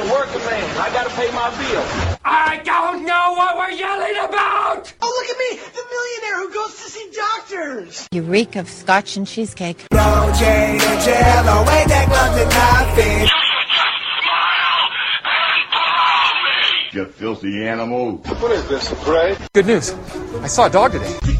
I'm a working man. I gotta pay my bills. I don't know what we're yelling about! Oh, look at me, the millionaire who goes to see doctors. You reek of scotch and cheesecake. OJ and Jello, ain't that glove to nothing? You filthy animal. What is this, a parade? Good news. I saw a dog today.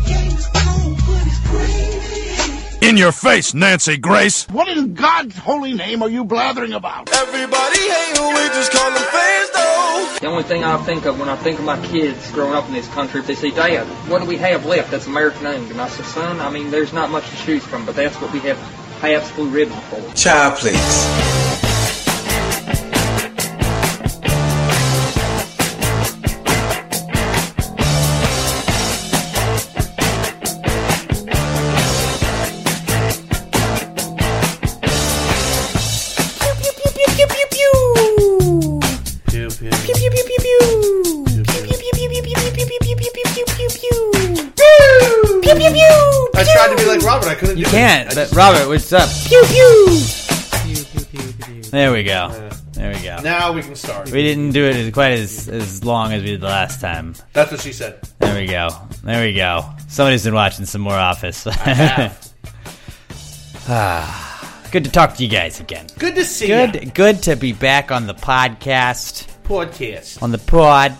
In your face, Nancy Grace. What in God's holy name are you blathering about? Everybody hate who we just call them fans though. The only thing I think of when I think of my kids growing up in this country, if they say, Dad, what do we have left that's American owned? And I say, son, I mean, there's not much to choose from, but that's what we have Pabst Blue Ribbon for. Child, please. Can't. But Robert, what's up? Pew pew. There we go. There we go. now we can start. We didn't do it as quite as as long as we did the last time. That's what she said. There we go. There we go. Somebody's been watching some more Office. ah, good to talk to you guys again. Good to see Good, you. good to be back on the podcast, Podcast. on the pod.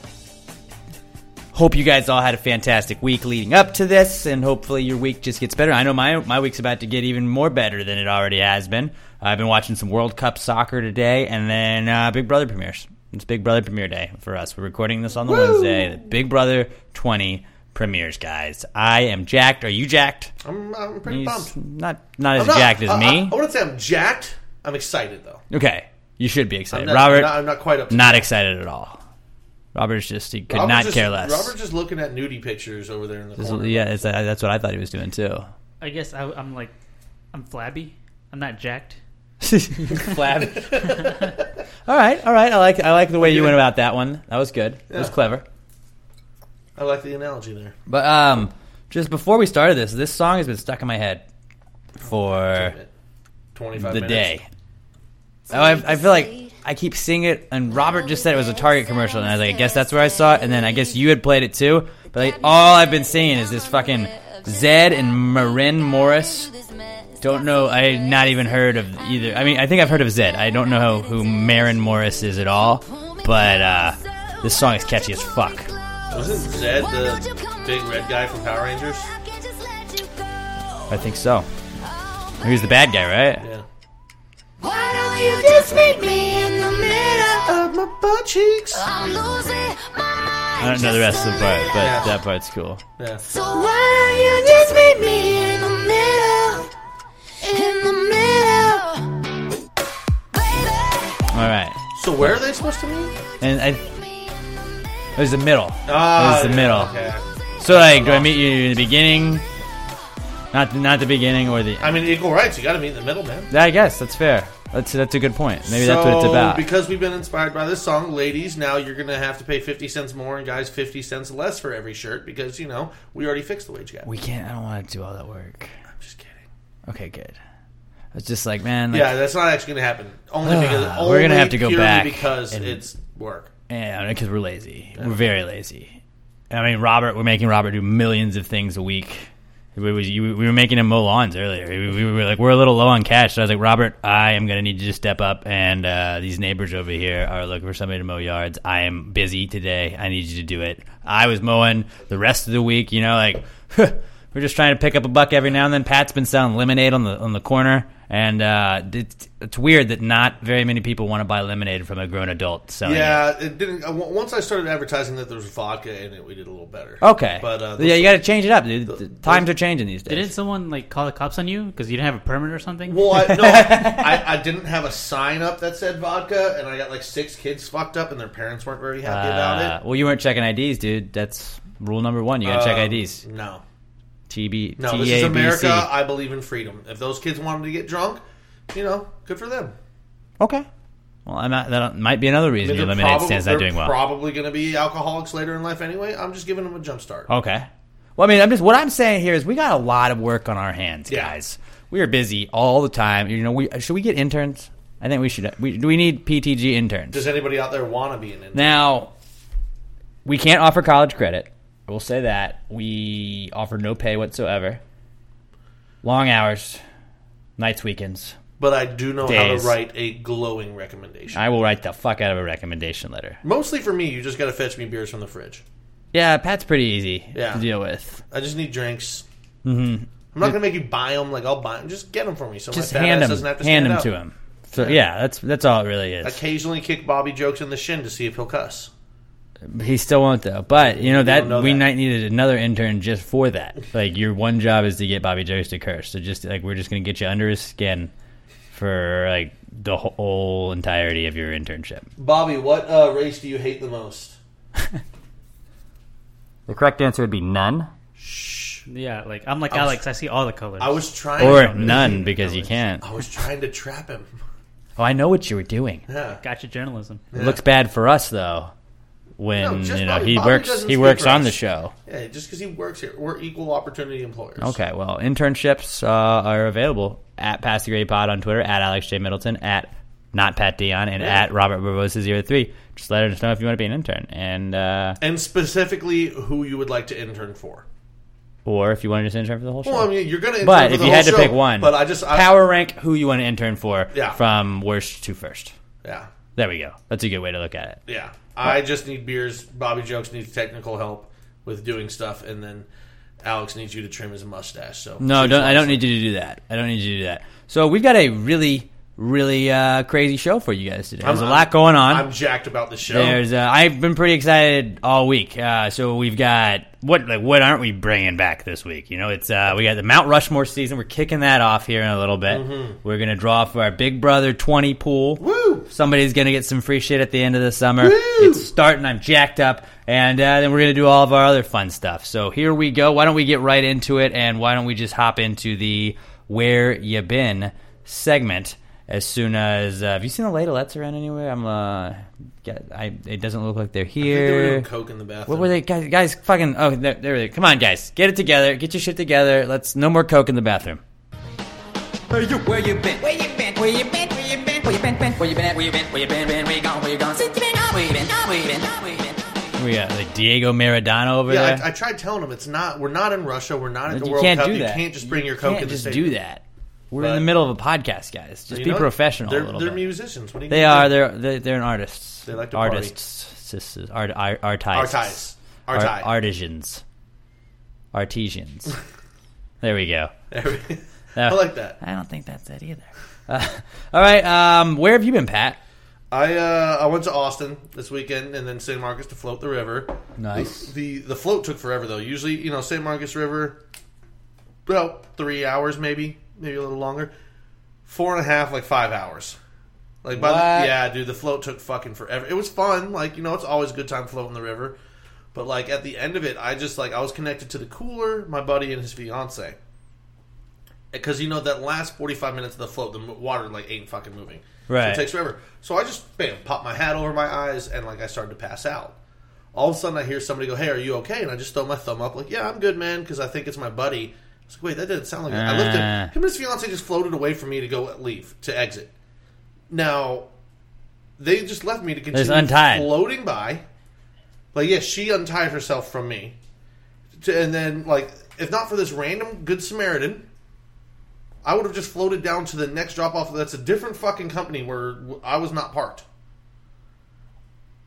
Hope you guys all had a fantastic week leading up to this, and hopefully your week just gets better. I know my my week's about to get even more better than it already has been. I've been watching some World Cup soccer today, and then uh, Big Brother premieres. It's Big Brother premiere day for us. We're recording this on the Wednesday. Big Brother 20 premieres, guys. I am jacked. Are you jacked? I'm, I'm pretty He's pumped. not not as not- jacked as I, I, me. I, wouldn't say I'm jacked. I'm excited though. okay, you should be excited. I'm not, Robert, I'm not, I'm not quite up. Not excited at all. Robert's just he could Robert's not just, care less. Robert's just looking at nudie pictures over there in the Just- corner. yeah, it's, uh, that's what I thought he was doing too. I guess I, I'm like, I'm flabby. I'm not jacked. Flab. all right, all right. I like I like the way you went about that one. That was good. It was Yeah. clever. I like the analogy there. But um, just before we started this, this song has been stuck in my head for Twenty-five the minutes. day. Oh, I, I feel like I keep seeing it, and Robert just said it was a Target commercial, and I was like, I guess that's where I saw it, and then I guess you had played it too. But like, all I've been seeing is this fucking Zedd and Maren Morris. Don't know. I not even heard of either. I mean, I think I've heard of Zedd. I don't know who Maren Morris is at all. But uh, this song is catchy as fuck. Wasn't Zedd the big red guy from Power Rangers? I think so. He was the bad guy, right? Yeah. Why don't you just meet me in the middle? Of my butt cheeks. I'm losing my mind. I don't know the rest of the part, but Yeah. that part's cool. Yeah. So why don't you just meet me in the middle? In the middle. Baby. All right, So where are they supposed to meet? and I. It was the middle. Ah, it was the yeah, middle. Okay. So like, do I meet you in the beginning? Not not the beginning or the. I mean, equal rights. You got to meet in the middle, man. Yeah, I guess that's fair. That's that's a good point. Maybe that's what it's So, about. Because we've been inspired by this song, ladies, now you're going to have to pay 50 cents more and guys 50 cents less for every shirt because, you know, we already fixed the wage gap. we can't. I don't want to do all that work. I'm just kidding. Okay, good. It's just like, man. Like, yeah, that's not actually going to happen. Only because We're gonna have to go back because and- it's work. Yeah, because we're lazy. We're very lazy. I mean, Robert, we're making Robert do millions of things a week. We, was, you, we were making him mow lawns earlier. We, we were like, we're a little low on cash. So I was like, Robert, I am going to need you to step up. And uh, these neighbors over here are looking for somebody to mow yards. I am busy today. I need you to do it. I was mowing the rest of the week. You know, like we're just trying to pick up a buck every now and then. Pat's been selling lemonade on the on the corner, and uh, it's, it's weird that not very many people want to buy lemonade from a grown adult selling it. Yeah, it didn't. uh, Once I started advertising that there was vodka in it, we did a little better. Okay. But, uh, yeah, you got to change it up, dude. The times are changing these days. Didn't someone like call the cops on you because you didn't have a permit or something? Well, I, no, I, I didn't have a sign up that said vodka, and I got like six kids fucked up, and their parents weren't very happy about Uh, it. Well, you weren't checking IDs, dude. That's rule number one. You got to check Um, IDs. No, TB. no, this is America. I believe in freedom. If those kids wanted to get drunk, you know, good for them. Okay. Well, I'm not, that might be another I reason mean, your they're lemonade probably- stand's not doing well. Probably going to be alcoholics later in life anyway. I'm just giving them a jump start. Okay. Well, I mean, I'm just what I'm saying here is we got a lot of work on our hands, Yeah. guys. We are busy all the time. You know, we should we get interns? I think we should. We do we need PTG interns. Does anybody out there want to be an intern? Now, we can't offer college credit. I will say that we offer no pay whatsoever. Long hours, nights, weekends. But I do know how Days. to write a glowing recommendation. I will write the fuck out of a recommendation letter. Mostly for me, you just got to fetch me beers from the fridge. Yeah, Pat's pretty easy Yeah. to deal with. I just need drinks. Mm-hmm. I'm not gonna make you buy them. Like I'll buy them. Just get them for me. So Just my fat hand ass them, doesn't have to hand stand them out. to him. So yeah, that's that's all it really is. Occasionally kick Bobby jokes in the shin to see if he'll cuss. He still won't though. But you know that know we that. might needed another intern just for that. Like your one job is to get Bobby Jokes to curse. So just like we're just gonna get you under his skin for like the whole entirety of your internship. Bobby, what uh, race do you hate the most? The correct answer would be none Shh. Yeah, like I'm like I was- Alex. I see all the colors. I was trying. or to, none because you can't. I was trying to trap him. Oh, I know what you were doing. Yeah. Gotcha journalism. It looks bad for us though when No, you know Bobby- he Bobby works he works on us. the show. Yeah, just because he works here, we're equal opportunity employers. Okay, well, internships uh, are available at Pass the Gravy Pod on Twitter, at Alex J. Middleton, at not Pat Dion, and Yeah. at Robert Barbosa zero three. Just let us know if you want to be an intern. And uh, And specifically, who you would like to intern for? or if you want to just intern for the whole show. Well, I mean, you're going to. but if you had to pick one, but I just I, power rank who you want to intern for Yeah. from worst to first. Yeah, There we go. That's a good way to look at it. yeah. I just need beers. Bobby Jokes needs technical help with doing stuff, and then Alex needs you to trim his mustache. So No, don't, I don't need you to do that. I don't need you to do that. So we've got a really, really uh, crazy show for you guys today. There's I'm- a lot going on. I'm jacked about the show. There's, uh, I've been pretty excited all week. Uh, so we've got what, like, what aren't we bringing back this week? You know, it's uh, we got the Mount Rushmore season. We're kicking that off here in a little bit. Mhm. We're gonna draw for our Big Brother 20 pool. Woo! Somebody's gonna get some free shit at the end of the summer. It's starting. I'm jacked up, and uh, then we're gonna do all of our other fun stuff. So here we go. Why don't we get right into it? And why don't we just hop into the where you been segment? As soon as uh, have you seen the ladlettes around anywhere? I'm uh, get, I it doesn't look like they're I think here. they were doing coke in the bathroom. What were they, guys? Guys, fucking oh, there, there they. Come on, guys, get it together. Get your shit together. Let's no more coke in the bathroom. Where you, where you been? Where you been? Where you been? Where you been? Where you been? been? Where you been? Where you been? Where you been? Been? Where you gone? Where you gone? Since you been gone? Where you been? Where you been? Where you been? We got like Diego Maradona over Yeah, there. I, I tried telling him it's not. We're not in Russia. We're not at the you World can't Cup. do you can't just bring your coke can't in the just stadium. do that. We're in the middle of a podcast, guys. Just be professional They're, a little they're musicians. What do you They are. They're they're, they're artists. They like to party. artists. Art, art, artists. Artists. Art- Arti. artisans. Artesians. there we go. There we- Uh, I like that. I don't think that's it either. Uh, all right. Um, where have you been, Pat? I uh, I went to Austin this weekend and then San Marcos to float the river. Nice. The, the the float took forever though. Usually, you know, San Marcos River, about three hours maybe, maybe a little longer. Four and a half, like five hours. Like by the, yeah, dude, the float took fucking forever. It was fun, like you know, it's always a good time floating the river. But like at the end of it, I just like I was connected to the cooler, my buddy and his fiance. Because you know that last forty five minutes of the float, the water like ain't fucking moving. So Right. it takes forever. So I just bam, pop my hat over my eyes and like I started to pass out. All of a sudden I hear somebody go, "Hey, are you okay?" And I just throw my thumb up like, "Yeah, I'm good, man," because I think it's my buddy. Like, "Wait, that didn't sound like." it." I looked Ah. at him and his fiance just floated away from me to go leave to exit. Now they just left me to continue untied. floating by. Like, yeah, she untied herself from me, to, and then like, if not for this random good Samaritan, I would have just floated down to the next drop off. That's a different fucking company where I was not parked.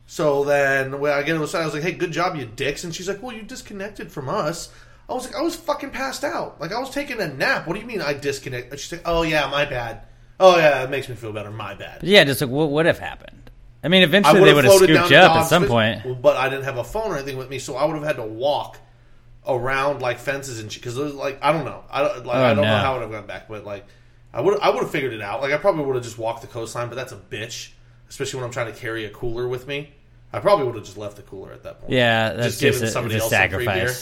So then when I get to the side, I was like, "Hey, good job, you dicks!" And she's like, "Well, you disconnected from us." I was like, "I was fucking passed out. Like I was taking a nap. What do you mean I disconnect?" She's like, "Oh yeah, my bad. Oh yeah, it makes me feel better. My bad." Yeah, just like what would have happened? I mean, eventually would they would have scooped you up at some point. but I didn't have a phone or anything with me, so I would have had to walk around like fences and shit. Because like I don't know, I don't like Oh, I don't know how I would have gone back, but like I would I would have figured it out. Like I probably would have just walked the coastline, but that's a bitch, especially when I'm trying to carry a cooler with me. I probably would have just left the cooler at that point. Yeah, that's just a- somebody it's a else some free beer.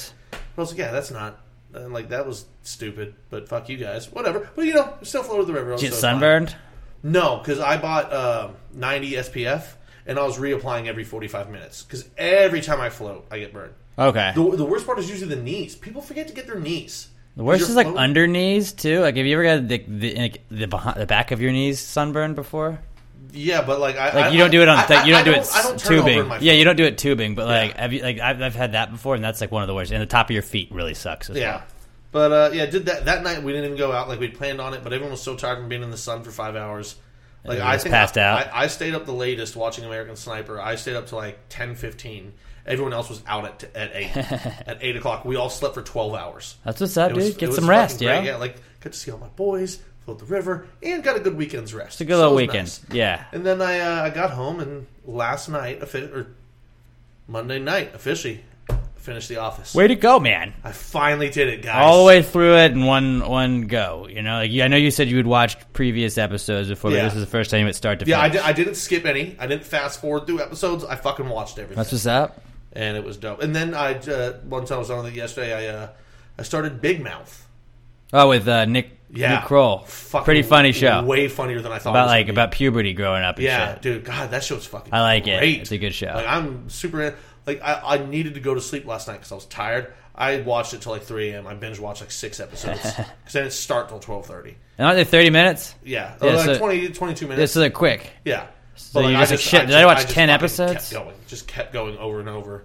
I was like, yeah, that's not. And like that was stupid, but fuck you guys, whatever. But you know, still floated the river. Did you get so it's fine. sunburned? No, because I bought um 90 SPF and I was reapplying every 45 minutes. Because every time I float, I get burned. Okay. The, the worst part is usually the knees. People forget to get their knees. The worst is like floating- under knees too. Like, have you ever got the the, the, behind, the back of your knees sunburned before? Yeah, but like I Like I- you don't do it on th- you don't I do it don't tubing. Yeah, you don't do it tubing. But like, have you like I've, I've had that before, and that's like one of the worst. And the top of your feet really sucks Yeah. well. But uh, yeah, did that that night. We didn't even go out like we'd planned on it. But everyone was so tired from being in the sun for five hours. Like I think passed I, out. I, I stayed up the latest watching American Sniper. I stayed up to like ten fifteen. Everyone else was out at at eight at eight o'clock. We all slept for twelve hours. That's what's up, It was- dude. Get some rest, great. yeah. Yeah, like got to see all my boys, float the river, and got a good weekend's rest. It's a good little So it was weekend. nice. Yeah. And then I uh, I got home and last night or Monday night officially finished The Office. Way to go, man! I finally did it, guys. All the way through it in one one go. You know, like I know you said you had watched previous episodes before, Yeah. but this is the first time you went start to Yeah, I, did, I didn't skip any. I didn't fast forward through episodes. I fucking watched everything. That's what's up. and it was dope. And then I uh, one time I was on it yesterday. I uh, I started Big Mouth. Oh, with uh, Nick Yeah, Nick Kroll. Fucking Pretty funny show. Way funnier than I thought. about like about puberty growing up. And Yeah, shit. dude. God, that show's fucking. I like it. It's a good show. Like I'm super. Like I, I needed to go to sleep last night because I was tired. I watched it till like 3 a.m. I binge watched like six episodes because I didn't start till 12:30. And aren't they thirty minutes? Yeah, Yeah, like so- 20, 22 minutes. so they're quick. Yeah. So But, you like, just, like, shit. Did I watch just 10 episodes? Kept going, just kept going over and over,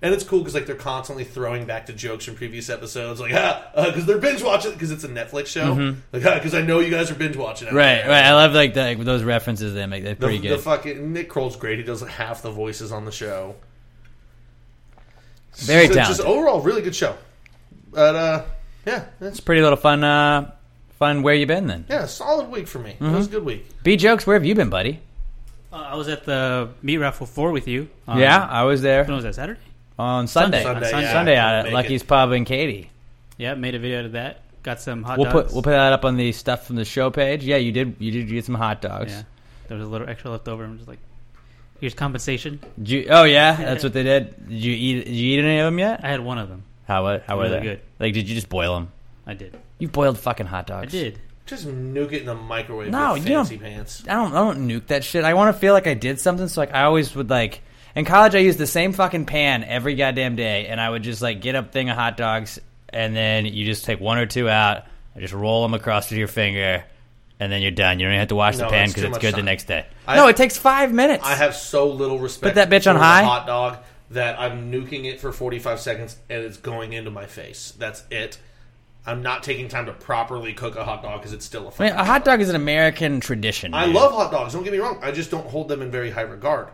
and it's cool because like they're constantly throwing back to jokes from previous episodes, like ah, because they're binge watching because it's a Netflix show, Mhm. like because I know you guys are binge watching. out Right, there. right. I love like, the, like those references they make. They're The, pretty the good. fucking Nick Kroll's great. He does half the voices on the show. Very So, talented. Just overall, really good show. But uh, yeah, It's pretty little fun. Uh, fun. Where you been then? yeah, solid week for me. It Mhm. was a good week. B jokes. Where have you been, buddy? Uh, I was at the meat raffle four with you. um, yeah, I was there. When was that? Saturday? On Sunday. Sunday, On yeah. Sunday out at Make Lucky's it. Pub in Katy. Yeah, made a video out of that. Got some hot We'll dogs. put we'll put that up on the stuff from the show page. Yeah, you did you did get some hot dogs. Yeah, there was a little extra left over. I'm just like, here's compensation. Did you, oh yeah, that's what they did. Did you eat? Did you eat any of them yet? I had one of them. How wa- how were they? good. Like, did you just boil them? I did. You boiled fucking hot dogs. I did. Just nuke it in the microwave. No, with you don't. fancy pants. I don't. I don't nuke that shit. I want to feel like I did something. So like, I always would like. In college, I used the same fucking pan every goddamn day, and I would just like get a thing of hot dogs, and then you just take one or two out, and just roll them across with your finger, and then you're done. You don't even have to wash No, the pan that's because too it's much good the time. next day. I- no, it takes five minutes. I have so little respect. Put that bitch on for the high? hot dog that I'm nuking it for 45 seconds and it's going into my face. That's it. I'm not taking time to properly cook a hot dog because it's still a. I Fucking mean, a hot dog is an American tradition. I dude. love hot dogs. Don't get me wrong. I just don't hold them in very high regard.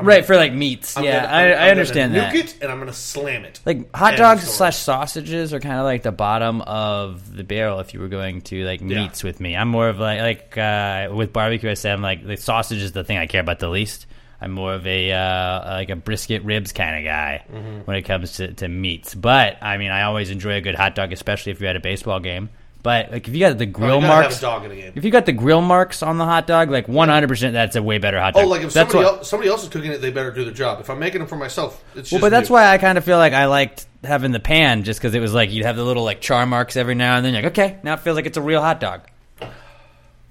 I'm right gonna- for like meats. I'm yeah, gonna- I, I'm I understand nuke that. it and I'm gonna slam it. Like hot dogs story. slash sausages are kind of like the bottom of the barrel if you were going to like Yeah. meats with me. I'm more of like like uh, with barbecue. I said I'm like the sausage is the thing I care about the least. I'm more of a uh, like a brisket ribs kind of guy Mhm. when it comes to, to meats. But I mean, I always enjoy a good hot dog, especially if you're at a baseball game. But like if you got the grill Oh, marks, a dog in a game. if you got the grill marks on the hot dog, like 100, percent that's a way better hot dog. Oh, like if that's somebody what, else, somebody else is cooking it, they better do their job. If I'm making them for myself, it's Well, but that's nuked. why I kind of feel like I liked having the pan, just because it was like you'd have the little like char marks every now and then. You're like, okay, now it feels like it's a real hot dog.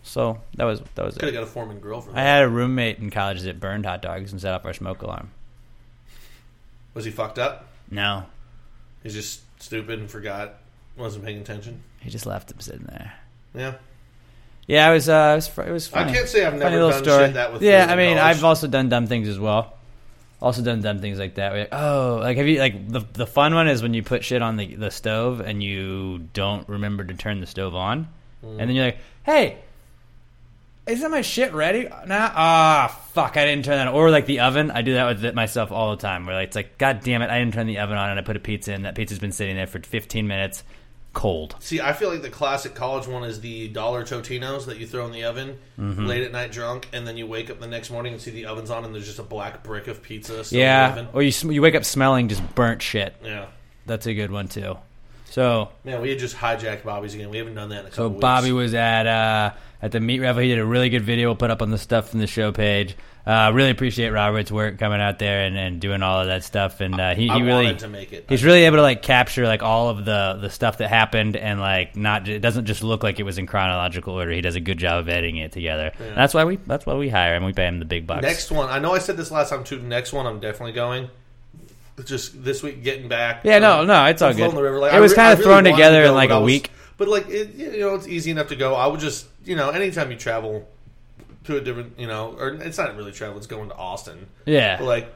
So that was that was Could have got a Foreman grill for I had a roommate in college that burned hot dogs and set off our smoke alarm. Was he fucked up? No, He's just stupid and forgot, wasn't paying attention. he just left him sitting there. Yeah. Yeah, it was. Uh, it was. fu- It was I can't say I've Funny never done story. shit that with Yeah, I mean. I've also done dumb things as well. Also done dumb things like that. Where, like, oh, like have you like the the fun one is when you put shit on the the stove and you don't remember to turn the stove on, Mm. and then you're like, hey. Isn't my shit ready? Nah, ah, fuck! I didn't turn that. on. Or like the oven, I do that with it myself all the time. Where like, it's like, god damn it, I didn't turn the oven on, and I put a pizza in. That pizza's been sitting there for 15 minutes, cold. See, I feel like the classic college one is the dollar Totinos that you throw in the oven Mhm. late at night drunk, and then you wake up the next morning and see the oven's on, and there's just a black brick of pizza. Still in the Yeah, oven. or you sm- you wake up smelling just burnt shit. Yeah. that's a good one too. So Man, we had just hijacked Bobby's again. We haven't done that in a couple so weeks. Bobby was at uh, at the meat raffle. He did a really good video. We'll put up on the stuff from the show page. Uh, really appreciate Robert's work coming out there and, and doing all of that stuff. And uh, he, he really to make it. He's really able to like capture like all of the the stuff that happened and like not it doesn't just look like it was in chronological order. He does a good job of editing it together. Yeah. That's why we that's why we hire him. We pay him the big bucks. Next one, I know I said this last time too. Next one, I'm definitely going. just this week getting back. Yeah, no, no, it's all good. Like, It was re- kinda really thrown together to in like a a I was- week. But like, it, you know, it's easy enough to go. I would just, you know, anytime you travel to a different, you know, or it's not really travel. It's going to Austin. Yeah. But like,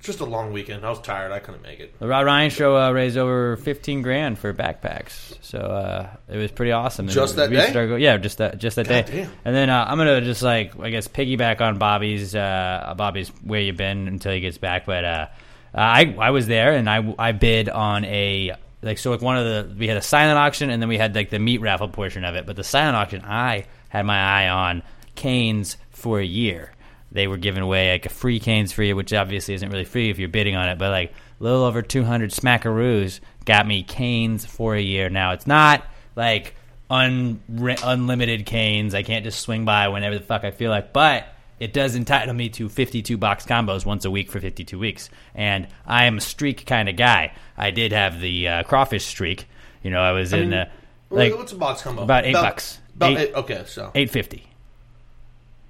just a long weekend. I was tired. I couldn't make it. The Rod Ryan show uh, raised over fifteen grand for backpacks, so uh, it was pretty awesome. And Just that we day? go- yeah, just that just that God day. damn. And then uh, I'm gonna just like I guess piggyback on Bobby's uh, Bobby's where you been until he gets back. But uh, I I was there and I I bid on a like so like one of the we had a silent auction and then we had like the meat raffle portion of it. But the silent auction I had my eye on canes for a year. They were giving away like a free canes for you, which obviously isn't really free if you're bidding on it, but like a little over 200 smackaroos got me canes for a year. Now it's not like un- unlimited canes. I can't just swing by whenever the fuck I feel like, but it does entitle me to 52 box combos once a week for 52 weeks. And I am a streak kind of guy. I did have the uh, crawfish streak. You know, I was I in mean, uh, like what's a box combo? About eight About- bucks. about eight, eight- okay, so. eight fifty.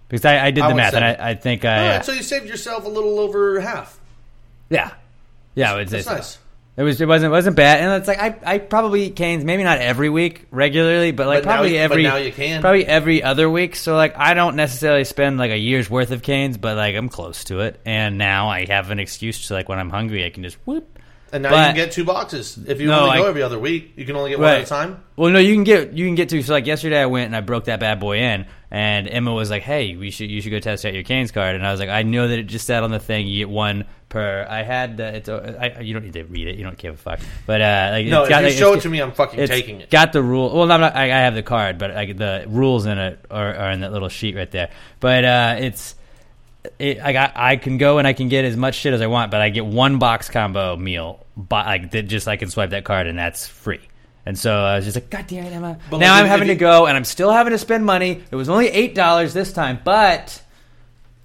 Because I, I did I the math, and. I, I think I uh, right, so you saved yourself a little over half. yeah, yeah. It's, That's it's- nice. It was it wasn't wasn't bad, and it's like I, I probably eat canes maybe not every week regularly, but like But now probably you- but every now you can. probably every other week. So like I don't necessarily spend like a year's worth of canes, but like I'm close to it, and now I have an excuse to like when I'm hungry I can just whoop. And now But- you can get two boxes. If you No, only go I- every other week, you can only get one at a time. Well, no, you can get you can get two. So like yesterday, I went and I broke that bad boy in, and Emma was like, "Hey, we should you should go test out your Canes card." And I was like, "I know that it just said on the thing you get one per." I had uh, it's uh, I, you don't need to read it. You don't give a fuck. But uh, like No, if got, you like, show it to me, I'm fucking taking it. Got the rule. Well, I'm not, I, I have the card, but like the rules in it are, are in that little sheet right there. But uh, it's. It, I got. I can go and I can get as much shit as I want, but I get one box combo meal. But like that, just I can swipe that card and that's free. And so I was just like, God damn it, Emma! But, now like, I'm having if to go, and I'm still having to spend money. It was only eight dollars this time, but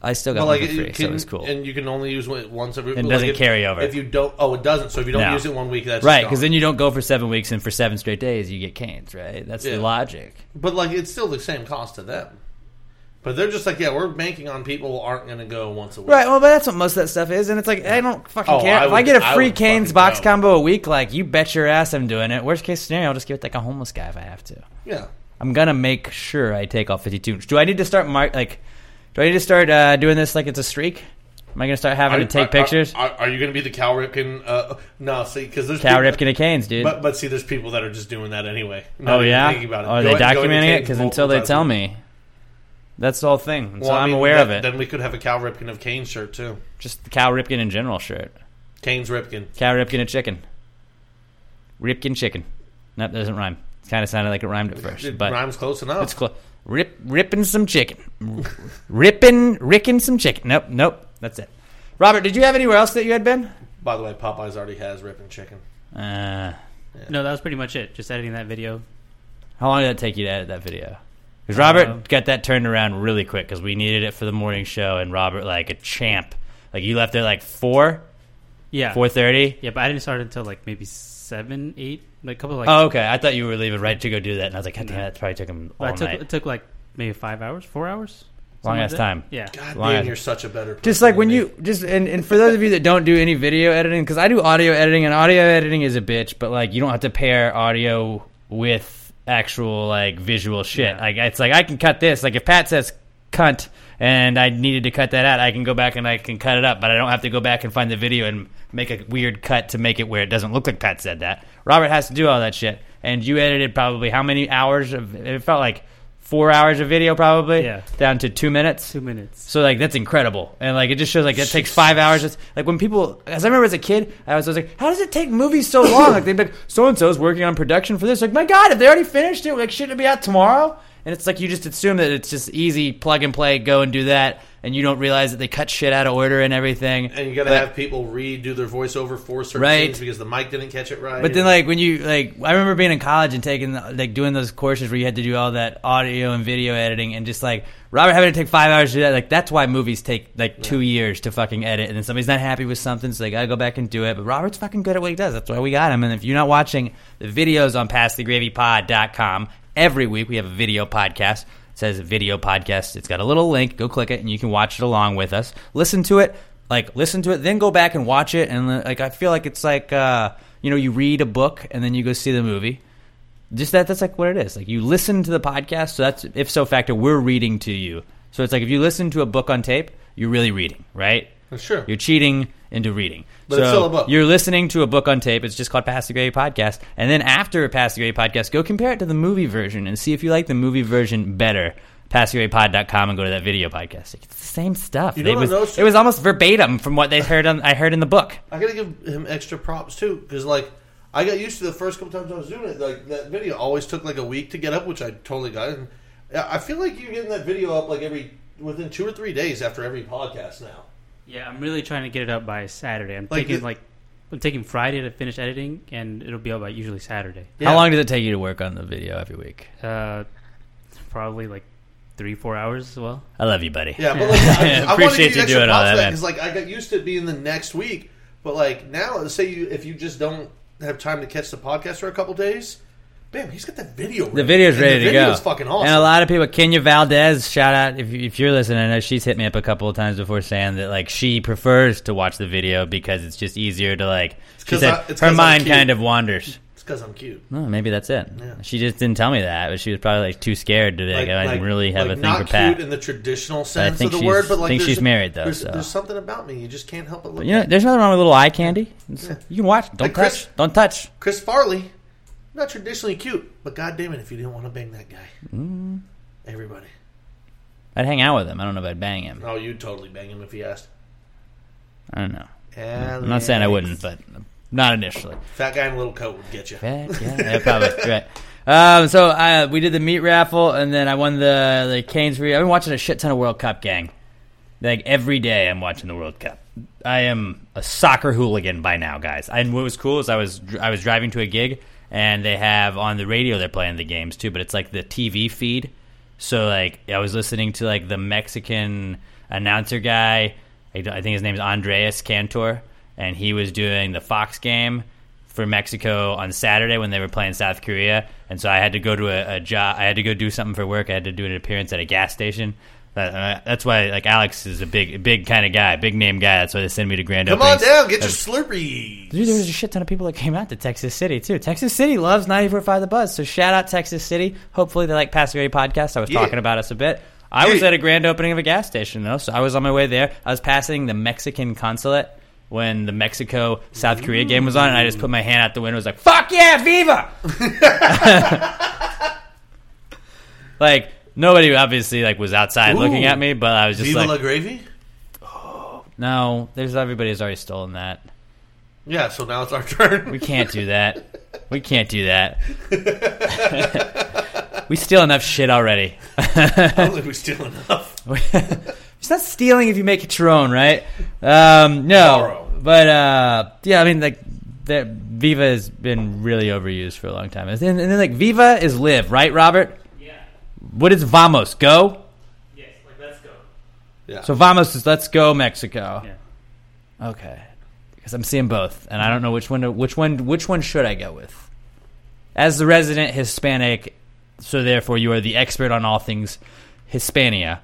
I still got one like for free, it so it was cool. and you can only use it once every. It like, doesn't if- carry over. If you don't, oh, it doesn't. So if you don't No. use it one week, that's right, because then you don't go for seven weeks, and for seven straight days you get canes. Right, that's Yeah. the logic. But like, it's still the same cost to them. But they're just like, yeah, we're banking on people aren't going to go once a week. Right, well, but that's what most of that stuff is, and it's like I don't fucking Oh, care. I if I get a free Canes box go. combo a week, like you bet your ass I'm doing it. Worst case scenario, I'll just give it like a homeless guy if I have to. Yeah. I'm gonna make sure I take all 52. Do I need to start like? Do I need to start uh, doing this like it's a streak? Am I gonna start having Are- to take are- pictures? Are, are you going to be the Cal Ripken? Uh, no, see, because there's Cal people- Ripken of Canes, dude. But but see, there's people that are just doing that anyway. Oh yeah, thinking about it. are they going documenting it? Because until they tell me, that's the whole thing. Well, so I I'm mean, aware that- of it. Then we could have a Cal Ripken of Kane shirt too. Just the Cal Ripken in general shirt. Canes Ripken. Cal Ripken of chicken. Ripken chicken. Nope, that doesn't rhyme. It kind of sounded like it rhymed at first, It but rhymes close enough. It's close. Rip, ripping some chicken. ripping, ricking some chicken. Nope, nope. That's it. Robert, did you have anywhere else that you had been? By the way, Popeyes already has ripping chicken. Uh, No, that was pretty much it. Just editing that video. how long did it take you to edit that video? Because Robert Uh, got that turned around really quick because we needed it for the morning show, and Robert, like a champ, like you left there like four, Yeah. four thirty. Yeah, but I didn't start until like maybe seven, eight, like a couple of like. oh, okay. I thought you were leaving right to go do that, and I was like, God damn, No. that probably took him all But I took, night. it took like maybe five hours, four hours. Long ass like time. Yeah. God Long damn, ass- you're such a better. Just like when me. you just and, and for those of you that don't do any video editing, because I do audio editing, and audio editing is a bitch, but like you don't have to pair audio with actual like visual shit. Like it's like I can cut this. Like if Pat says cunt and I needed to cut that out, I can go back and I can cut it up, but I don't have to go back and find the video and make a weird cut to make it where it doesn't look like Pat said that. Robert has to do all that shit, and you edited probably how many hours of? It felt like. Four hours of video, probably, Yeah. down to two minutes. Two minutes. So like that's incredible, and like it just shows like it takes five hours. It's, like when people, as I remember as a kid, I was, I was like, how does it take movies so long? like they'd be like, so and so's working on production for this. Like my god, if they already finished it, like shouldn't it be out tomorrow? And it's like you just assume that it's just easy, plug and play, go and do that, and you don't realize that they cut shit out of order and everything. And you got to have people redo their voiceover for certain Right. scenes because the mic didn't catch it right. But then, like when you like, I remember being in college and taking like doing those courses where you had to do all that audio and video editing, and just like Robert having to take five hours to do that. Like that's why movies take like two years to fucking edit, and then somebody's not happy with something, so they gotta go back and do it. But Robert's fucking good at what he does. That's why we got him. And if you're not watching the videos on PassTheGravyPod.com, every week we have a video podcast. Says video podcast. It's got a little link. Go click it, and you can watch it along with us. Listen to it like listen to it, then go back and watch it, and like I feel like it's like uh, you know you read a book and then you go see the movie. Just that that's like what it is. Like you listen to the podcast, so that's if so factor we're reading to you. So it's like if you listen to a book on tape, you're really reading, right? That's sure. You're cheating into reading. But so it's still a book. You're listening to a book on tape. It's just called Pass the Gravy Podcast. And then after Pass the Gravy Podcast, go compare it to the movie version and see if you like the movie version better. PassTheGravyPod.com and go to that video podcast. It's the same stuff. You know it, was, noticed? it was almost verbatim from what they heard on I heard in the book. I gotta give him extra props too, because like I got used to the first couple times I was doing it. Like that video always took like a week to get up, which I totally got. And I feel like you're getting that video up like every within two or three days after every podcast now. Yeah, I'm really trying to get it up by Saturday. I'm Like thinking the- like I'm taking Friday to finish editing, and it'll be up by usually Saturday. How long does it take you to work on the video every week? Uh, probably like three, four hours as well. I love you, buddy. Yeah, but like, I, I, want to appreciate give you you extra doing all props that. for man. because like I got used to it being the next week, but like now, say you if you just don't have time to catch the podcast for a couple days, bam, he's got that video. Ready. The video's And ready the to go. video's fucking awesome. And a lot of people, Kenya Valdez, shout out if, if you're listening. I know she's hit me up a couple of times before saying that like she prefers to watch the video because it's just easier to like. She said I- it's her mind kind of wanders. it's because I'm cute. No, maybe that's it. Yeah. She just didn't tell me that, but she was probably like too scared to like, I like- really have like a thing for Pat. cute in the traditional I sense think of the word, but like think she's married, though, There's, so. there's something about me you just can't help but look. But, you know, there's nothing wrong with a little eye candy. Yeah. You can watch. Don't Like Chris- touch. Don't touch. Chris Farley, not traditionally cute, but god damn it, if you didn't want to bang that guy, Mm. everybody. I'd hang out with him. I don't know if I'd bang him. Oh, you'd totally bang him if he asked. I don't know. Alex. I'm not saying I wouldn't, but not initially. Fat guy in a little coat would get you. Fat, yeah, yeah, probably right. Um, so uh, we did the meat raffle, and then I won the the Canes. Re- I've been watching a shit ton of World Cup, gang. Like every day, I'm watching the World Cup. I am a soccer hooligan by now, guys. And what was cool is I was I was driving to a gig, and they have on the radio they're playing the games too, but it's like the TV feed. So like I was listening to like the Mexican announcer guy. I think his name is Andreas Cantor, and he was doing the Fox game for Mexico on Saturday when they were playing South Korea, and so I had to go to a, a job. I had to go do something for work. I had to do an appearance at a gas station. That, uh, that's why, like Alex is a big, big kind of guy, big name guy. That's why they send me to grand Come on down, get your That's- Slurpee. Dude, there was a shit ton of people that came out to Texas City too. Texas City loves 94.5 The Buzz, so shout out Texas City. Hopefully they like Pass the Gravy podcast. I was Yeah. talking about us a bit. I was Yeah. at a grand opening of a gas station though, so I was on my way there. I was passing the Mexican consulate when the Mexico South Korea game was on, and I just put my hand out the window. and was like, "Fuck yeah, Viva!" like nobody obviously like was outside Ooh. looking at me, but I was just Viva like, la gravy? Oh "no, there's everybody has already stolen that." Yeah, so now it's our turn. We can't do that. We can't do that. we steal enough shit already. I don't think we steal enough. it's not stealing if you make it your own, right? Um, no, Borrow. but uh, yeah, I mean, like, that Viva has been really overused for a long time, and then, and then like Viva is live, right, Robert? Yeah. What is Vamos? Go. Yes, like let's go. Yeah. So Vamos is let's go Mexico. Yeah. Okay, because I'm seeing both, and I don't know which one. To, which one? Which one should I go with? As the resident Hispanic, so therefore you are the expert on all things Hispania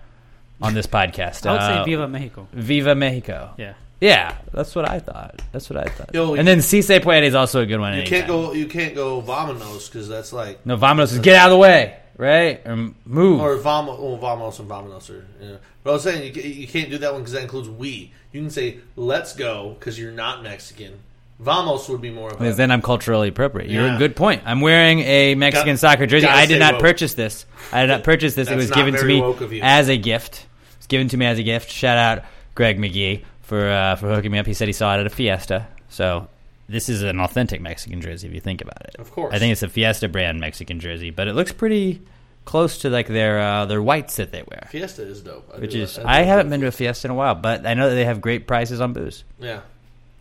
on this podcast. I would Uh, say Viva Mexico. Viva Mexico. Yeah. Yeah, that's what I thought. That's what I thought. Yo, and then Si Se Puede is also a good one. You anytime. can't go. You can't go vamanos because that's like No, Vamos is get out of the way, right? Or move. or vamos. Well, vamos and vamanos are. You know. But I was saying you, you can't do that one because that includes we. You can say let's go because you're not Mexican. Vamos would be more of a. Because then I'm culturally appropriate. You're Yeah. a good point. I'm wearing a Mexican Got- soccer jersey. gotta I did stay not woke. purchase this. I did not purchase this. it That's was not given to very me woke of you. as a gift. It was given to me as a gift. Shout out Greg McGee for uh, for hooking me up. He said he saw it at a Fiesta. So this is an authentic Mexican jersey if you think about it. Of course. I think it's a Fiesta brand Mexican jersey, but it looks pretty close to like their uh, their whites that they wear. Fiesta is dope. I Which is I do haven't been to a Fiesta in a while, but I know that they have great prices on booze. Yeah.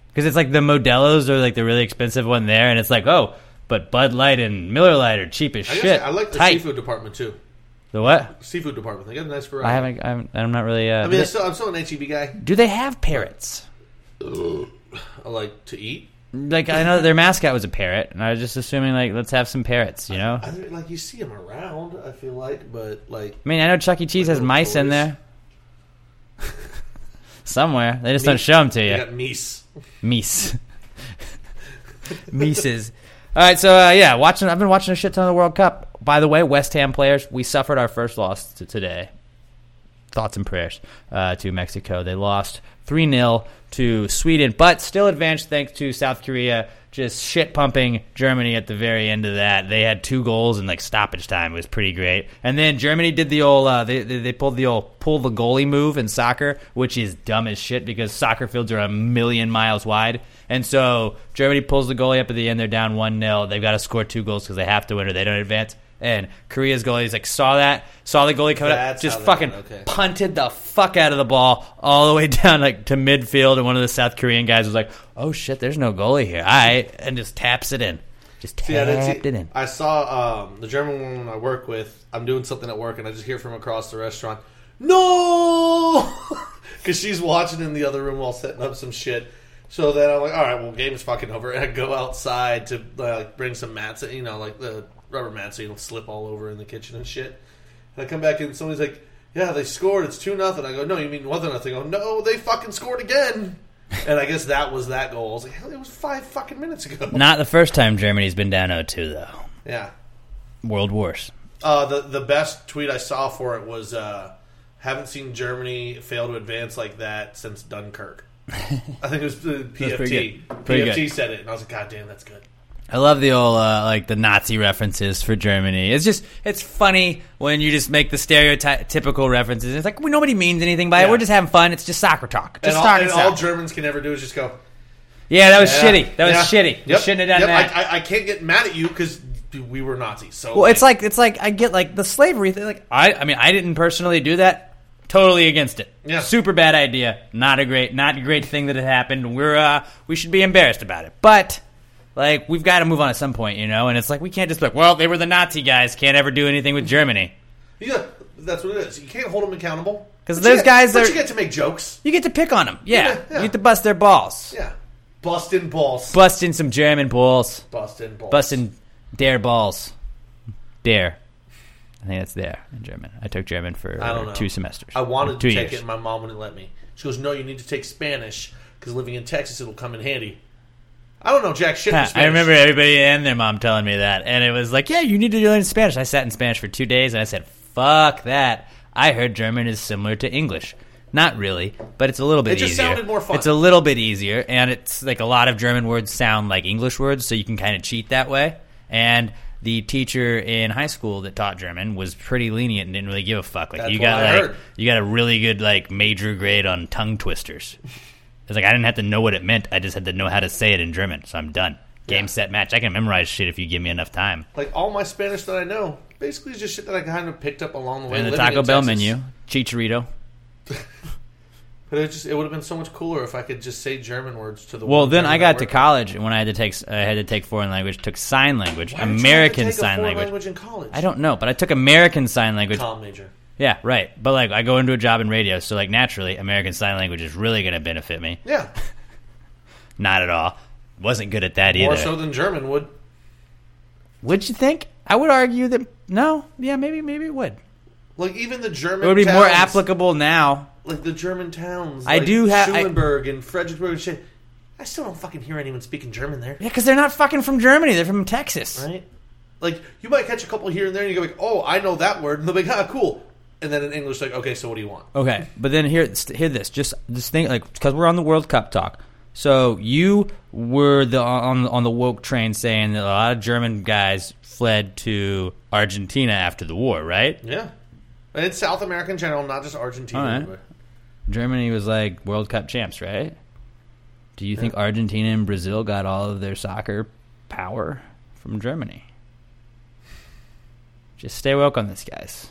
Because it's like the Modelo's are like the really expensive one there, and it's like, oh, but Bud Light and Miller Lite are cheap as I, shit. I like the Tight. seafood department too. The what? Seafood department. They got a nice variety. I haven't. I'm, I'm not really. Uh, I mean, I'm still, I'm still an HEB guy. do they have parrots? I like to eat. Like I know their mascot was a parrot, and I was just assuming like let's have some parrots. You know, I, like you see them around. I feel like, but like I mean, I know Chuck E. Cheese has mice in there. somewhere. They just Me- don't show them to You got Mies. Mies. Mises. All right, so uh, yeah, watching. I've been watching a shit ton of the World Cup. By the way, West Ham players, we suffered our first loss to today. Thoughts and prayers uh, to Mexico. They lost three 0 to Sweden, but still advanced thanks to South Korea just shit pumping Germany at the very end of that. They had two goals in like stoppage time. It was pretty great. And then Germany did the old uh, they, they they pulled the old pull the goalie move in soccer, which is dumb as shit because soccer fields are a million miles wide. And so Germany pulls the goalie up at the end. They're down one 0 They've got to score two goals because they have to win or they don't advance. And Korea's goalie, goalies like saw that, saw the goalie coming up, just fucking okay. punted the fuck out of the ball all the way down like to midfield. And one of the South Korean guys was like, "Oh shit, there's no goalie here." All right, and just taps it in, just tapped See, it in. I saw um, the German woman I work with. I'm doing something at work, and I just hear from across the restaurant, "No," because she's watching in the other room while setting up some shit. So then I'm like, "All right, well, game's fucking over." And I go outside to uh, like bring some mats, you know, like the rubber mats, so you don't slip all over in the kitchen and shit. And I come back in, and somebody's like, "Yeah, they scored. It's two nothing." I go, "No, you mean one nothing?" I go, "No, they fucking scored again." and I guess that was that goal. I was like, "Hell, it was five fucking minutes ago." Not the first time Germany's been down 0-2 though. Yeah. World wars. Uh, the the best tweet I saw for it was uh, haven't seen Germany fail to advance like that since Dunkirk. I think it was the That's pretty PFT. good. Pretty PFT good. said it, and I was like, God damn, that's good. I love the old uh, like the Nazi references for Germany. It's just it's funny when you just make the stereotypical references. It's like we nobody means anything by it. We're just having fun. It's just soccer talk. And, Just all, and all. Germans can ever do is just go. yeah, that was "Yeah, shitty. That was yeah, shitty. You Yep, shouldn't have done yep, that. I, I, I can't get mad at you because we were Nazis. So Well, it's like it's like I get like the slavery thing. Like I, I mean, I didn't personally do that. Totally against it. Yeah. super bad idea. Not a great, not a great thing that had happened. We're uh, we should be embarrassed about it. But like we've got to move on at some point, you know. And it's like we can't just be like, well, they were the Nazi guys. Can't ever do anything with Germany. yeah, that's what it is. You can't hold them accountable because those get- guys but are- you get to make jokes. You get to pick on them. Yeah, Yeah, yeah. you get to bust their balls. Yeah, busting balls, Busting some German balls. busting balls, Busting dare balls. Dare. I think that's there in German. I took German for I don't know. two semesters. I wanted to take years. it, and my mom wouldn't let me. She goes, "No, you need to take Spanish because living in Texas, it'll come in handy." I don't know jack shit. Ha, in Spanish. I remember everybody and their mom telling me that, and it was like, "Yeah, you need to learn Spanish." I sat in Spanish for two days, and I said, "Fuck that!" I heard German is similar to English. Not really, but it's a little bit It just easier. sounded more fun. It's a little bit easier, and it's like a lot of German words sound like English words, so you can kind of cheat that way. And the teacher in high school that taught German was pretty lenient and didn't really give a fuck. Like That's you what got I like heard. you got a really good like major grade on tongue twisters. It's like I didn't have to know what it meant. I just had to know how to say it in German. So I'm done. Game set match. I can memorize shit if you give me enough time. Like all my Spanish that I know, basically is just shit that I kind of picked up along the way. And the Taco in Bell Texas. menu, chicharito. But it just it would have been so much cooler if I could just say German words to the. Well, one then I got to college and when I had to take I had to take foreign language. Took sign language, Why did you have to American take a sign foreign language. language in college? I don't know, but I took American sign language. Com major. Yeah, right. But like, I go into a job in radio, so like naturally, American sign language is really going to benefit me. Yeah, Not at all. Wasn't good at that either. more so than German would. would you think? I would argue that no. Yeah, maybe maybe it would. Like even the German. It would be more applicable now. Like the German towns. I like do have- I- and Fredericksburg and shit. I still don't fucking hear anyone speaking German there. Yeah, because they're not fucking from Germany. They're from Texas. Right? Like you might catch a couple here and there, and you go like, "Oh, I know that word," and they'll be like, "Ah, cool." And then in English, like, "Okay, so what do you want?" Okay, but then here, hear this. Just this thing, like, because we're on the World Cup talk. So you were the on on the woke train saying that a lot of German guys fled to Argentina after the war, right? Yeah, and it's South America in general, not just Argentina. All right. Germany was like World Cup champs, right? Do you think Argentina and Brazil got all of their soccer power from Germany? Just stay woke on this, guys.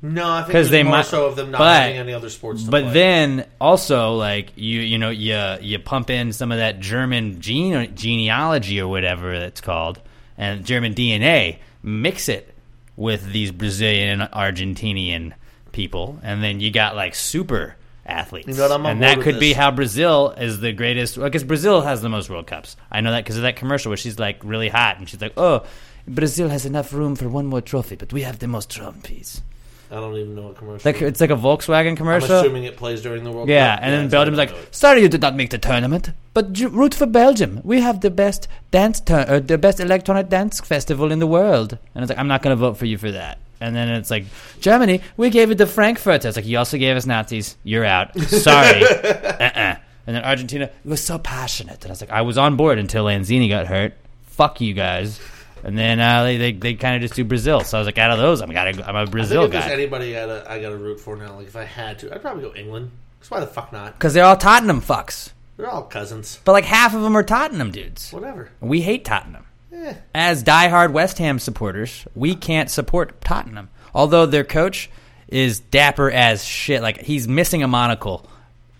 No, I because they more might- so of them not but- having any other sports. To But play. then also like you you know you you pump in some of that German gene genealogy or whatever it's called and German DNA mix it with these Brazilian and Argentinian people and then you got like super athletes You know what, I'm and that could be how Brazil is the greatest because Brazil has the most World Cups I know that because of that commercial where she's like really hot and she's like oh Brazil has enough room for one more trophy but we have the most trophies? I don't even know what commercial. Like it's like a Volkswagen I'm commercial. assuming it plays during the World Cup. Yeah, Cup. and then it's Belgium's like, gonna do it. "Sorry, you did not make the tournament, but root for Belgium. We have the best dance, tur- uh, the best electronic dance festival in the world." And it's like, "I'm not going to vote for you for that." And then it's like, "Germany, we gave it to Frankfurt." It's like, "You also gave us Nazis. You're out. Sorry." uh-uh. And then Argentina, it was so passionate, and I was like, "I was on board until Lanzini got hurt. Fuck you guys." And then uh, they they, they kind of just do Brazil. So I was like, out of those, I'm gotta I'm a I think Brazil if there's guy anybody I gotta, I gotta root for now, like if I had to, I'd probably go England. Cause why the fuck not? because they're all Tottenham fucks. They're all cousins. But like half of them are Tottenham dudes. Whatever. We hate Tottenham. Eh. As diehard West Ham supporters, we can't support Tottenham. Although their coach is dapper as shit. Like he's missing a monocle,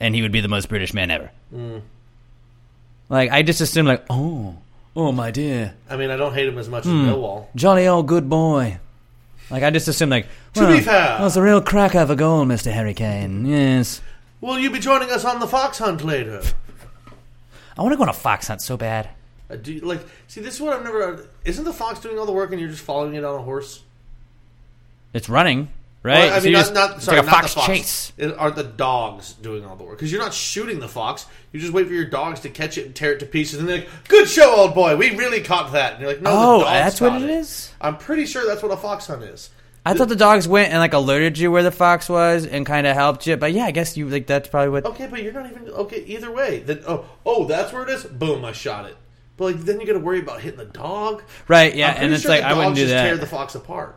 and he would be the most British man ever. Mm. Like I just assume, like, oh, oh my dear, I mean, I don't hate him as much Hmm. as Millwall. jolly old good boy. Like I just assume, like, To well, be fair. that was a real cracker of a goal, Mister Harry Kane. Yes, Will you be joining us on the Fox Hunt later? I want to go on a fox hunt so bad. Uh, do you, like, see, this is what I've never. Isn't the fox doing all the work and you're just following it on a horse? It's running, right? Well, I mean, you not, not sorry, like a not fox the fox. chase. It, are the dogs doing all the work? Because you're not shooting the fox. You just wait for your dogs to catch it and tear it to pieces, and they're like, "Good show, old boy. We really caught that." And you're like, "No, Oh, that's what caught it is? I'm pretty sure that's what a fox hunt is. I thought the dogs went and like alerted you where the fox was and kind of helped you. But yeah, I guess you like that's probably what. Okay, but you're not even okay either way. Then oh, oh, that's where it is. Boom, I shot it. But like, then you got to worry about hitting the dog. Right, yeah, and it's like I wouldn't do just that. Tear the fox apart,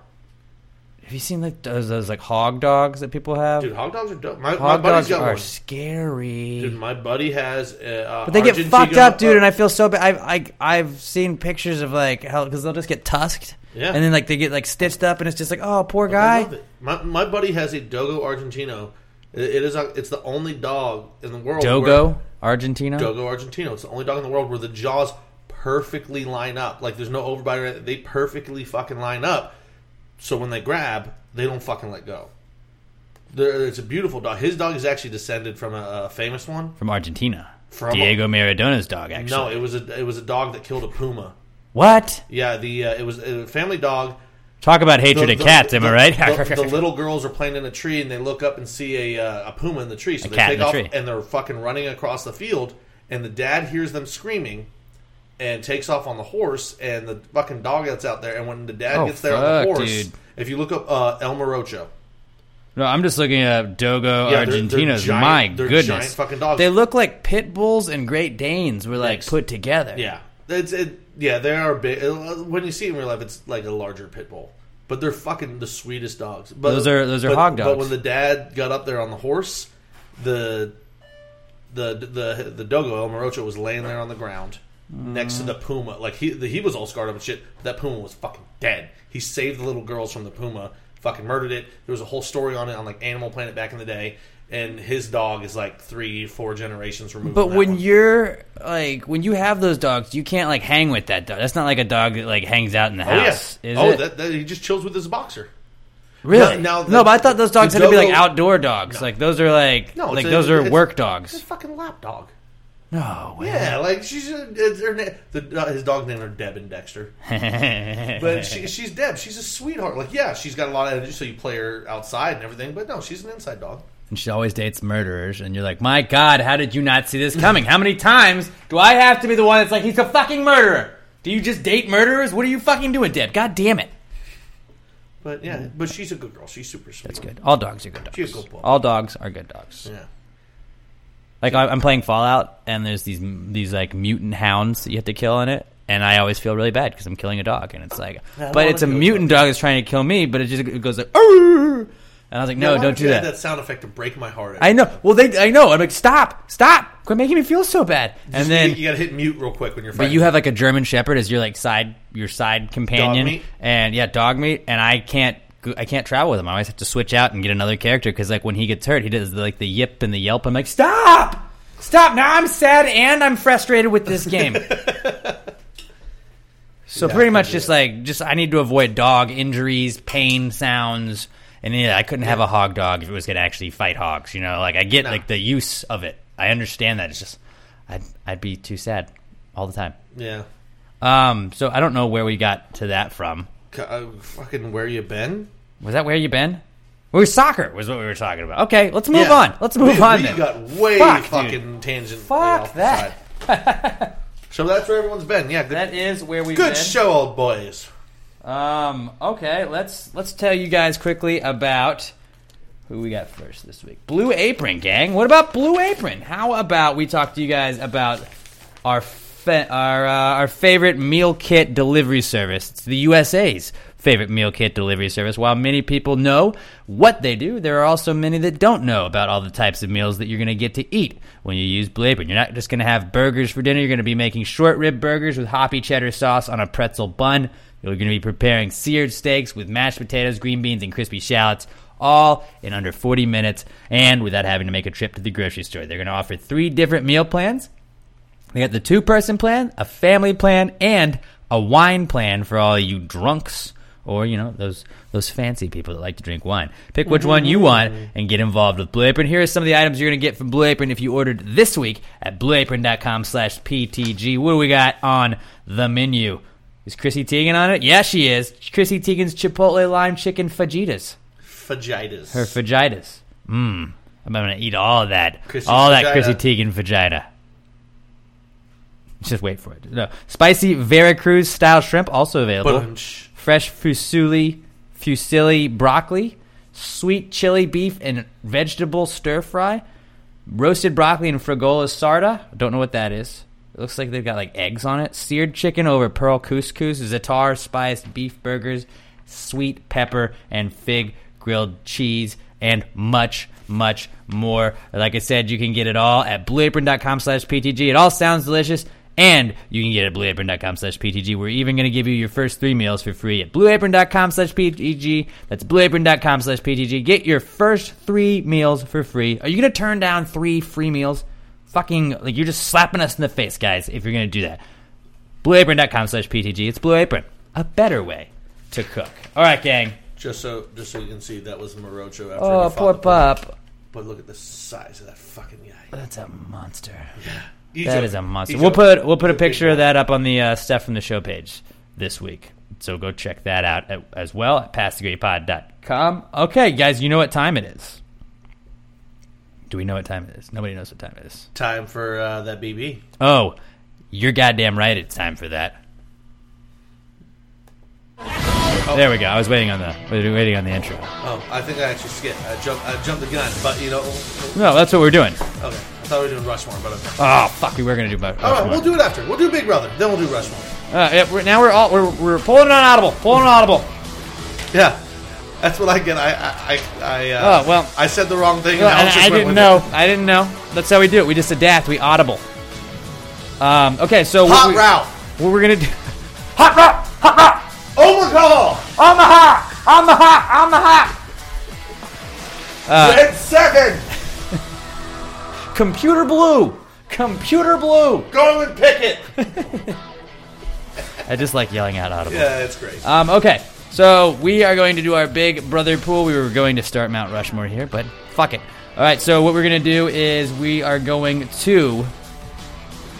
Have you seen like those, those like hog dogs that people have? dude. Hog dogs are dope. My, my hog buddy's dogs got are one. scary. Dude, my buddy has. Uh, but they get Argentino- fucked up, dude, uh, and I feel so bad. I've I, I've seen pictures of like how because they'll just get tusked, Yeah. and then like they get like stitched up, and it's just like oh poor I guy. it. My, my buddy has a Dogo Argentino. It, it is. A, it's the only dog in the world. Dogo where- Argentina. Dogo Argentino. It's the only dog in the world where the jaws perfectly line up. Like there's no overbite or anything. They perfectly fucking line up. So when they grab, they don't fucking let go. They're, it's a beautiful dog. His dog is actually descended from a, a famous one. from Argentina. From Diego Maradona's dog, actually. No, it was a it was a dog that killed a puma. What? Yeah, the uh, it was a family dog. Talk about hatred The- of the- cats, am I right? The, the little girls are playing in a tree and they look up and see a, uh, a puma in the tree. So A they take the off tree. and they're fucking running across the field. And the dad hears them screaming and takes off on the horse. And the fucking dog that's out there. And when the dad Oh, gets there on the horse, dude. if you look up uh, El Morocho, No, I'm just looking at Dogo Yeah, they're- they're giant- My goodness, giant fucking dogs. They look like pit bulls and Great Danes were like Mixed. put together. yeah, it's it. Yeah, they are big. uh, When you see it in real life, it's like a larger pit bull. But they're fucking the sweetest dogs. But, Those are- those are but- hog dogs. But when the dad got up there on the horse, the the the the dogo El Morocho was laying there on the ground next to mm. the puma. Like he the, he was all scarred up and shit. But that puma was fucking dead. He saved the little girls from the puma. Fucking murdered it. There was a whole story on it on like Animal Planet back in the day. And his dog is like three, four generations removed. But from that when one. you're like when you have those dogs, you can't like hang with that dog. That's not like a dog that like hangs out in the Oh house. Is oh, it? That, that he just chills with his boxer. really? Now, now no, the- but I thought those dogs the had to be like Dogo- outdoor dogs. Like those are like No, it's like a- those are it's- work It's dogs. a fucking lap dog. No way. Yeah, like she's a, it's her na- the, uh, his dog named her Deb and Dexter, but she, she's Deb. She's a sweetheart. Like yeah, she's got a lot of energy, so you play her outside and everything. But no, she's an inside dog. and she always dates murderers, and you're like, my God, how did you not see this coming? How many times do I have to be the one that's like, he's a fucking murderer? Do you just date murderers? What are you fucking doing, Deb? God damn it. But yeah, but she's a good girl. She's super sweet. That's good. All dogs are good dogs. She's a good boy. All dogs are good dogs. Yeah. Like I- I'm playing Fallout, and there's these these like mutant hounds that you have to kill in it, and I always feel really bad because I'm killing a dog, and it's like, Yeah, I but wanna it's a kill a mutant dog that's trying to kill me, but it just it goes like, "Arr!" and I was like, no, Yeah, don't do that. add that sound effect to break my heart. I know. Well, they, I know. I'm like, stop, stop, quit making me feel so bad. Just- and then, you, you got to hit mute real quick when you're. Fighting. But Fighting. you have like a German Shepherd as your like side, your side companion, meat? and yeah, dog meat. And I can't, go- I can't travel with him. I always have to switch out and get another character because like when he gets hurt, he does like the yip and the yelp. I'm like, stop, stop. Now I'm sad and I'm frustrated with this game. So Yeah, pretty much just like just I need to avoid dog injuries, pain sounds, and yeah, I couldn't have a hog dog if it was going to actually fight hogs. You know, like I get No. like the use of it. I understand that. It's just I'd I'd be too sad all the time. yeah. Um, so I don't know where we got to that from. Uh, fucking where you been? Was that where you been? We were soccer was what we were talking about. Okay, let's move Yeah. on. Let's move we, on. We then. got way Fuck, dude. fucking tangent. Fuck that. so that's where everyone's been. Yeah, good, That is where we've good been. show, old boys. Um. Okay. Let's let's tell you guys quickly about who we got first this week. Blue Apron, gang. What about Blue Apron? How about we talk to you guys about our our uh, our favorite meal kit delivery service? It's the USA's favorite meal kit delivery service. While many people know what they do, there are also many that don't know about all the types of meals that you're going to get to eat when you use Blue Apron. You're not just going to have burgers for dinner. You're going to be making short rib burgers with hoppy cheddar sauce on a pretzel bun. You're going to be preparing seared steaks with mashed potatoes, green beans, and crispy shallots, all in under 40 minutes and without having to make a trip to the grocery store. They're going to offer three different meal plans. They got the two person plan, a family plan, and a wine plan for all you drunks or, you know, those those fancy people that like to drink wine. Pick which one you want and get involved with Blue Apron. Here are some of the items you're going to get from Blue Apron if you ordered this week at blueapron.com slash PTG. What do we got on the menu? Is Chrissy Teigen on it? Yeah, she is. Chrissy Teigen's Chipotle Lime Chicken Fajitas. Fajitas. Her fajitas. Mmm. I'm going to eat all of that. Chrissy all that fajita. Chrissy Teigen vagina. Just wait for it. No. Spicy Veracruz style shrimp also available. Bunch. Um, Fresh fusilli, fusilli broccoli, sweet chili beef and vegetable stir fry, roasted broccoli and fregola sarda. Don't know what that is. It looks like they've got like eggs on it. Seared chicken over pearl couscous, zatar spiced beef burgers, sweet pepper and fig grilled cheese, and much, much more. Like I said, you can get it all at blueapron.com slash PTG. It all sounds delicious. And you can get it at blueapron.com slash PTG. We're even going to give you your first three meals for free at blueapron.com slash PTG. That's blueapron.com slash PTG. Get your first three meals for free. Are you going to turn down three free meals? Fucking, like, you're just slapping us in the face, guys, if you're going to do that. Blueapron.com slash PTG. It's Blue Apron. A better way to cook. All right, gang. Just so, just so you can see, that was Morocho. After Oh, poor pup. But look at the size of that fucking guy. That's a monster. He's That a- is a monster. We'll a- put we'll put a he's a big picture of that up on the uh, stuff from the show page this week. So go check that out at, as well at passthegravypod.com. Okay, guys, you know what time it is. Do we know what time it is? Nobody knows what time it is. Time for uh, that BB. Oh, you're goddamn right. It's time for that. There we go. I was waiting on the waiting on the intro. Oh, I think I actually skipped. I jumped, I jumped the gun, but you know. No, that's what we're doing. Okay, thought we were doing Rushmore, but okay. Oh fuck, we were gonna do. About, All right, we'll do it after. We'll do Big Brother, then we'll do Rushmore. Uh, yeah, we're, now we're all we're, we're pulling it on Audible, pulling on Audible. Yeah, that's what I get. I, I, I, I uh, Oh, well. I said the wrong thing. Well, and just I didn't know. it. I didn't know. That's how we do it. We just adapt. We audible. Um, okay, so Hot we, route. what we're gonna do? Hot route. Hot route. Omaha. On the hot. On the hot. On the hot. Uh, Red second. Computer blue. Computer blue. Go and pick it. I just like yelling out audible. Yeah, it's great. Um, okay, so we are going to do our big brother pool. We were going to start Mount Rushmore here, but fuck it. All right, so what we're going to do is we are going to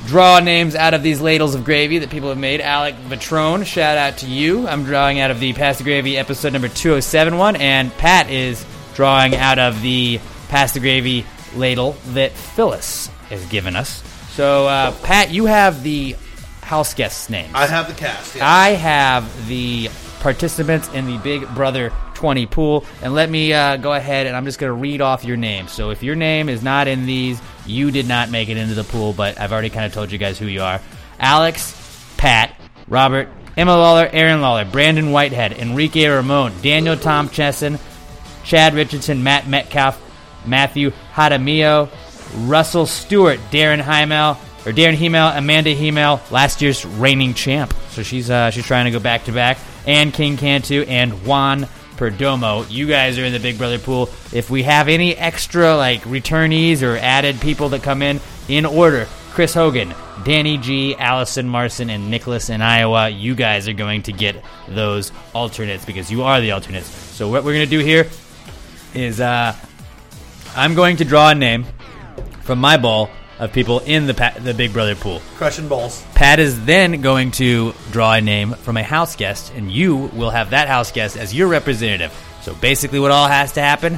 draw names out of these ladles of gravy that people have made. Alec Vatrone, shout out to you. I'm drawing out of the Pass the Gravy episode number 207 one, and Pat is drawing out of the Pass the Gravy ladle that Phyllis has given us. So, uh, Pat, you have the house guests' names. I have the cast. Yeah. I have the participants in the Big Brother 20 pool. And let me uh, go ahead and I'm just going to read off your names. So if your name is not in these, you did not make it into the pool, but I've already kind of told you guys who you are Alex, Pat, Robert, Emma Lawler, Aaron Lawler, Brandon Whitehead, Enrique Ramon, Daniel Tom Chesson, Chad Richardson, Matt Metcalf, Matthew Hadamio, Russell Stewart, Darren Heimel, or Darren Hemel, Amanda Hemel, last year's reigning champ. So she's uh, she's trying to go back to back. And King Cantu and Juan Perdomo. You guys are in the Big Brother pool. If we have any extra like returnees or added people that come in in order, Chris Hogan, Danny G, Allison Marson, and Nicholas in Iowa, you guys are going to get those alternates because you are the alternates. So what we're gonna do here is uh, I'm going to draw a name from my ball of people in the pa- the Big Brother pool. Crushing balls. Pat is then going to draw a name from a house guest, and you will have that house guest as your representative. So basically, what all has to happen?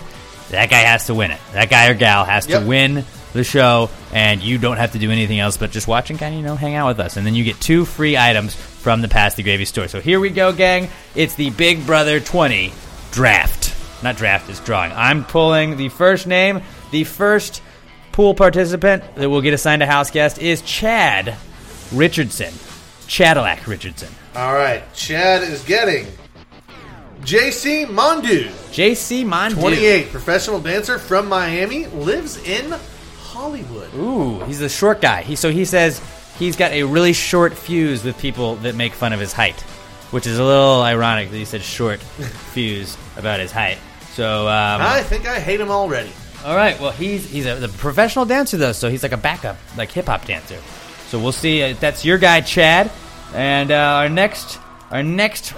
That guy has to win it. That guy or gal has Yep. to win the show, and you don't have to do anything else but just watch and kind of you know hang out with us. And then you get two free items from the Pass the Gravy store. So here we go, gang. It's the Big Brother 20 draft. Not draft, it's drawing. I'm pulling the first name. The first pool participant that will get assigned a house guest is Chad Richardson. Chadillac Richardson. All right, Chad is getting JC Mounduix, JC Mounduix. 28, professional dancer from Miami, lives in Hollywood. Ooh, he's a short guy. He so he says he's got a really short fuse with people that make fun of his height, which is a little ironic that he said short fuse about his height. So um, I think I hate him already. all right, well he's he's a the professional dancer though, so he's like a backup, like hip hop dancer. So we'll see. Uh, that's your guy, Chad, and uh, our next our next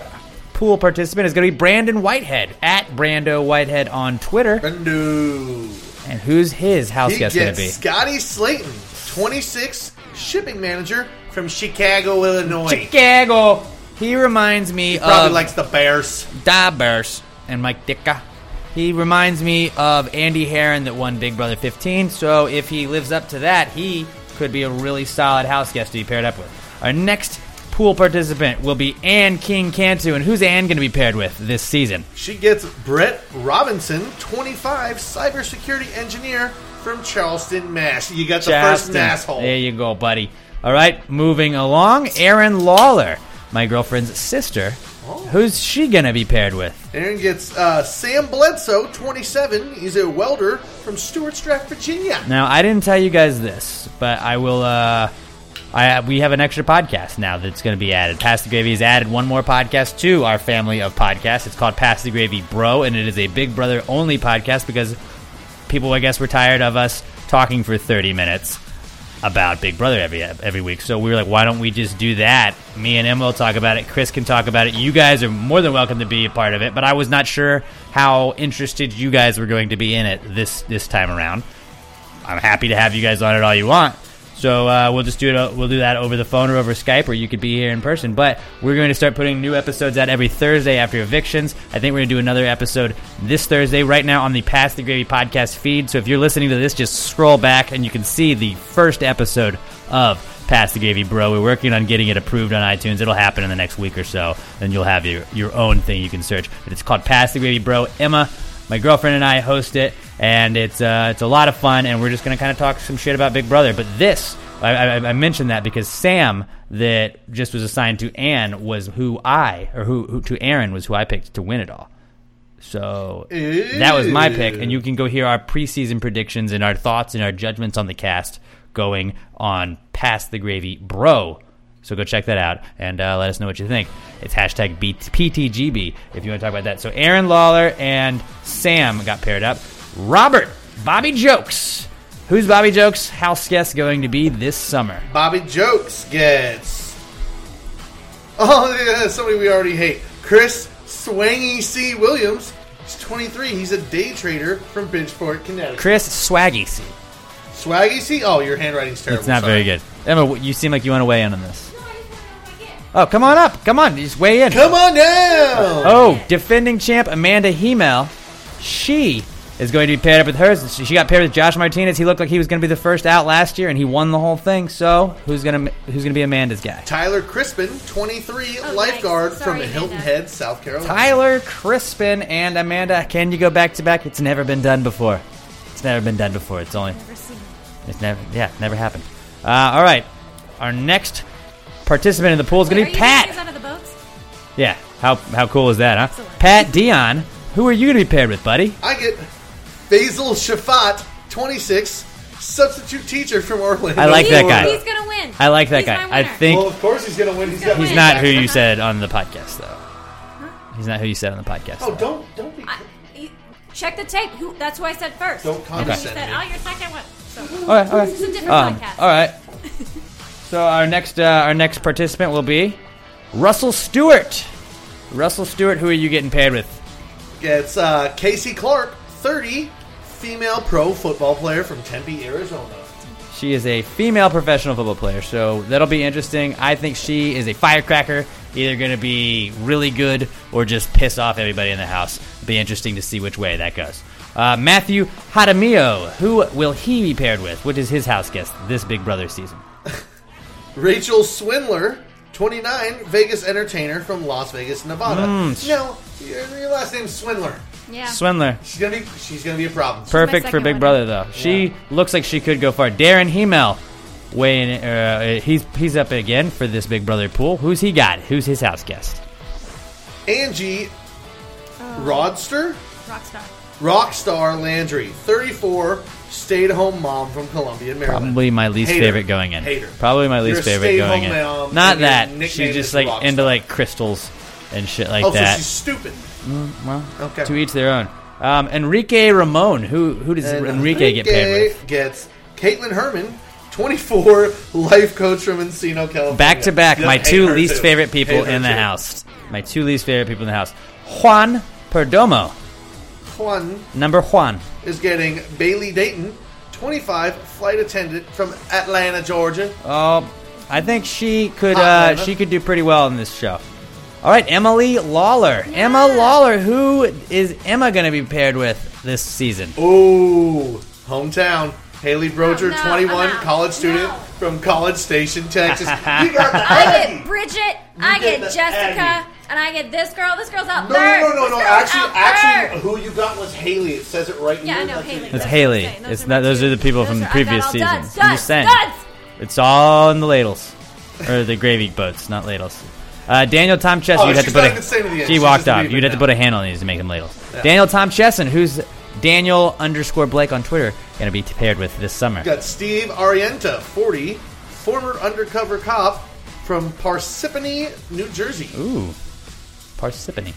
pool participant is going to be Brandon Whitehead at Brando Whitehead on Twitter. Brando. And who's his house He guest going to be? Scotty Slayton, 26, shipping manager from Chicago, Illinois. Chicago. He reminds me Probably of likes the Bears. Da Bears and Mike Ditka. He reminds me of Andy Herren that won Big Brother 15. So if he lives up to that, he could be a really solid house guest to be paired up with. Our next pool participant will be Ann King Cantu. And who's Ann going to be paired with this season? She gets Brett Robinson, 25, cybersecurity engineer from Charleston, Mass. You got the Justin. first asshole. There you go, buddy. All right, moving along. Aaron Lawler, my girlfriend's sister. Oh. Who's she going to be paired with? Aaron gets uh, Sam Bledsoe, 27. He's a welder from Stuarts Draft, Virginia. Now, I didn't tell you guys this, but I will. Uh, I we have an extra podcast now that's going to be added. Pass the Gravy has added one more podcast to our family of podcasts. It's called Pass the Gravy Bro, and it is a Big Brother only podcast because people, I guess, were tired of us talking for thirty minutes about Big Brother every every week. So we were like, why don't we just do that? Me and Emma will talk about it. Chris can talk about it. You guys are more than welcome to be a part of it. But I was not sure how interested you guys were going to be in it this this time around. I'm happy to have you guys on it all you want. So uh, we'll just do it. We'll do that over the phone or over Skype, or you could be here in person. But we're going to start putting new episodes out every Thursday after evictions. I think we're going to do another episode this Thursday. Right now on the Pass the Gravy podcast feed. So if you're listening to this, just scroll back and you can see the first episode of Pass the Gravy, bro. We're working on getting it approved on iTunes. It'll happen in the next week or so. Then you'll have your your own thing you can search. But it's called Pass the Gravy, bro. Emma my girlfriend and I host it, and it's uh, it's a lot of fun. And we're just gonna kind of talk some shit about Big Brother. But this, I, I, I mentioned that because Sam, that just was assigned to Anne, was who I or who, who to Aaron was who I picked to win it all. So that was my pick, and you can go hear our preseason predictions and our thoughts and our judgments on the cast going on Pass the Gravy, bro. So go check that out and uh, let us know what you think. It's hashtag PTGB if you want to talk about that. So Aaron Lawler and Sam got paired up. Robert, Bobby Jokes. Who's Bobby Jokes' house guest going to be this summer? Bobby Jokes gets. Oh, yeah, somebody we already hate. Chris Swaggy C. Williams. He's 23. He's a day trader from Bridgeport, Connecticut. Chris Swaggy. C. Swaggy C. Oh, your handwriting's terrible. It's not Sorry. very good. Emma, you seem like you want to weigh in on this. Oh, come on up. Come on. Just weigh in. Come on down. Oh, defending champ Amanda Hemel. She is going to be paired up with hers. She got paired with Josh Martinez. He looked like he was going to be the first out last year, and he won the whole thing. So, who's going to who's going to be Amanda's guy? Tyler Crispen, 23, Oh, lifeguard yikes. from Sorry, Hilton Amanda. Head, South Carolina. Tyler Crispen and Amanda. Can you go back to back? It's never been done before. It's never been done before. It's only Never seen it's never yeah never happened. Uh, all right, our next participant in the pool is going to be Pat. taking us out of the boats? Yeah, how how cool is that, huh? Excellent. Pat Dion. Who are you going to be paired with, buddy? I get Basil Shafat, 26, substitute teacher from Orlando. I like that guy. He's gonna win. I like that He's guy. I winner. think Well, of course he's going to win. He's got He's he's win. not who you said on the podcast, though. He's not who you said on the podcast. Oh, don't don't be. I, you- check the tape. Who, that's who I said first. Don't And then condescend you said, me. "Oh, your second one." So, Okay, okay. This is a different Um, podcast. all right. So our next uh, our next participant will be Russell Stewart. Russell Stewart, who are you getting paired with? Gets uh, Kaycee Clark, 30, female pro football player from Tempe, Arizona. She is a female professional football player, so that'll be interesting. I think she is a firecracker, either going to be really good or just piss off everybody in the house. Be interesting to see which way that goes. Uh, Matthew Hadamio, who will he be paired with? What is his house guest this Big Brother season? Rachel Swindler, 29, Vegas entertainer from Las Vegas, Nevada. Mm. No, your, your last name's Swindler. Yeah. Swindler. She's gonna be she's gonna be a problem. Perfect for Big Brother though. She looks like she could go far. Darren Hemel, weighing uh, he's he's up again for this Big Brother pool. Who's he got? Who's his house guest? Angie Rodster, Rockstar. Rockstar Lantry, 34, stay-at-home mom from Columbia, Maryland. Probably my least Hater. favorite going in. Hater. Probably my least You're a favorite going in. mom, Not and your that nickname she's is just like into like crystals and shit like oh, that. so she's stupid. Mm, well, Okay. to each their own. Um, Enrique Ramon. Who who does Enrique, get paid with? Gets Kaitlyn Herman, 24, life coach from Encino, California. Back to back, Just my hate two her least too. favorite people Hate her in the too. house. My two least favorite people in the house. Juan Perdomo. Juan Number Juan. is getting Bayleigh Dayton, 25, flight attendant from Atlanta, Georgia. Oh, I think she could uh, Emma. she could do pretty well in this show. All right, Emily Lawler. Emma Lawler. Who is Emma going to be paired with this season? Ooh, hometown. Haley Broger, no, 21, I'm out. college student from College Station, Texas. you got the I Aggie. get Bridget, I get get the Jessica, Aggie. And I get this girl. This girl's out No, third. no, no, no, no. Actually, actually, who you got was Haley. It says it right. in Yeah, I your know. Haley. It's Those Haley. Those It's are not. Those two. are the people Those from the previous season. duds, I'm duds, just saying. duds. It's all in the ladles, or the gravy boats, not ladles. Uh, Daniel Tom Chesson, Oh, you'd have to she's put not a. even saying it yet. She walked off. You'd have to put a handle on these to make them ladles. Yeah. Daniel Tom Chesson, who's Daniel underscore Blake on Twitter, going to be paired with this summer. Got Steve Arienta, 40, former undercover cop from Parsippany, New Jersey. Ooh, Parsippany.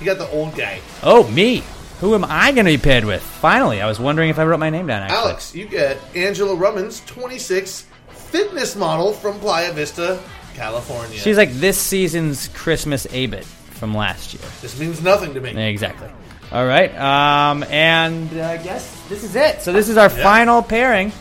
You got the old guy. Oh, me. Who am I going to be paired with? Finally, I was wondering if I wrote my name down. Actually, Alex, you get Angela Rummans, 26, fitness model from Playa Vista, California. she's like this season's Christmas Abbott from last year. This means nothing to me. Exactly. All right. Um, and uh, I guess this is it. So this is our final pairing.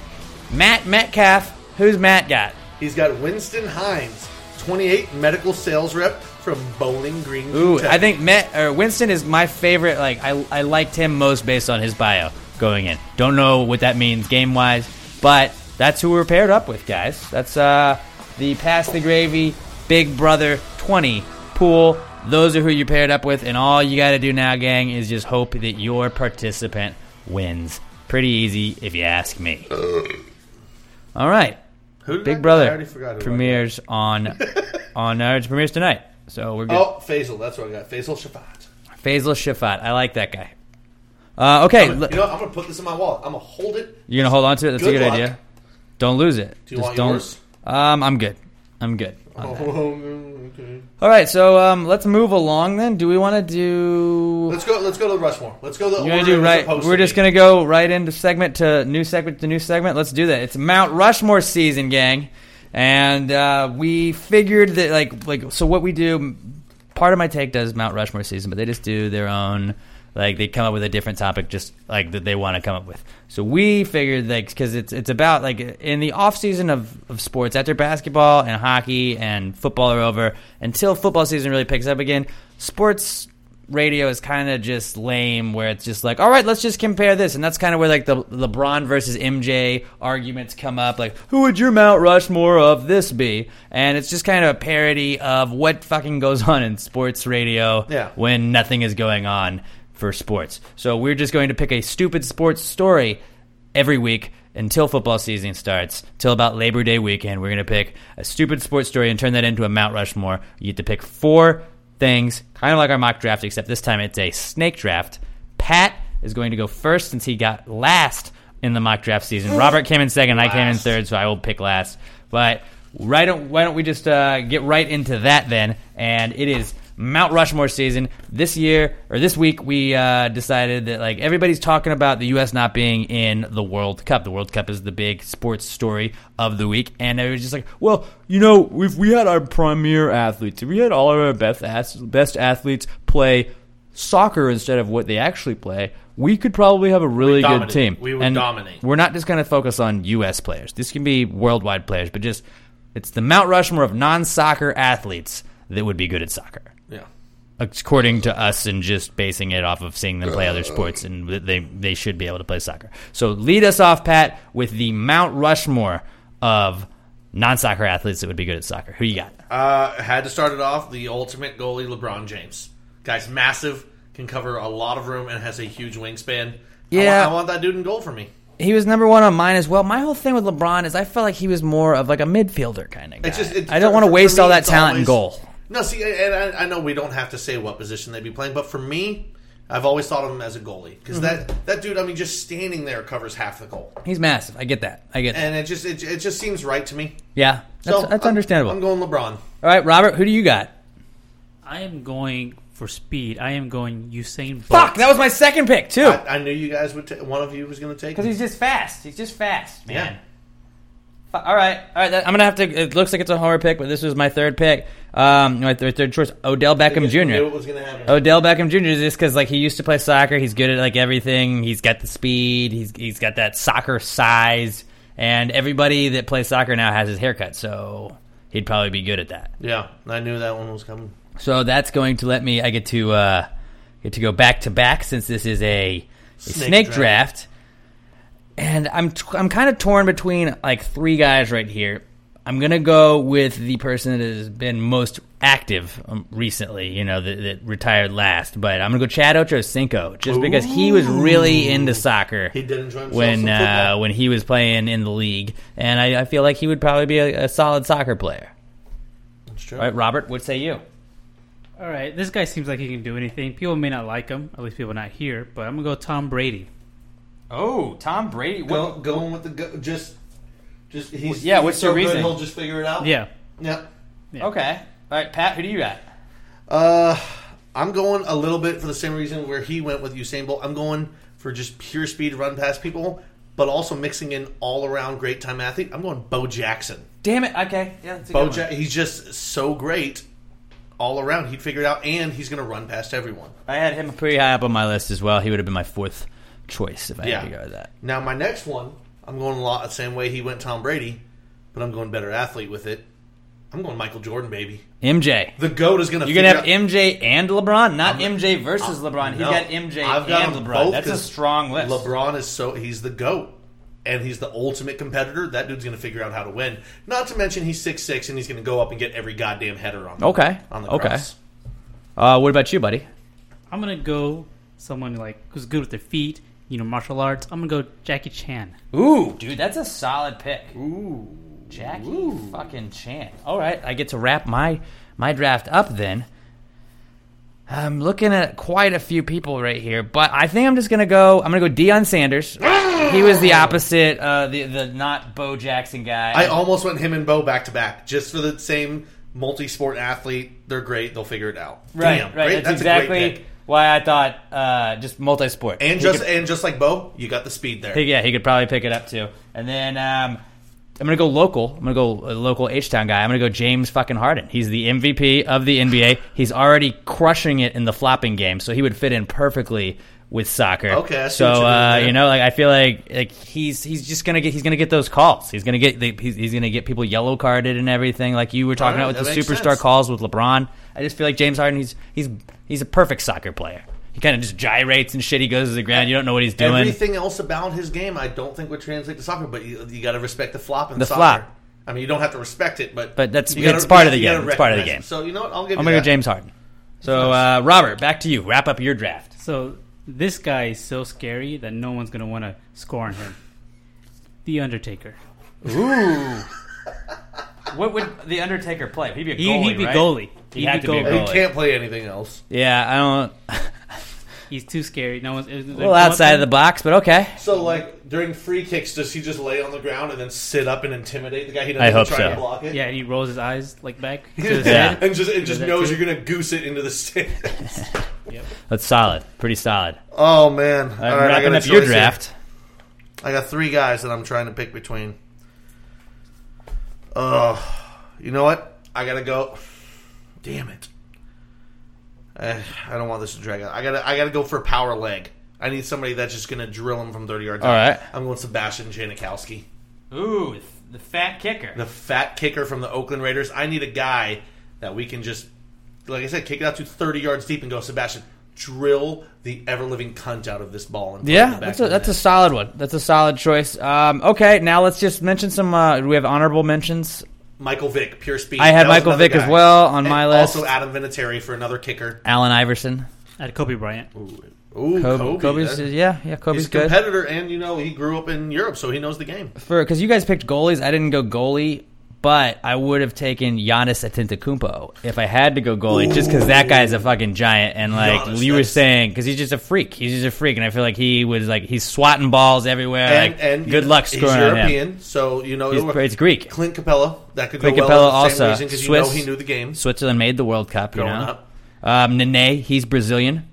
Matt Metcalf. Who's Matt got? He's got Winston Hines, 28, medical sales rep from Bowling Green, Ooh, Kentucky. I think Met or Winston is my favorite. Like I, I liked him most based on his bio going in. Don't know what that means game wise, but that's who we're paired up with, guys. That's uh the pass the gravy Big Brother 20 pool. Those are who you paired up with, and all you got to do now, gang, is just hope that your participant wins. Pretty easy, if you ask me. All right. Who Big I Brother I premieres on on uh, premieres tonight. So we're good. Oh, Faisal. That's what I got. Faisal Shafat. Faisal Shafat. I like that guy. Uh, okay, I'm, l- you know, what? I'm going to put this in my wallet. I'm going to hold it. you're gonna hold on to it. That's a Good good luck. idea. Don't lose it. Do you want don't. yours? Um, I'm good. I'm good. Oh, okay. All right, so um, let's move along then. Do we want to do? Let's go. Let's go to the Rushmore. Let's go. The You're gonna do right. We're to just be. gonna go right into segment to new segment to new segment. Let's do that. It's Mount Rushmore season, gang, and uh, we figured that like like so what we do. Part of my take does Mount Rushmore season, but they just do their own. Like they come up with a different topic, just like that they want to come up with. So we figured like because it's it's about like in the off season of, of sports after basketball and hockey and football are over until football season really picks up again. Sports radio is kind of just lame where it's just like all right let's just compare this and that's kind of where like the lebron versus mj arguments come up like who would your mount rushmore of this be and it's just kind of a parody of what fucking goes on in sports radio Yeah. when nothing is going on for sports so we're just going to pick a stupid sports story every week until football season starts, till about Labor Day weekend. We're going to pick a stupid sports story and turn that into a Mount Rushmore. You get to pick four things, kind of like our mock draft, except this time it's a snake draft. Pat is going to go first since he got last in the mock draft season. Robert came in second, I came in third, so I will pick last. But right, don't, why don't we just uh, get right into that then? And it is Mount Rushmore season this year or this week. We uh, decided that like everybody's talking about the U.S. not being in the World Cup. The World Cup is the big sports story of the week, and it was just like, well, you know, if we had our premier athletes, we had all of our best best athletes play soccer instead of what they actually play, we could probably have a really good team. We would and dominate. We're not just going to focus on U.S. players. This can be worldwide players, but just it's the Mount Rushmore of non-soccer athletes that would be good at soccer Yeah. according to us and just basing it off of seeing them play other sports and they they should be able to play soccer. So lead us off, Pat, with the Mount Rushmore of non-soccer athletes that would be good at soccer. Who you got? Uh, had to start it off the ultimate goalie, LeBron James. Guy's massive, can cover a lot of room, and has a huge wingspan. I Yeah. want, I want that dude in goal for me. He was number one on mine as well. My whole thing with LeBron is I felt like he was more of like a midfielder kind of guy. It's just, it's, I don't for- want to waste me, all that it's talent in goal. No, see, and I, I know we don't have to say what position they'd be playing, but for me, I've always thought of him as a goalie because Mhm. that that dude, I mean, just standing there covers half the goal, He's massive. I get that. I get that. and it just it, it just seems right to me. Yeah, that's, So, that's I'm- understandable. I'm going LeBron. all right, Robert, who do you got? I am going for speed. I am going Usain Bolt. Fuck, that was my second pick too. I, I knew you guys would. ta- one of you was going to take Because he's just fast. He's just fast, man. Yeah. All right, all right. that- I'm gonna have to. It looks like it's a horror pick, but this was my third pick. Um, my third, third choice, Odell Beckham Jr. knew it was going to happen. Odell Beckham Jr. is just because like he used to play soccer. He's good at like everything. He's got the speed. He's he's got that soccer size, and everybody that plays soccer now has his haircut, so he'd probably be good at that. Yeah, I knew that one was coming. So that's going to let me. I get to uh, get to go back to back since this is a, a snake, Snake draft. draft. And I'm t- I'm kind of torn between like three guys right here. I'm gonna go with the person that has been most active um, recently. You know, that, that retired last, but I'm gonna go Chad Ochocinco just because he was really into soccer. He did enjoy himself when uh, when he was playing in the league, and I, I feel like he would probably be a, a solid soccer player. That's true. All right, Robert, what say you? All right, this guy seems like he can do anything. People may not like him, at least people not here, but I'm gonna go Tom Brady. Oh, Tom Brady. Go, going with the go, just, just he's Yeah, he's what's so your good, reasoning? He'll just figure it out. Yeah. yeah. Okay. All right, Pat, who do you got? Uh, I'm going a little bit for the same reason where he went with Usain Bolt. I'm going for just pure speed, run past people, but also mixing in all around great time athlete. I'm going Bo Jackson. Damn it. Okay. Yeah, that's a Bo good ja- he's just so great all around. He'd figure it out, and he's going to run past everyone. I had him pretty high up on my list as well. He would have been my fourth choice if I Yeah. had to go with that. Now my next one, I'm going a lot the same way he went Tom Brady, but I'm going better athlete with it. I'm going Michael Jordan, baby. MJ. The goat is going to. You're gonna have MJ and LeBron, not MJ versus I'm- LeBron. He's no. got MJ I've got and LeBron. both That's a strong list. LeBron is so he's the goat, and he's the ultimate competitor. That dude's going to figure out how to win. Not to mention he's six six and he's going to go up and get every goddamn header on. The, Okay. On the Okay. cross. Uh, what about you, buddy? I'm gonna go someone like who's good with their feet, you know, martial arts. I'm gonna go Jackie Chan. Ooh, dude, that's a solid pick. Ooh, Jackie fucking Chan. All right, I get to wrap my my draft up then. I'm looking at quite a few people right here, but I think I'm just gonna go. I'm gonna go Deion Sanders. he was the opposite, uh, the the not Bo Jackson guy. I almost went him and Bo back to back just for the same multi-sport athlete. They're great. They'll figure it out. right, Damn, right. great. That's, a great exactly pick. Why I thought uh, just multi-sport And He just could- and just like Bo, you got the speed there. He- yeah, he could probably pick it up too. And then um, I'm gonna go local. I'm gonna go local H Town guy. I'm gonna go James fucking Harden. He's the MVP of the NBA. He's already crushing it in the flopping game, so he would fit in perfectly with soccer. Okay, I see so you're uh, you know, like I feel like like he's he's just gonna get he's gonna get those calls. He's gonna get the, he's, he's gonna get people yellow carded and everything, like you were talking right, about with the superstar sense. calls with LeBron. I just feel like James Harden. He's he's he's a perfect soccer player. He kind of just gyrates and shit. He goes to the ground. You don't know what he's doing. Everything else about his game, I don't think would translate to soccer. But you, you got to respect the flop and The soccer. flop. I mean, you don't have to respect it, but But that's- you gotta- it's part of the game. It's part of the game. it. So you know what? I'll give I'm you gonna go. James Harden. So uh, Robert, back to you. Wrap up your draft. So this guy is so scary that no one's gonna want to score on him. The Undertaker. Ooh. what would the Undertaker play? He'd be a goalie. he'd be right? goalie. He'd, He'd have be to be a goalie. goalie. He can't play anything else. Yeah, I don't. He's too scary. No one's A little outside of the box, but okay. So, like during free kicks, does he just lay on the ground and then sit up and intimidate the guy? He doesn't I even hope try so. to block it. Yeah, and he rolls his eyes like back. to Yeah. head. and just and just knows too. you're gonna goose it into the stands. That's solid. Pretty solid. oh man! Uh, All right, I wrapping got up your choice here. draft. I got three guys that I'm trying to pick between. Oh, you know what? I gotta go. Damn it! Eh, I don't want this to drag out. I gotta I gotta go for a power leg. I need somebody that's just gonna drill him from thirty yards. All out. right. I'm going Sebastian Janikowski. Ooh, the fat kicker. the fat kicker from the Oakland Raiders. I need a guy that we can just, like I said, kick it out to 30 yards deep and go, Sebastian, drill the ever living cunt out of this ball. And put it in Yeah, that's a that's a solid one. That's a solid choice. Um, okay, now let's just mention some. Uh, do we have honorable mentions? Michael Vick, pure speed. I had That was Michael another Vick as guy. well on my And list. Also, Adam Vinatieri for another kicker. Allen Iverson. I had Kobe Bryant. Ooh, Kobe- Kobe. Kobe's- that- yeah, yeah, Kobe's He's a good. competitor, and you know he grew up in Europe, so he knows the game. For because you guys picked goalies, I didn't go goalie, but I would have taken Giannis Antetokounmpo if I had to go goalie, just because that guy is a fucking giant. And like Giannis, you were that's- saying, because he's just a freak. He's just a freak, and I feel like he was like he's swatting balls everywhere. And, like and good luck he's scoring on him. European, so you know He's- it'll- it's Greek. Clint Capela, that could Clint go Capela well for the same also reason because you know Swiss. he knew the game. Switzerland made the World Cup. You Growing know, up. um, Nene, he's Brazilian.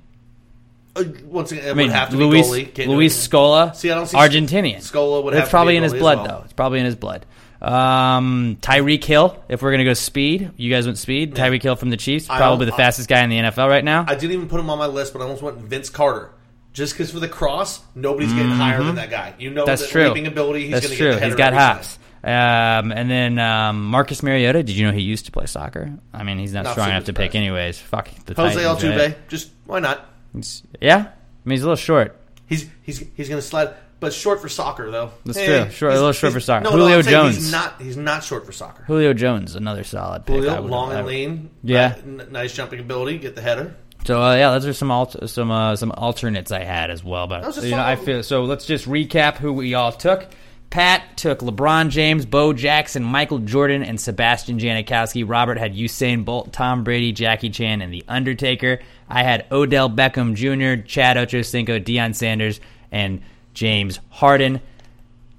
Uh, once again, it I mean, would have to Luis be goalie. Can't do Luis anything. Scola, See, I don't see Argentinian. Scola would It's have to probably in his goalie as blood, well. though. It's probably in his blood. Um, Tyreek Hill. If we're gonna go speed, you guys went speed. Tyreek Hill from the Chiefs, probably the fastest guy in the NFL right now. I didn't even put him on my list, but I almost went Vince Carter. Just because for the cross, nobody's getting higher than that guy. You know Mm-hmm. That's the true. leaping ability. He's That's true. He's got hops. Um, and then um, Marcus Mariota. Did you know he used to play soccer? I mean, he's not, Not strong enough to pick, anyways. Fuck the Jose Titans, Altuve, right? just why not? He's- yeah, I mean he's a little short. He's he's he's going to slide, but short for soccer though. That's Eh, true. Short- a little short for soccer. No, Julio no, I'm Jones. He's not. He's not short for soccer. Julio Jones, another solid pick. Julio, long and lean. Yeah. N- nice jumping ability. Get the header. So uh, yeah, those are some alt- some uh, some alternates I had as well. But you know, I feel so. Let's just recap who we all took. Pat took LeBron James, Bo Jackson, Michael Jordan, and Sebastian Janikowski. Robert had Usain Bolt, Tom Brady, Jackie Chan, and The Undertaker. I had Odell Beckham Jr., Chad Ochocinco, Deion Sanders, and James Harden.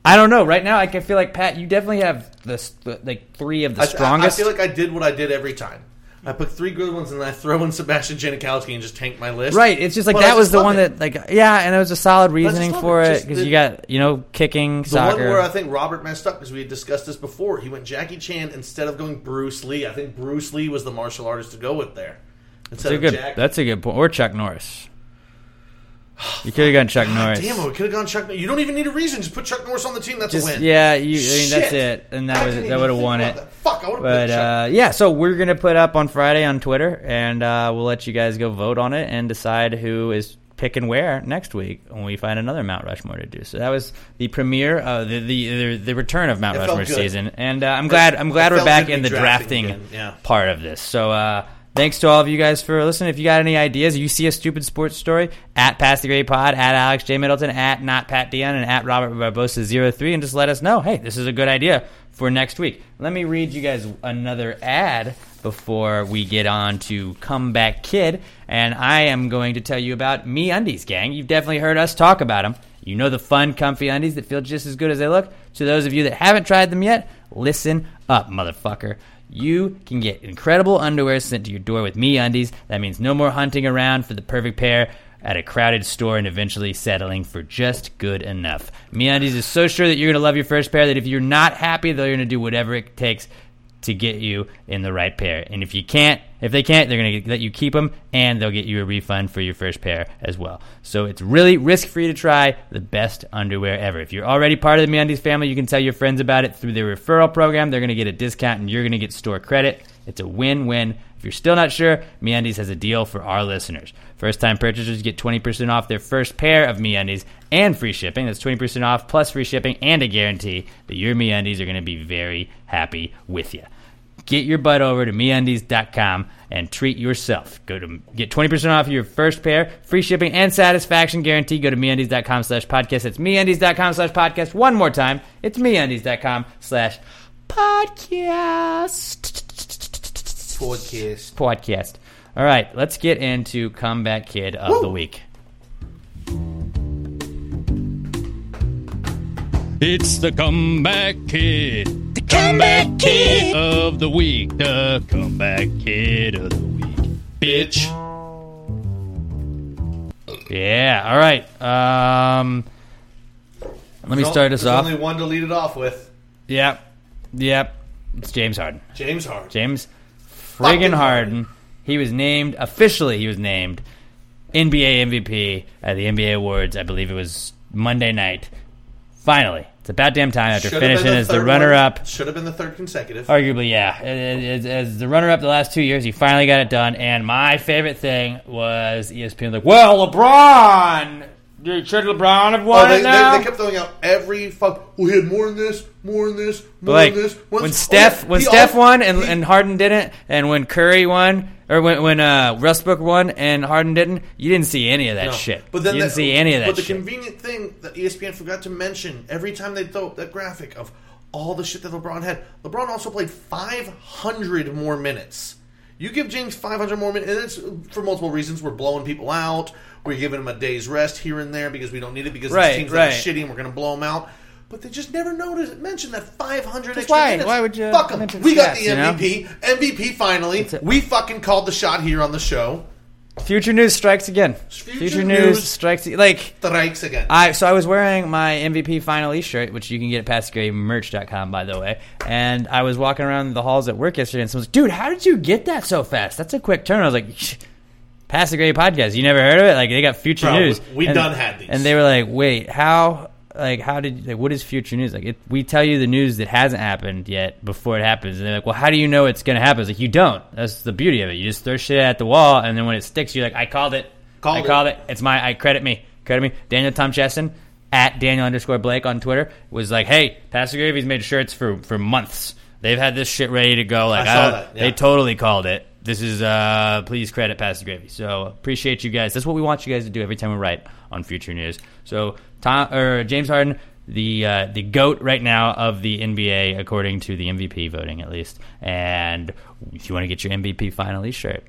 I don't know. Right now, I can feel like Pat. You definitely have the, like three of the strongest. I, feel like I did what I did every time. I pick three good ones and then I throw in Sebastian Janikowski and just tank my list. Right, it's just like But I that was the one it. that like yeah, and it was a solid reasoning for it. because you got you know kicking The soccer. one where I think Robert messed up because we had discussed this before. He went Jackie Chan instead of going Bruce Lee. I think Bruce Lee was the martial artist to go with there. that's a good. Jack. That's a good point. Or Chuck Norris. You could have gone Chuck Norris. Damn it, we could have gone Chuck. Norris. You don't even need a reason. Just put Chuck Norris on the team. That's Just a win. yeah, you. I mean that's Shit. it, and that I was didn't that even would have think won about it. that. Fuck, I would have But put Chuck. uh, yeah, so we're gonna put up on Friday on Twitter, and uh, we'll let you guys go vote on it and decide who is picking where next week when we find another Mount Rushmore to do. So that was the premiere, uh, the, the the the return of Mount It felt Rushmore good. season, and uh, I'm glad I'm glad it we're felt back good to in be the drafting drafting again, yeah. part of this. So. uh Thanks to all of you guys for listening. If you got any ideas, you see a stupid sports story at Pass the Gravy Pod, at Alex J Middleton, at not Pat Dion, and at Robert Barbosa 03 and just let us know. Hey, this is a good idea for next week. Let me read you guys another ad before we get on to Comeback Kid, and I am going to tell you about Me Undies, gang. You've definitely heard us talk about them. You know the fun, comfy undies that feel just as good as they look. To those of you that haven't tried them yet, listen up, motherfucker. You can get incredible underwear sent to your door with Me Undies. That means no more hunting around for the perfect pair at a crowded store and eventually settling for just good enough. Me Undies is so sure that you're going to love your first pair that if you're not happy, they're going to do whatever it takes to get you in the right pair. And if you can't, if they can't, they're going to let you keep them and they'll get you a refund for your first pair as well. So it's really risk free to try the best underwear ever. If you're already part of the MeUndies family, you can tell your friends about it through their referral program. They're going to get a discount and you're going to get store credit. It's a win-win. If you're still not sure, MeUndies has a deal for our listeners. First-time purchasers get 20% off their first pair of MeUndies and free shipping. That's 20% off plus free shipping and a guarantee that your MeUndies are going to be very happy with you. Get your butt over to MeUndies.com and treat yourself. Go to get 20% off your first pair, free shipping and satisfaction guarantee. Go to MeUndies.com slash podcast. It's MeUndies.com slash podcast. One more time. It's MeUndies.com slash podcast. Podcast. Podcast. All right, let's get into Comeback Kid of the Week. It's the comeback kid. The comeback kid of the week. The comeback kid of the week. Bitch. Yeah, all right. Um, let me There's start us off. Only one to lead it off with. Yep. Yep. It's James Harden. James Harden. James Fucking friggin' Harden. He was named officially. He was named NBA MVP at the NBA Awards. I believe it was Monday night. Finally, it's about damn time after Should have been finishing as the third runner-up. Should have been the third consecutive. Arguably, yeah. As, as the runner-up the last two years, he finally got it done. And my favorite thing was ESPN like, "Well, LeBron, should LeBron have won Oh, they, it now?" they, they kept throwing out every fuck. We had more than this, more than this, But more like than this. when Once- Steph oh, yeah, when he Steph won and, and Harden didn't, and when Curry won or when when uh, Westbrook won and Harden didn't, you didn't see any of that No. shit. But then you didn't that- see any of that But the shit. convenient thing that ESPN forgot to mention every time they throw up that graphic of all the shit that LeBron had. LeBron also played 500 more minutes. You give James 500 more minutes, and it's for multiple reasons. We're blowing people out. We're giving him a day's rest here and there because we don't need it because Right, these teams that are right. shitty and we're going to blow them out. But they just never noticed mention that 500 Just extra why? minutes. Why would you Fuck 'em. mention We got stats, the you know? MVP. MVP finally. We fucking called the shot here on the show. Future news strikes again. Future, news, news strikes like strikes again. I so I was wearing my MVP finalist shirt, which you can get at PassGravyMerch.com, by the way. And I was walking around the halls at work yesterday, and someone was like, "Dude, how did you get that so fast? That's a quick turn." I was like, "Shh, "Pass the Gravy podcast. You never heard of it? Like they got Future Bro, News. we and, done had these. And they were like, "Wait, how?" Like how did like what is future news like? It, we tell you the news that hasn't happened yet before it happens, and they're like, "Well, how do you know it's going to happen?" It's like you don't. That's the beauty of it. You just throw shit at the wall, and then when it sticks, you're like, "I called it. Called I it. called it. It's my. I credit me. Credit me." Daniel Tom Chesson at Daniel underscore Blake on Twitter was like, "Hey, Pass the Gravy's made shirts for for months. They've had this shit ready to go. Like I saw don't- that, yeah. they totally called it. This is uh please credit Pastor Gravy. So appreciate you guys. That's what we want you guys to do every time we write on Future News. So Tom or James Harden, the uh, the goat right now of the NBA according to the MVP voting at least. And if you want to get your MVP finalist shirt,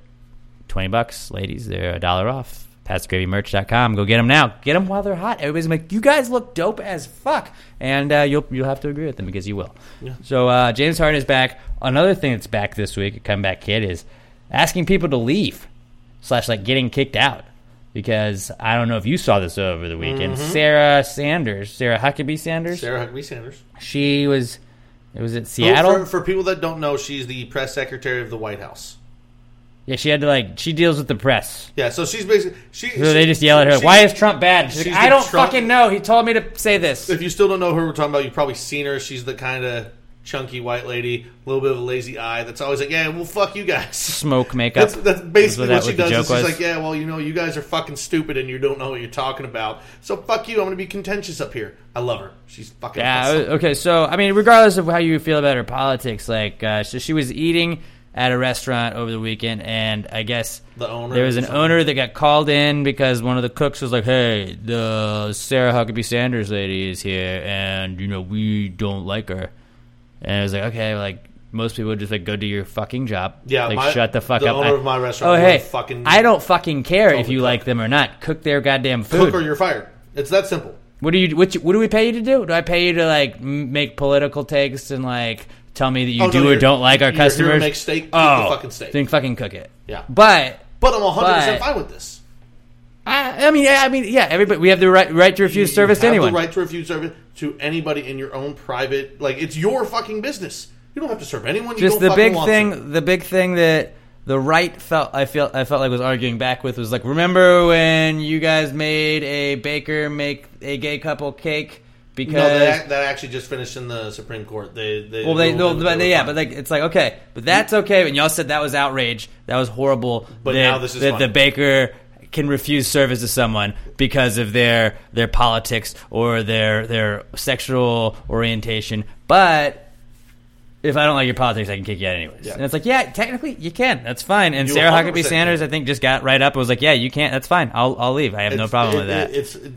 twenty bucks, ladies. They're a dollar off. PassGravyMerch.com. Go get them now. Get them while they're hot. Everybody's like, you guys look dope as fuck, and uh, you'll you'll have to agree with them because you will. Yeah. So uh, James Harden is back. Another thing that's back this week, a comeback kid, is asking people to leave slash like getting kicked out. Because I don't know if you saw this over the weekend. Mhm. Sarah Sanders, Sarah Huckabee Sanders, Sarah Huckabee Sanders. she was. It was at Seattle. For, for people that don't know, she's the press secretary of the White House. yeah, she had to like. She deals with the press. Yeah, so she's basically she. So they just yell at her. she- Why is Trump bad? She's, she's like, I don't Trump- fucking know. He told me to say this. If you still don't know who we're talking about, you've probably seen her. She's the kind of chunky white lady, a little bit of a lazy eye. That's always like, yeah, well, fuck you guys. Smoke makeup. That's, that's basically what, that she does. Is she's was? like, yeah, well, you know, you guys are fucking stupid and you don't know what you're talking about. So fuck you. I'm going to be contentious up here. I love her. She's fucking. Yeah. awesome. Okay. So I mean, regardless of how you feel about her politics, like, uh, so she was eating at a restaurant over the weekend, and I guess The owner there was an owner that got called in because one of the cooks was like, "Hey, the Sarah Huckabee Sanders lady is here, and you know we don't like her." And it was like, okay, like. Most people would just like go do your fucking job. Yeah, like my- shut the fuck the up. owner I- of my restaurant Oh hey, fucking I don't fucking care if you cook. like them or not. Cook their goddamn food. Cook or you're fired. It's that simple. What do you what, you- what do we pay you to do? Do I pay you to like make political takes and like tell me that you Oh, no, do or don't like our you're here to customers? make steak, cook oh, the fucking steak. Then fucking cook it. Yeah. But But I'm 100 percent fine with this. I, I mean, yeah, I mean, yeah. Everybody, we have the right right to refuse You service to have anyone. the right to refuse service to anybody in your own private. Like it's your fucking business. You don't have to serve anyone. You Just the big thing, to. the big thing that the right felt I felt I felt like was arguing back with was like, remember when you guys made a baker make a gay couple cake because No, that, that actually just finished in the Supreme Court. They, they Well, they, no, but they yeah, but like it's like okay, but that's okay. And y'all said that was outrage. That was horrible. But that, now this is that the baker can refuse service to someone because of their their politics or their their sexual orientation. But if I don't like your politics, I can kick you out anyways. Yeah. And it's like, yeah, technically you can. That's fine. And You Sarah Huckabee Sanders, can. I think, just got right up and was like, yeah, you can't. That's fine. I'll I'll leave. I have no problem it- with that. it- it's it-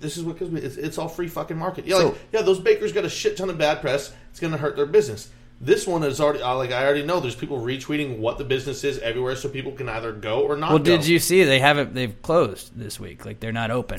this is what gives me. It's, it's all free fucking market. Yeah, So- like, yeah. Those bakers got a shit ton of bad press. It's going to hurt their business. This one is already uh, like I already know. There's people retweeting what the business is everywhere, so people can either go or not. Well, go. did you see they haven't? They've closed this week. Like they're not open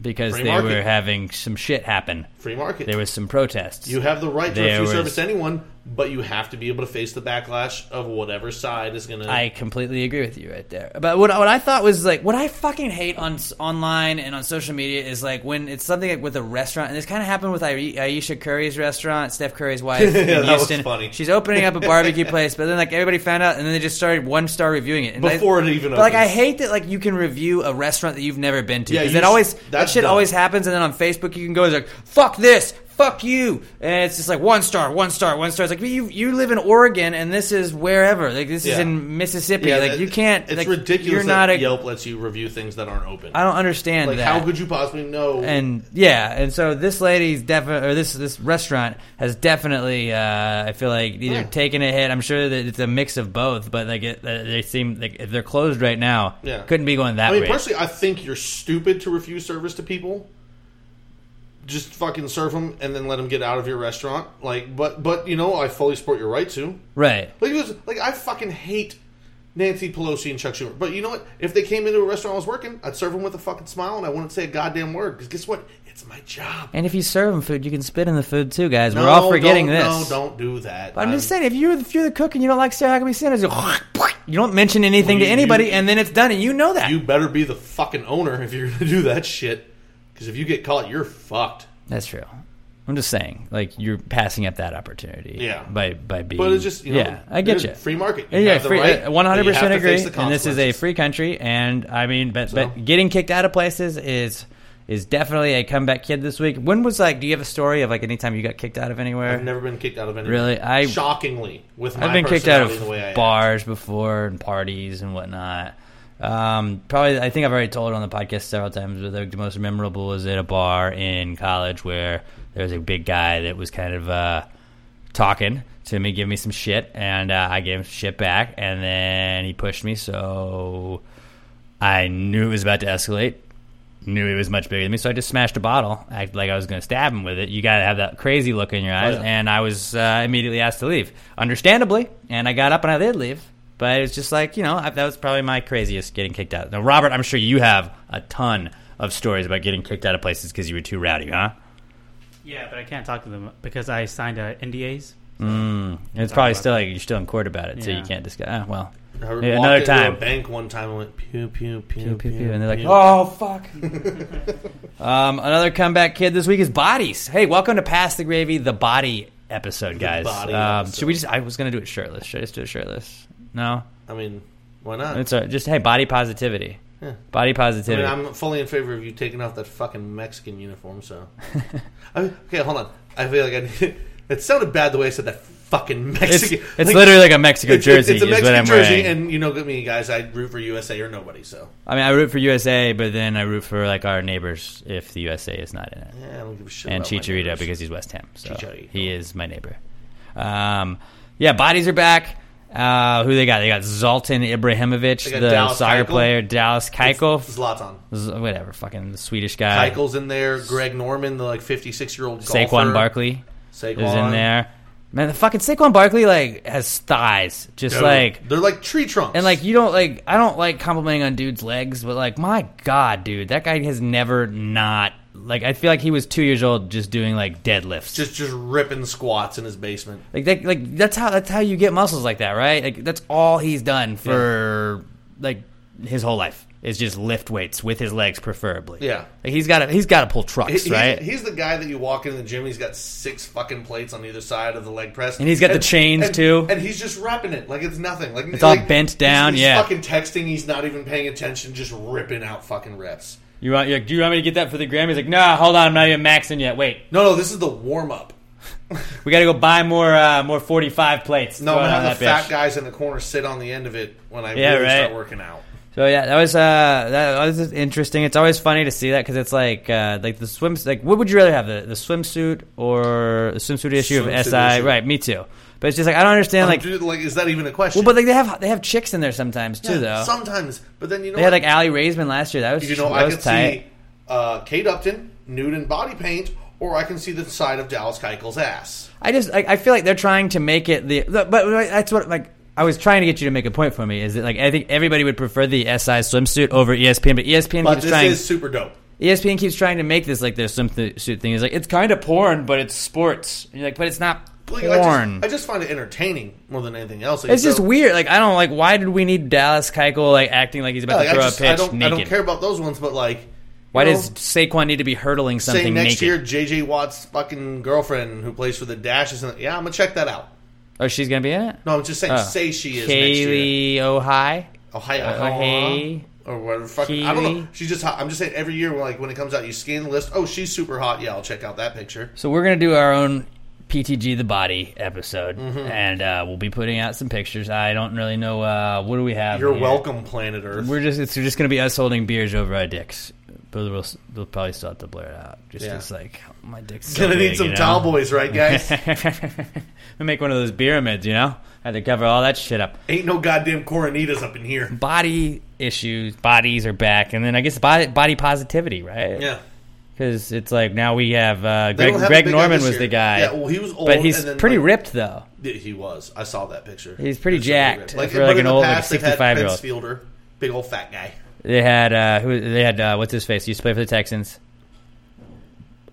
because Free they market. were having some shit happen. Free market. There was some protests. You have the right to There refuse was- service to anyone, but you have to be able to face the backlash of whatever side is going to. I completely agree with you right there. But what what I thought was like what I fucking hate on s- online and on social media is like when it's something like with a restaurant, and this kind of happened with Ai- Aisha Curry's restaurant, Steph Curry's wife in that was Houston. funny. She's opening up a barbecue place, but then like everybody found out, and then they just started one star reviewing it And I- Before it even But like I opens. hate that like you can review a restaurant that you've never been to Yeah, because you it sh- always that that's shit dumb. always happens, and then on Facebook you can go like fuck this. Fuck you, and it's just like one star, one star, one star. It's like you you live in Oregon, and this is wherever. Like this is in Mississippi. Yeah, like that- you can't. It's like, ridiculous You're that not a. Yelp lets you review things that aren't open. I don't understand like that. how could you possibly know? and yeah, and so this lady's definitely, or this this restaurant has definitely, uh, I feel like either Yeah. taken a hit. I'm sure that it's a mix of both, but like it, uh, they seem like if they're closed right now, Yeah. couldn't be going that I mean, way. personally, I think you're stupid to refuse service to people. Just fucking serve them and then let them get out of your restaurant. Like, but but you know, I fully support your right to. Right. Like, it was, like I fucking hate Nancy Pelosi and Chuck Schumer. But you know what? If they came into a restaurant I was working, I'd serve them with a fucking smile and I wouldn't say a goddamn word. Because guess what? It's my job. And if you serve them food, you can spit in the food too, guys. We're all forgetting this. No, don't do that. But I'm just I'm- saying, if you're if you're the cook and you don't like Sarah Huckabee Sanders, you, you don't mention anything Well, to anybody, you- and then it's done, and you know that. You better be the fucking owner if you're going to do that shit. Because if you get caught, you're fucked. That's true. I'm just saying, like you're passing up that opportunity. Yeah. by by being. But it's just, you know, yeah, I get you. free market. You yeah, free, right, uh, 100 but you percent agree. And this is a free country, and I mean, but So? but getting kicked out of places is is definitely a comeback kid this week. When was like? Do you have a story of like any time you got kicked out of anywhere? I've never been kicked out of anywhere. Really? I- shockingly with my I've been kicked out personality and the way I of bars before and parties and whatnot. Um, probably, I think I've already told it on the podcast several times. But the, the most memorable was at a bar in college where there was a big guy that was kind of uh, talking to me, giving me some shit, and uh, I gave him shit back, and then he pushed me, so I knew it was about to escalate. Knew he was much bigger than me, so I just smashed a bottle, acted like I was going to stab him with it. You got to have that crazy look in your eyes, yeah. and I was uh, immediately asked to leave, understandably. And I got up and I did leave, but it was just like you know I, that was probably my craziest getting kicked out. Now, Robert, I'm sure you have a ton of stories about getting kicked out of places because you were too rowdy, huh? Yeah, but I can't talk to them because I signed uh, NDAs. Mm. It's probably still like you're still in court about it, so you can't discuss. Ah, well, I yeah, another time. a bank one time and went pew pew pew Pew, pew, pew, and they're like, pew. "Oh fuck!" um, another comeback kid this week is bodies. Hey, welcome to Pass the Gravy, the body episode, guys. body um, episode. Should we just? I was gonna do it shirtless. Should I just do it shirtless? No, I mean, why not? it's a, just hey, body positivity. Yeah. Body I positivity. mean, I'm fully in favor of you taking off that fucking Mexican uniform. So, I mean, okay, hold on. I feel like I need, it sounded bad the way I said that fucking Mexican. it's literally like a Mexico It's- it's- jersey It's, a Mexican jersey, wearing. and you know me, guys. I root for USA or nobody. So, I mean, I root for USA, but then I root for like our neighbors if the USA is not in it. yeah, I don't give a shit. and Chicharito because he's West Ham. So Chicharito. he is my neighbor. Um, yeah, bodies are back. Uh, who they got? They got Zlatan Ibrahimovic, got the Dallas soccer Keuchel. player, Dallas Keuchel, Zlatan. Z- whatever, fucking the Swedish guy. Keuchel's in there. Greg Norman, the like 56 year old Saquon Barkley Saquon is in there. Man, the fucking Saquon Barkley like has thighs, just like they're like tree trunks. and like you don't like I don't like complimenting on dudes' legs, but like my god, dude, that guy has never not like I feel like he was two years old just doing like deadlifts. just just ripping squats in his basement. Like that, like that's how that's how you get muscles like that, right? Like that's all he's done for like his whole life is just lift weights with his legs, preferably. Yeah. like he's got to he's got to pull trucks, He- he's, right? He's the guy that you walk into the gym. He's got six fucking plates on either side of the leg press, And he's got the chains, and- too. And he's just repping it like it's nothing. Like It's all like, bent he's- down, He's, yeah. fucking texting. He's not even paying attention. Just ripping out fucking reps. You want? Like, Do you want me to get that for the gram? He's like, Nah, hold on, I'm not even maxing yet. Wait, No, no, this is the warm up. we got to go buy more uh, more 45 plates. No, Throw I'm it gonna on have the that fat bitch. guys in the corner sit on the end of it when I Yeah, really right. start working out. So yeah, that was uh, that was interesting. It's always funny to see that because it's like uh, like the swims. Like, what would you rather have the the swimsuit or the swimsuit issue of SI? issue. Right, me too. But it's just like I don't understand. Like, dude, like, is that even a question? well, but like they have they have chicks in there sometimes too, though. sometimes, but then you know they had what? like Aly Raisman last year. That was you know, that I was can tight. see uh, Kate Upton nude in body paint, or I can see the side of Dallas Keuchel's ass. I just I, I feel like they're trying to make it the, the but that's what like I was trying to get you to make a point for me is that like I think everybody would prefer the SI swimsuit over ESPN, but ESPN But keeps this trying. is super dope. ESPN keeps trying to make this like their swimsuit thing. It's like it's kind of porn, but it's sports. And you're like, but it's not Like, I, porn. just, I just find it entertaining more than anything else. Like, it's just weird. Like I don't like. Why did we need Dallas Keuchel like acting like he's about Yeah, to throw just, a pitch I don't, I don't care about those ones, but like, Why you does know, Saquon need to be hurtling say something next naked? year JJ Watt's fucking girlfriend who plays for the Dashes? And, yeah, I'm gonna check that out. Oh, she's gonna be in it. No, I'm just saying. Oh. Say she is. Kaylee Ohai. Ohio, Ohai. or whatever. Fucking, I don't know. She's just hot. I'm just saying. Every year, like when it comes out, you scan the list. Oh, she's super hot. Yeah, I'll check out that picture. So we're gonna do our own PTG the Body episode, Mhm. and uh, we'll be putting out some pictures. I don't really know uh, what do we have. You're here? welcome, planet Earth. We're just it's just gonna be us holding beers over our dicks, but we'll, we'll probably still have to blur it out. Just Yeah. 'cause, like my dick's Gonna so need some you know? towel boys, right, guys? we make one of those pyramids, you know. Had to cover all that shit up. Ain't no goddamn Coronitas up in here. Body issues, bodies are back, and then I guess body body positivity, right? Yeah. Because it's like now we have uh, Greg, have Greg Norman was the guy. Yeah, well, he was old, but he's then, pretty like- ripped though. Yeah, He was. I saw that picture. He's pretty jacked ripped. for like an old, like past, 65 year old. Fielder, big old fat guy. They had uh, who they had uh, what's his face? He used to play for the Texans. I didn't-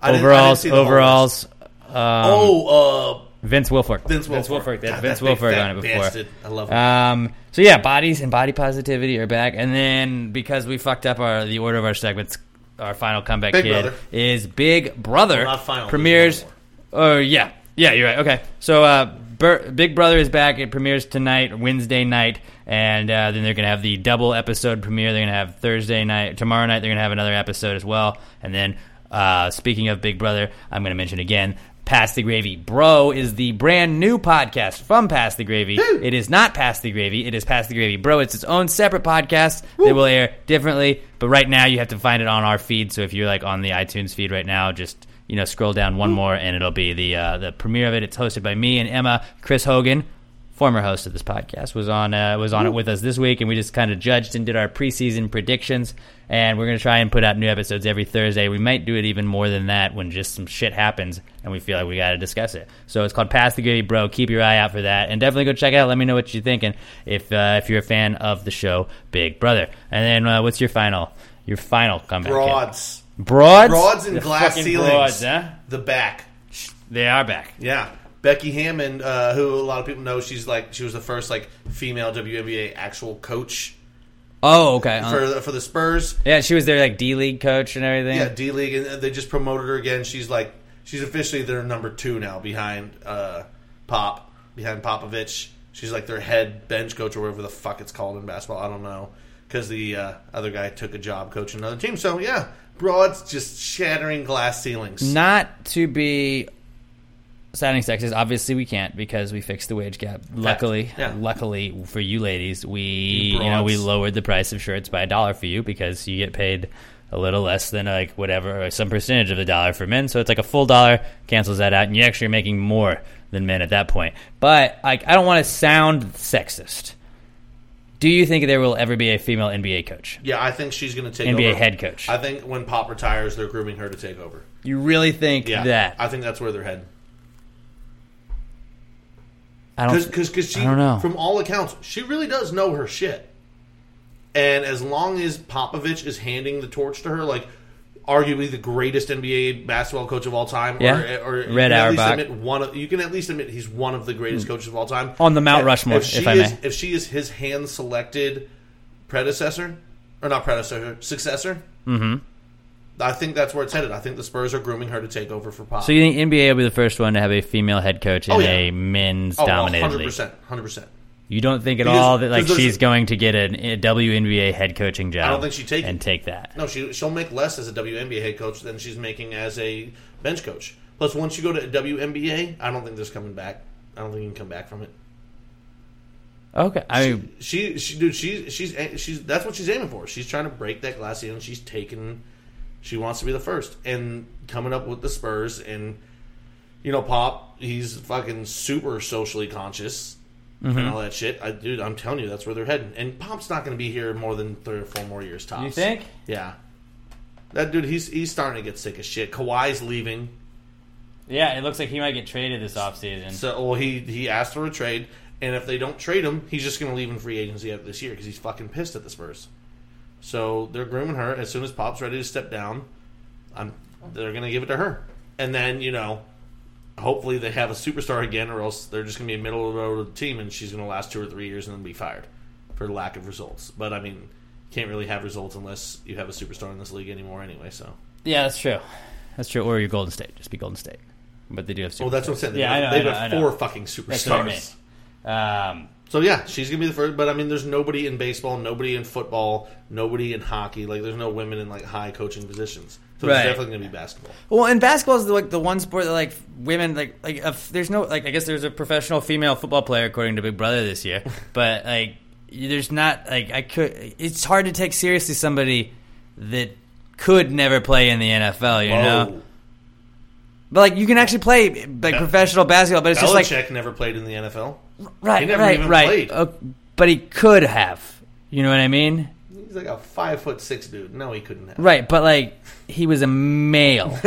I didn't overalls, overalls. Um, oh, uh, Vince Wilfork. Vince Vince Wilfork. Wilfork. They had God, Vince Wilfork on it before. bastard. I love him. Um, so yeah, bodies and body positivity are back, and then because we fucked up our the order of our segments, our final comeback Big kid Brother. is Big Brother. Well, not final, premieres. Oh yeah, yeah, you're right. Okay, so uh, Bur- Big Brother is back. It premieres tonight, Wednesday night, and uh, then they're gonna have the double episode premiere. They're gonna have Thursday night, tomorrow night. They're gonna have another episode as well, and then uh, speaking of Big Brother, I'm gonna mention again. Pass the Gravy Bro is the brand new podcast from Pass the Gravy. It is not Pass the Gravy. It is Pass the Gravy Bro. It's its own separate podcast that will air differently. But right now, you have to find it on our feed. So if you're like on the iTunes feed right now, just you know scroll down one more, and it'll be the uh, the premiere of it. It's hosted by me and Emma. Chris Hogan, former host of this podcast, was on uh, was on it with us this week, and we just kind of judged and did our preseason predictions. And we're gonna try and put out new episodes every Thursday. We might do it even more than that when just some shit happens and we feel like we got to discuss it. So it's called Pass the Gravy, bro. Keep your eye out for that, and definitely go check it out. Let me know what you're thinking if uh, if you're a fan of the show Big Brother. And then uh, what's your final your final comeback? kid? Broads. broads, Broads and The glass ceilings. broads, huh? The back. They are back. Yeah. Becky Hammon, uh, who a lot of people know, she's like she was the first like female WNBA actual coach Oh, okay. Uh, for the, for the Spurs. yeah, she was their like D League coach and everything. Yeah, D League, and they just promoted her again. She's like she's officially their number two now behind uh, Pop, behind Popovich. She's like their head bench coach or whatever the fuck it's called in basketball. I don't know because the uh, other guy took a job coaching another team. So yeah, broads just shattering glass ceilings. Not to be sounding sexist, obviously we can't because we fixed the wage gap. Luckily, Yeah. luckily for you ladies, we You you know we lowered the price of shirts by a dollar for you because you get paid a little less than like whatever some percentage of the dollar for men. So it's like a full dollar cancels that out, and you actually are making more than men at that point. But like I don't want to sound sexist. Do you think there will ever be a female NBA coach? Yeah, I think she's going to take over NBA over. head coach. I think when Pop retires, they're grooming her to take over. You really think Yeah, that? I think that's where they're heading. I don't. because because she I don't know. from all accounts she really does know her shit and as long as Popovich is handing the torch to her like arguably the greatest NBA basketball coach of all time Yeah. or, or you Red can at least Auerbach. admit one of, you can at least admit he's one of the greatest coaches of all time On the Mount Rushmore, if, she if I is, may. if she is his hand selected predecessor or not predecessor successor hmm I think that's where it's headed I think the Spurs are grooming her to take over for Pop So you think NBA will be the first one to have a female head coach in Oh, yeah. a men's oh, dominated 100% league? 100% You don't think at Because- all that like she's going to get an, a WNBA head coaching job? I don't think she'd take it. and take that. No, she she'll make less as a WNBA head coach than she's making as a bench coach. Plus, once you go to WNBA, I don't think there's coming back. I don't think you can come back from it. Okay, I mean, She, she, dude, she, she's, she's. That's what she's aiming for. She's trying to break that glass ceiling. She's taken. She wants to be the first, and coming up with the Spurs, and you know, Pop, he's fucking super socially conscious and Mhm. all that shit. I, dude, I'm telling you, that's where they're heading. And Pop's not going to be here more than three or four more years tops. You think? Yeah. That dude, he's he's starting to get sick of shit. Kawhi's leaving. yeah, it looks like he might get traded this offseason. So, well, he he asked for a trade, and if they don't trade him, he's just going to leave in free agency after this year because he's fucking pissed at the Spurs. So they're grooming her. As soon as Pop's ready to step down, I'm they're going to give it to her, and then you know, hopefully they have a superstar again, or else they're just going to be a middle of the road team, and she's going to last two or three years and then be fired for lack of results. But I mean, you can't really have results unless you have a superstar in this league anymore, anyway. So Yeah, that's true. That's true. Or you're Golden State. Just be Golden State. But they do have. Well, that's what I'm saying. Yeah, I know. They've I know, got I know. four fucking That's what I mean. superstars. Um, So yeah, she's gonna be the first. But I mean, there's nobody in baseball, nobody in football, nobody in hockey. Like, there's no women in like high coaching positions. So Right. it's definitely gonna be basketball. Well, and basketball is the, like the one sport that like women like like there's no like I guess there's a professional female football player according to Big Brother this year, but like there's not like I could. It's hard to take seriously somebody that could never play in the NFL. You Whoa. know, but like you can actually play like Be- professional basketball, but it's just like Belichick never played in the NFL. Right, right, right. Uh, but he could have. You know what I mean? He's like a five foot six dude. No, he couldn't have. Right, but like he was a male,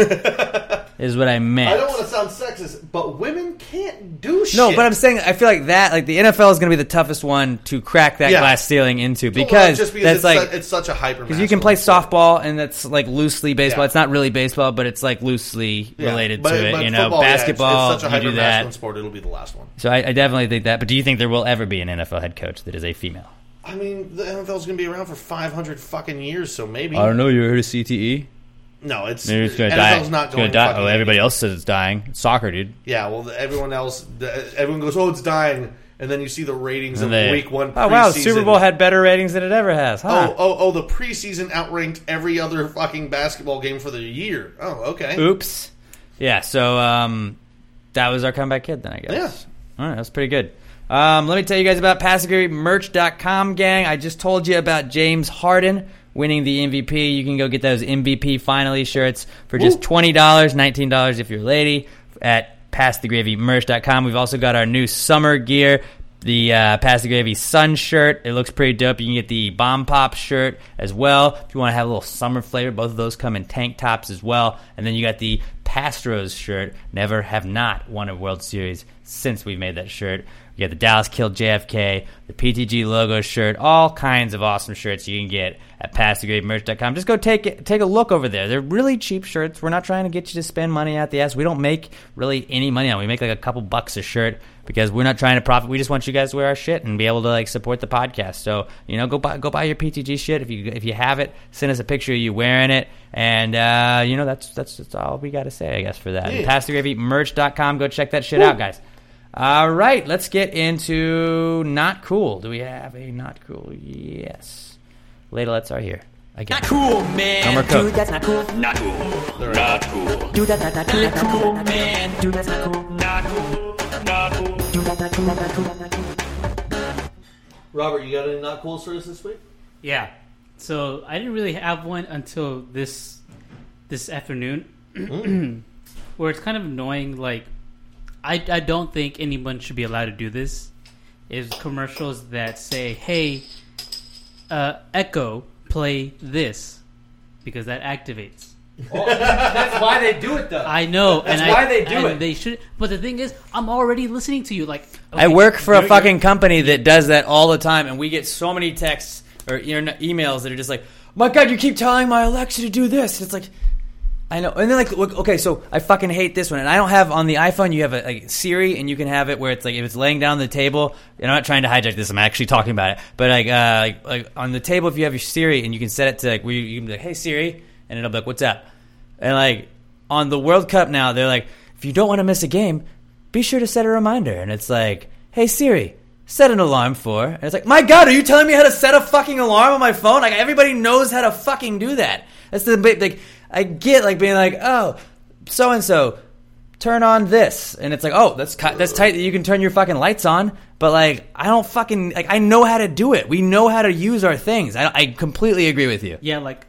is what I meant. I don't want to sound sexist, but women can't do shit. No, but I'm saying I feel like that like the NFL is going to be the toughest one to crack that Yeah. glass ceiling into Well, because, just because that's it's, like su- it's such a hyper because you can play softball and that's like loosely baseball. Yeah. It's not really baseball, but it's like loosely Yeah, related but- to it. You know, football, yeah, it's- basketball it's, such a you do hyper that. masculine sport. It'll be the last one. So I, I definitely think that. But do you think there will ever be an NFL head coach that is a female? I mean, the NFL's going to be around for 500 fucking years, so maybe. I don't know. You heard of CTE? No, it's Maybe it's going to NFL's die. not it's going gonna die. fucking Oh, everybody else says it's dying. It's soccer, dude. Yeah, well, the- everyone else, the, everyone goes, "Oh, it's dying," and then you see the ratings And of they- week one. Oh wow, the preseason. Super Bowl had better ratings than it ever has. Huh? Oh, oh, oh! The preseason outranked every other fucking basketball game for the year. Oh, okay. Oops. Yeah, so um, that was our comeback kid then, I guess. Yeah. All right, that's pretty good. Um, let me tell you guys about PassAgreeMerch.com, gang. I just told you about James Harden winning the MVP. You can go get those MVP finally shirts for just $20, $19 if you're a lady at PassTheGravyMerch.com. We've also got our new summer gear the uh, Pass the Gravy Sun shirt. It looks pretty dope. You can get the Bomb Pop shirt as well. If you want to have a little summer flavor, both of those come in tank tops as well. And then you got the Pastros shirt. Never have not won a World Series since we've made that shirt. You got the Dallas Killed JFK, the PTG logo shirt, all kinds of awesome shirts you can get at PassTheGravyMerch.com. Just go take it, take a look over there. They're really cheap shirts. We're not trying to get you to spend money out the ass. We don't make really any money on. it. We make like a couple bucks a shirt because we're not trying to profit. We just want you guys to wear our shit and be able to like support the podcast. So you know, go buy go buy your PTG shit if you if you have it. Send us a picture of you wearing it, and uh, you know that's that's that's all we got to say, I guess, for that. Yeah. PassTheGravyMerch.com. Go check that shit out, guys. All right, let's get into not cool. Do we have a not cool? Yes. Ladalettes are here. Again. Not cool, man. No more Coke. Dude, that's not cool. Not cool. Not cool. Dude, that's not, not cool. Not cool, man. Dude, that's not cool. Not cool. Not cool. Dude, that's not cool. That's not cool. That's not cool. Robert, you got any not cool stories this week? Yeah. So I didn't really have one until this this afternoon, mm. where it's kind of annoying. Like, I I don't think anyone should be allowed to do this. Is commercials that say, "Hey, uh, Echo, play this," because that activates. that's why they do it, though. I know, That's and why I, they do and it. They should, but the thing is, I'm already listening to you. Like, I work for a you're- fucking company that does that all the time, and we get so many texts or you emails that are just like, "My God, you keep telling my Alexa to do this." It's like, I know, and then like, okay, so I fucking hate this one, and I don't have on the iPhone. You have a like Siri, and you can have it where it's like if it's laying down on the table. And I'm not trying to hijack this. I'm actually talking about it, but like, uh, like, like on the table, if you have your Siri, and you can set it to like where you, you can be like, "Hey Siri," and it'll be like, "What's up?" And like on the World Cup now, they're like, if you don't want to miss a game, be sure to set a reminder. And it's like, hey Siri, set an alarm for. And it's like, my God, are you telling me how to set a fucking alarm on my phone? Like everybody knows how to fucking do that. That's the big like I get like being like, oh, so and so. Turn on this, and it's like, oh, that's ki- that's tight that you can turn your fucking lights on. But like, I don't fucking like. I know how to do it. We know how to use our things. I, I completely agree with you. Yeah, like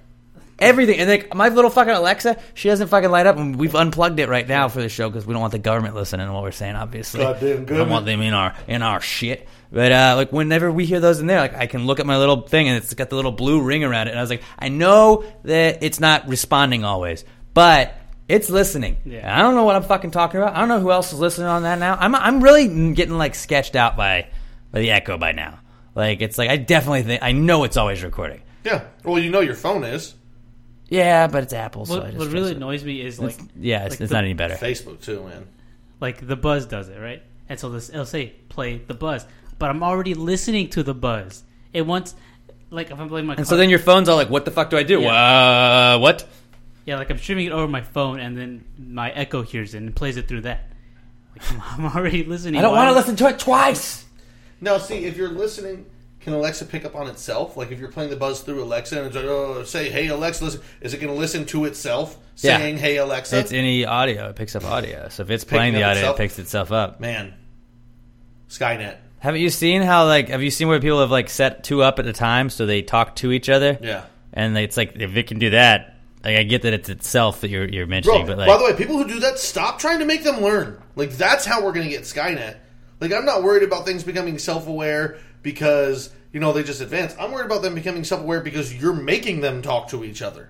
Everything and like my little fucking Alexa, she doesn't fucking light up, and we've unplugged it right now for the show because we don't want the government listening to what we're saying. Obviously, Goddamn we don't government. want them in our in our shit. But uh, like whenever we hear those in there, like I can look at my little thing and it's got the little blue ring around it, and I was like, I know that it's not responding always, but it's listening. Yeah. I don't know what I'm fucking talking about. I don't know who else is listening on that now. I'm I'm really getting like sketched out by by the Echo by now. Like it's like I definitely think I know it's always recording. Yeah. Well, you know your phone is. Yeah, but it's Apple. So I what, just what trust really it. annoys me is like, It's- yeah, it's, like it's the- not any better. Facebook too, man. like the buzz does it, right? And so this it'll say play the buzz, but I'm already listening to the buzz. It wants like if I'm playing my And car- so then your phone's all like, "What the fuck do I do? Yeah. Uh, what?" yeah, like I'm streaming it over my phone, and then my Echo hears it and plays it through that. Like, I'm, I'm already listening. I don't want to listen to it twice. Now, see, if you're listening, can Alexa pick up on itself? Like, if you're playing the buzz through Alexa and it's like, oh, say, hey, Alexa, listen, is it going to listen to itself Yeah. saying, hey, Alexa? It's any audio. It picks up audio. So if it's Picking playing the audio, itself? it picks itself up. Man, Skynet. Haven't you seen how like have you seen where people have like set two up at a time so they talk to each other? Yeah. And it's like if it can do that, like I get that it's itself that you're you're Bro, mentioning, but like by the way, people who do that, stop trying to make them learn. Like, that's how we're going to get Skynet. Like, I'm not worried about things becoming self aware because, you know, they just advance. I'm worried about them becoming self aware because you're making them talk to each other.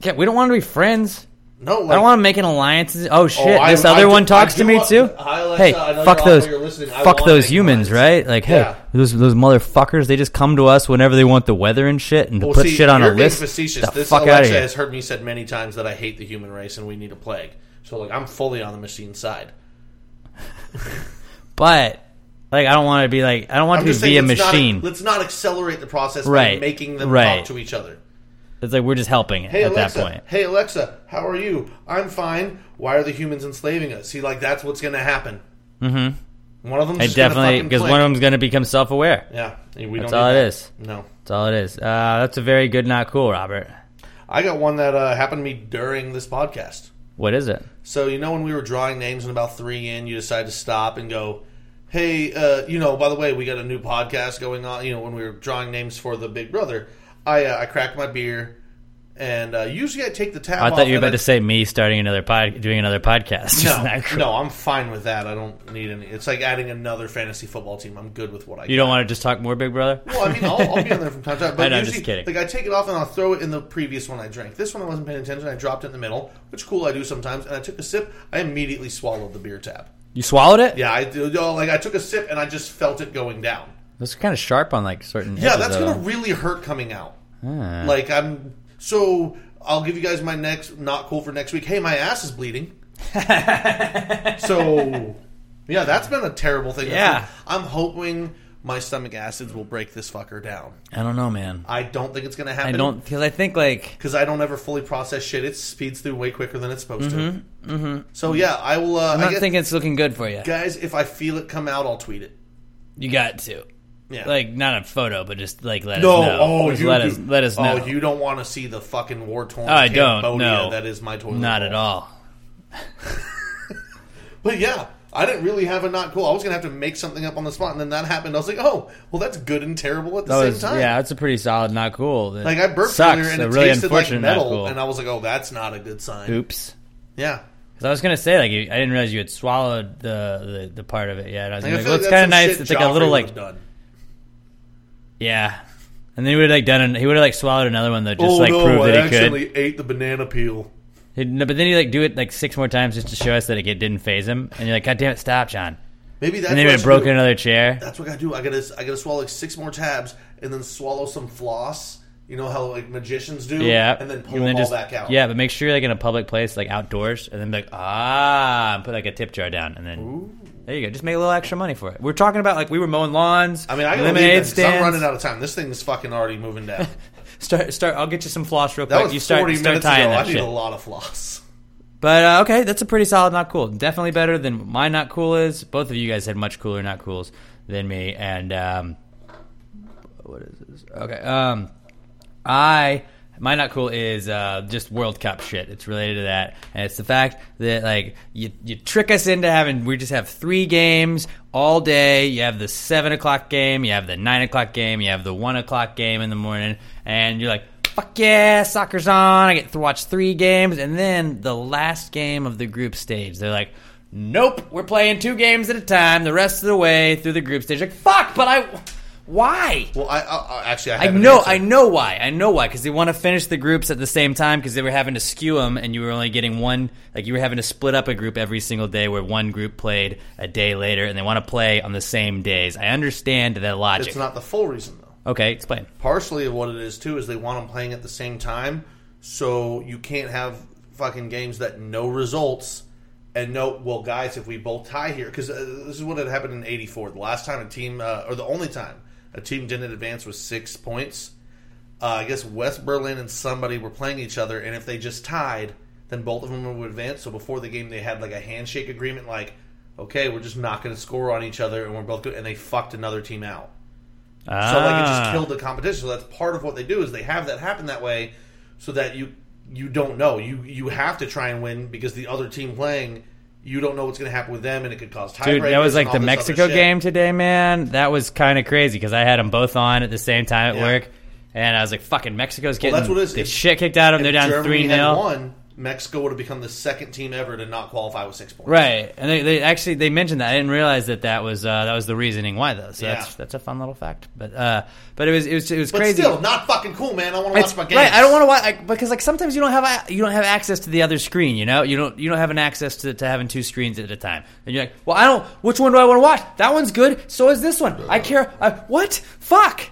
yeah, we don't want to be friends. No, I don't want to make an alliance. Oh, oh shit! I- this I other do- one talks to me want- too. Alexa, hey, I fuck those. I fuck those humans, right? Like, hey, Yeah. those those motherfuckers. They just come to us whenever they want the weather and shit, and to Well, put see, shit on a list. Facetious. The this fuck out of Alexa here. has heard me said many times that I hate the human race and we need a plague. So like I'm fully on the machine side. But like, I don't want to be like I don't want I'm to be a let's not- machine. let's not accelerate the process by making them right. talk to each other. It's like we're just helping Hey at Alexa, that point. hey Alexa, how are you? I'm fine. Why are the humans enslaving us? See, like that's what's going to happen. Mm-hmm. One of them. It definitely because one of them's going to become self-aware. Yeah, we that's all it is. No. that's all it is. Uh, that's a very good, not cool, Robert. I got one that uh, happened to me during this podcast. What is it? So you know when we were drawing names and about three in, you decide to stop and go, "Hey, uh, you know, by the way, we got a new podcast going on." You know, when we were drawing names for the Big Brother, I uh, I cracked my beer, and uh, usually I take the tab. I thought you were about I- to say me starting another pod, doing another podcast. No, cool? no, I'm fine with that. I don't need any. It's like adding another fantasy football team. I'm good with what I. You don't want to just talk more, Big Brother? Well, I mean, I'll, I'll be on there from time to time. But I know, I'm usually, just kidding. Like, I take it off and I'll throw it in the previous one I drank. This one I wasn't paying attention. I dropped it in the middle, which cool I do sometimes. And I took a sip. I immediately swallowed the beer tab. You swallowed it? Yeah, I do. Like I took a sip and I just felt it going down. That's kind of sharp on like certain. Yeah, that's of gonna really hurt coming out. Like I'm so. I'll give you guys my next not cool for next week. Hey, my ass is bleeding. so, yeah, that's been a terrible thing. Yeah. I'm hoping my stomach acids will break this fucker down. I don't know, man. I don't think it's to happen. I don't because I think like because I don't ever fully process shit. It speeds through way quicker than it's supposed Mhm, to. mhm. So yeah, I will. Uh, I'm I not guess- thinking it's looking good for you. guys. If I feel it come out, I'll tweet it. You got to. Yeah. Like not a photo, but just like let no, us know. oh, Just you let do- us let us oh, know. Oh, you don't want to see the fucking war torn. Oh, I don't. No, that is my toilet. Not bowl. at all. But yeah, I didn't really have a not cool. I was gonna have to make something up on the spot, and then that happened. I was like, oh, well, that's good and terrible at the That same was, time. yeah, that's a pretty solid. Not cool. That Like I burped sucks. earlier and a it really tasted like metal, cool. and I was like, oh, that's not a good sign. Oops. Yeah. Because I was gonna say like I didn't realize you had swallowed the the, the part of it yet. I was Like, I like, well, like it's kind of nice. It's like a little like done. Yeah. And then he would have like done. An, he would have like swallowed another one though, just oh like no, prove I that he could. actually ate the banana peel. He'd- no, but then he like do it like six more times just to show us that it didn't phase him. And you're like, God damn it, stop, John. Maybe that's and then what he I would should broken do. another chair. That's what I gotta do. I gotta I gotta swallow like six more tabs and then swallow some floss. You know how like magicians do. Yeah, and then pull them all back out. Yeah, but make sure you're like in a public place, like outdoors, and then be like ah, and put like a tip jar down, and then there you go. Just make a little extra money for it. We're talking about like we were mowing lawns. I mean, I gotta leave lemonade 'cause I'm running out of time. This thing's fucking already moving down. Start, start. I'll get you some floss real that quick. was you start, 40 start minutes tying ago. that I need shit. a lot of floss. But uh, okay, that's a pretty solid not cool. Definitely better than my not cool is. Both of you guys had much cooler not cools than me. And um, what is this? Okay, um, I my not cool is uh, just World Cup shit. It's related to that, and it's the fact that like you you trick us into having we just have three games all day. You have the seven o'clock game, you have the nine o'clock game, you have the one o'clock game in the morning, and you're like fuck yeah, soccer's on. I get to watch three games, and then the last game of the group stage, they're like, nope, we're playing two games at a time the rest of the way through the group stage. Like fuck, but I, why? Well, I, I, actually I, I have an know. I know why. I know why because they want to finish the groups at the same time because they were having to skew them, and you were only getting one. Like you were having to split up a group every single day, where one group played a day later, and they want to play on the same days. I understand that logic. It's not the full reason though. okay, explain. Partially of what it is too is they want them playing at the same time, so you can't have fucking games that no results and note, well, guys, if we both tie here, because uh, this is what had happened in '84. The last time a team, uh, or the only time a team didn't advance was six points. Uh, I guess West Berlin and somebody were playing each other, and if they just tied, then both of them would advance. So before the game, they had like a handshake agreement, like, okay, we're just not going to score on each other, and we're both good, and they fucked another team out. So like it just Ah. killed the competition. So that's part of what they do is they have that happen that way, so that you you don't know you you have to try and win because the other team playing you don't know what's going to happen with them and it could cause Dude, that was like the Mexico game today, man. That was kind of crazy because I had them both on at the same time at Yeah. work, and I was like, "Fucking Mexico's Well, getting that's what it is. the If- shit kicked out of them. They're down Germany three had 0 Won, Mexico would have become the second team ever to not qualify with six points. Right, and they, they actually they mentioned that. I didn't realize that that was uh, that was the reasoning why though. So Yeah. that's that's a fun little fact. But uh, but it was it was it was But crazy. still, not fucking cool, man. I want to watch my games. right, I don't want to watch like, because like sometimes you don't have you don't have access to the other screen. You know, you don't you don't have an access to, to having two screens at a time. And you're like, well, I don't. Which one do I want to watch? That one's good. So is this one. I care. I, what? Fuck.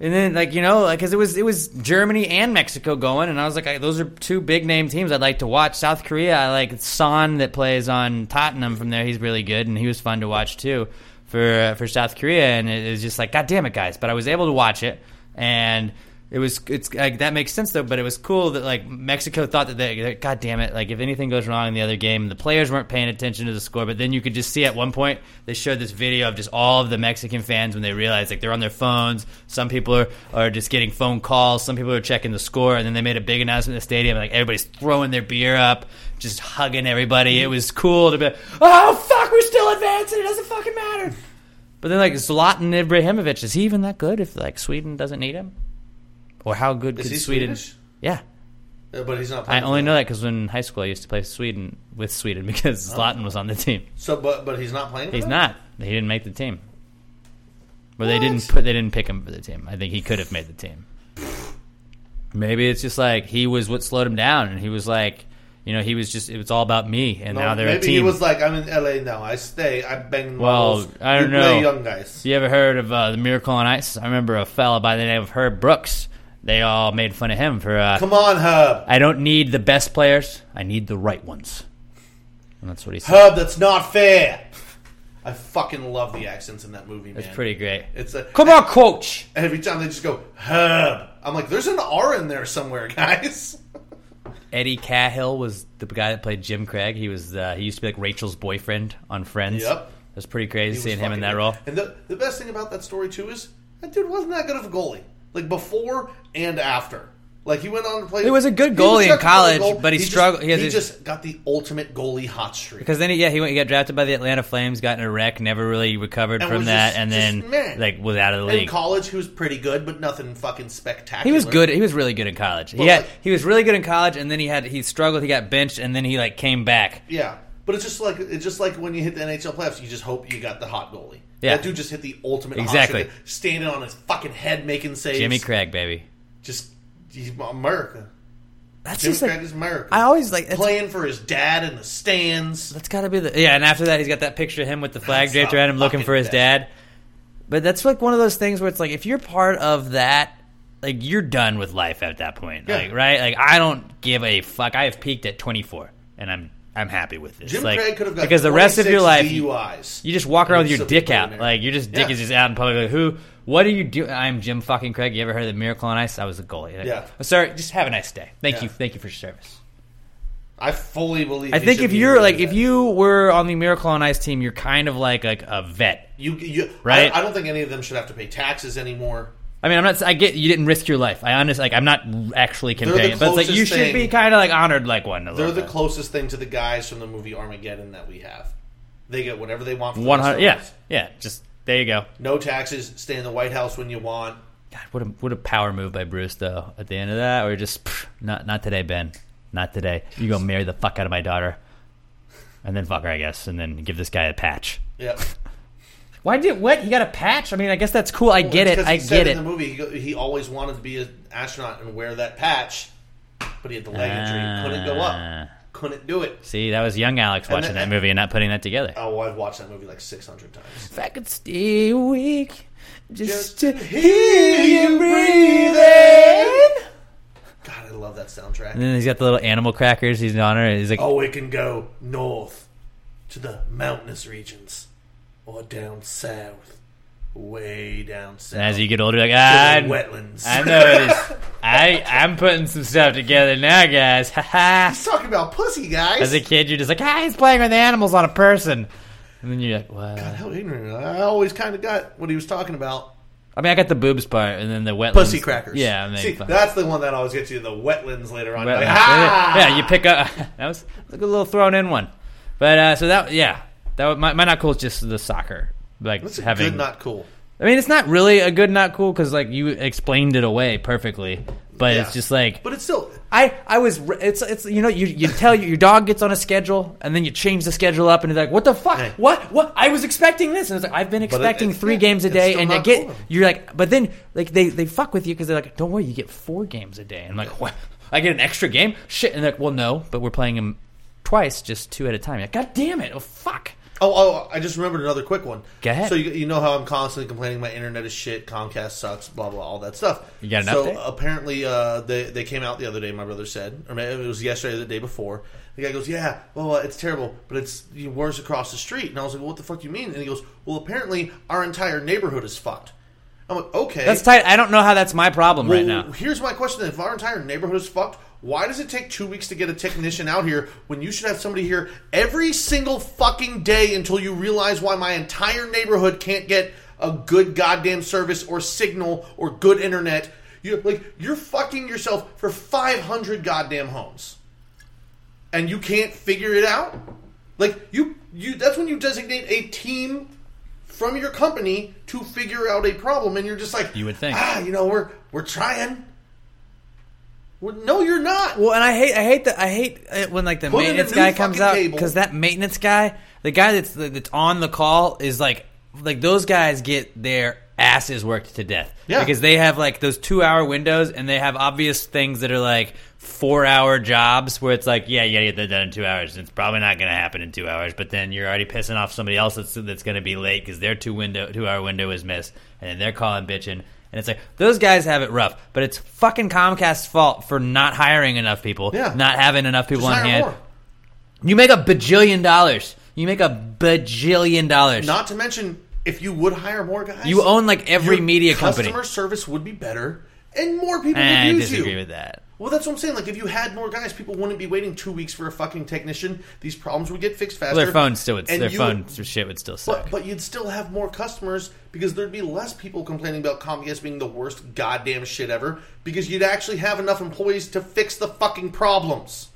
And then like you know like because it was it was Germany and Mexico going, and I was like, I, those are two big name teams I'd like to watch. South Korea, I like Son that plays on Tottenham from there. He's really good, and he was fun to watch too for uh, for South Korea. And it, was just like, God damn it, guys! But I was able to watch it, and it was it's like that makes sense though. But it was cool that like Mexico thought that they, God damn it, like if anything goes wrong in the other game, the players weren't paying attention to the score. But then you could just see at one point they showed this video of just all of the Mexican fans when they realized like they're on their phones. Some people are, are just getting phone calls. Some people are checking the score, and then they made a big announcement in the stadium. Like everybody's throwing their beer up, just hugging everybody. It was cool to be. Oh fuck, we're still advancing. It doesn't fucking matter. But then like Zlatan Ibrahimovic, is he even that good if like Sweden doesn't need him? Or how good Is could he Sweden? Swedish? Yeah, Uh, but he's not. I Playing only know that because in high school I used to play Sweden with Sweden because Zlatan was on the team. So, but but he's not playing. for He's them? not. He didn't make the team. Well, they didn't put. They didn't pick him for the team. I think he could have made the team. Maybe it's just like he was what slowed him down, and he was like, you know, he was just. It was all about me, and No, now they're a maybe team. he was like, I'm in LA now. I stay. I bang Well, models. I don't you know. Play young guys. You ever heard of uh, the Miracle on Ice? I remember a fella by the name of Herb Brooks. They all made fun of him for. Uh, Come on, Herb. I don't need the best players. I need the right ones. And that's what he said. Herb, that's not fair. I fucking love the accents in that movie, man. It's pretty great. It's a, Come on, coach. Every time they just go Herb, I'm like, there's an R in there somewhere, guys. Eddie Cahill was the guy that played Jim Craig. He was uh, he used to be like Rachel's boyfriend on Friends. Yep. It was pretty crazy He was seeing him in fucking that role. And the the best thing about that story too is that dude wasn't that good of a goalie. Like before and after. Like he went on to play. He was a good goalie in such a good college, goal- but he just- struggled- he He, just got the ultimate goalie hot streak. Because then, he, yeah, he went. He got drafted by the Atlanta Flames, got in a wreck, never really recovered And from that, just- and then meh. like was out of the league. in college, he was pretty good, but nothing fucking spectacular. He was good. He was really good in college. Well, he had, like- he was really good in college, and then he had he struggled. He got benched, and then he like came back. Yeah, but it's just like it's just like when you hit the NHL playoffs, you just hope you got the hot goalie. Yeah. that dude just hit the ultimate Exactly. streak, standing on his fucking head making saves. Jimmy Craig, baby. just he's America. That's Jimmy just like- is America. I always like it's- playing for his dad in the stands. That's got to be the yeah. And after that, he's got that picture of him with the flag That's draped the around him, looking fucking for his best. dad. But that's like one of those things where it's like if you're part of that, like you're done with life at that point, Yeah. like right? Like I don't give a fuck. I have peaked at 24, and I'm I'm happy with this. Jim like, Craig could have got because the rest of your life, you, DUIs. you just walk around with your dick out, like your just dick Yeah. is just out in public. Like, who? What are you doing? I'm Jim fucking Craig. You ever heard of the Miracle on Ice? I was a goalie. Like, Yeah. "Oh, Sorry, just have a nice day. Thank Yeah. you, thank you for your service. I fully believe. I think if you're like if you were on the Miracle on Ice team, you're kind of like like a vet. you, you Right? I, I don't think any of them should have to pay taxes anymore. I mean, I'm not. I get you didn't risk your life. I honestly like. I'm not actually comparing, the it, but it's like you should be kind of like honored like one. A They're little the bit. closest thing to the guys from the movie Armageddon that we have. They get whatever they want. For One hundred. Yeah, yeah. Just there you go. No taxes. Stay in the White House when you want. God, what a what a power move by Bruce though. At the end of that, or just pff, not not today, Ben. Not today. You go marry the fuck out of my daughter, and then fuck her, I guess, and then give this guy a patch. Yeah. Why did what? He got a patch? I mean, I guess that's cool. I get it. it. I he said get In the movie, he, go- he always wanted to be an astronaut and wear that patch, but he had the leg injury. Couldn't go Ah. up. Couldn't do it. See, that was young Alex And watching then- that movie and not putting that together. Oh, I've watched that movie like six hundred times. If I could stay awake just, to hear you breathing. God, I love that soundtrack. And then he's got the little animal crackers. He's on her. He's like, Oh, it can go north, to the mountainous regions or down south, way down south. And as you get older, like ah, the wetlands. I know it is. I I'm putting some stuff together now, guys. Ha ha. He's talking about pussy, guys. As a kid, you're just like, ah, he's playing with animals on a person, and then you're like, what? How ignorant. I always kind of got what he was talking about. I mean, I got the boobs part, and then the wetlands. Pussy crackers. Yeah, See, that's the one that always gets you. The wetlands later on. Wetlands. like, ah! Yeah, you pick up. That was, a little thrown in one. But uh, so that yeah, that my, my not cool is just the soccer, like That's a having good, not cool. I mean, it's not really a good not cool because like you explained it away perfectly, but Yeah. it's just like. But it's still. I, I was it's it's you know you you tell your, your dog gets on a schedule and then you change the schedule up and it's like what the fuck what what I was expecting this and it's like I've been But it- expecting it- three yeah, games a day and I get cool. you're like but then like they they fuck with you because they're like don't worry you get four games a day and I'm like what I get an extra game shit and they're like well no but we're playing them twice just two at a time You're like, god damn it oh fuck Oh, oh, I just remembered another quick one. Go ahead. So you, you know how I'm constantly complaining my internet is shit, Comcast sucks, blah blah, all that stuff. You got an so update? apparently, uh, they they came out the other day. My brother said, or maybe it was yesterday, or the day before. The guy goes, "Yeah, well, uh, it's terrible, but it's worse across the street." And I was like, well, "What the fuck do you mean?" And he goes, "Well, apparently our entire neighborhood is fucked." I'm like, "Okay, that's tight I don't know how that's my problem right Well, now Here's my question: If our entire neighborhood is fucked, why does it take two weeks to get a technician out here when you should have somebody here every single fucking day until you realize why my entire neighborhood can't get a good goddamn service or signal or good internet? You like you're fucking yourself for 500 goddamn homes, and you can't figure it out. Like you, you that's when you designate a team from your company to figure out a problem, and you're just like, you would think ah, you know, we're we're trying. Well, no, you're not. Well, and I hate, I hate that, I hate it when like the Put in a maintenance new guy comes fucking out cable. because that maintenance guy, the guy that's that's on the call, is like, like those guys get their asses worked to death. Yeah. because they have like those two hour windows, and they have obvious things that are like four hour jobs where it's like, yeah, you gotta get that done in two hours. And it's probably not going to happen in two hours, but then you're already pissing off somebody else that's that's going to be late because their two window two hour window is missed, and then they're calling bitching. And it's like those guys have it rough, but it's fucking Comcast's fault for not hiring enough people, Yeah. not having enough people Just on hand. more. You make a bajillion dollars. You make a bajillion dollars. Not to mention, if you would hire more guys, You own, like, every media company. Customer service would be better, and more people I would eh, use you. I disagree you. with that. Well, that's what I'm saying. Like, if you had more guys, people wouldn't be waiting two weeks for a fucking technician. These problems would get fixed faster. Well, their phone still would, their you- phone shit would still suck. But, but you'd still have more customers because there'd be less people complaining about Comcast being the worst goddamn shit ever because you'd actually have enough employees to fix the fucking problems.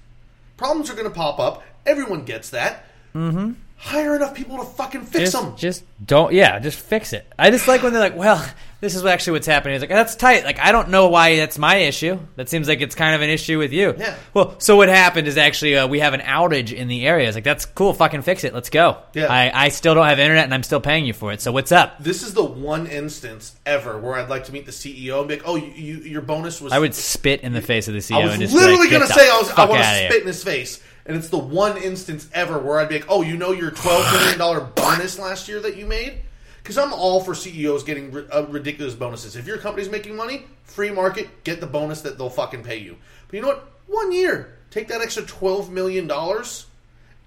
Problems are going to pop up. Everyone gets that. mm-hmm. Hire enough people to fucking fix just, them. Just don't. Yeah, just fix it. I just like when they're like, "Well, this is actually what's happening." It's like that's tight. Like I don't know why that's my issue. That seems like it's kind of an issue with you. Yeah. Well, so what happened is actually uh, we have an outage in the area. It's like that's cool. Fucking fix it. Let's go. Yeah. I, I still don't have internet and I'm still paying you for it. So what's up? This is the one instance ever where I'd like to meet the CEO and be like, "Oh, you, you, your bonus was." I would spit in the face of the CEO. I was and just literally like, going to say I was. I want to outta here." spit in his face, and it's the one instance ever where I'd be like, "Oh, you know your twelve million dollar bonus last year that you made." Because I'm all for CEOs getting ri- uh, ridiculous bonuses. If your company's making money, free market, get the bonus that they'll fucking pay you. But you know what? One year, take that extra twelve million dollars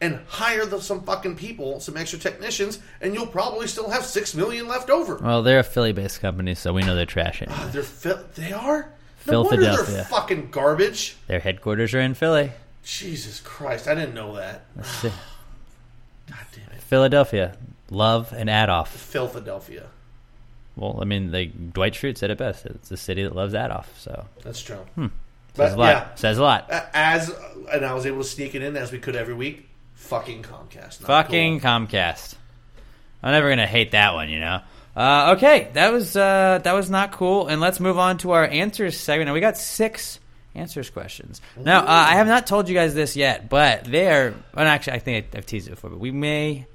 and hire the, some fucking people, some extra technicians, and you'll probably still have six million left over. Well, they're a Philly-based company, so we know they're trash anyway. They're Phil- they are. No wonder they're Philadelphia. fucking garbage. Their headquarters are in Philly. Jesus Christ, I didn't know that. God damn it. Philadelphia, love and Adolf. Philadelphia. Well, I mean, like Dwight Schrute said it best. It's the city that loves Adolf. So That's true. Hmm. But, Says a lot. yeah. Says a lot. As and I was able to sneak it in as we could every week. Fucking Comcast. Fucking Comcast. I'm never gonna hate that one, you know. Uh, okay, that was uh, that was not cool. And let's move on to our answers segment. Now we got six answers questions. Now uh, I have not told you guys this yet, but there. Well, actually, I think I've teased it before, but we may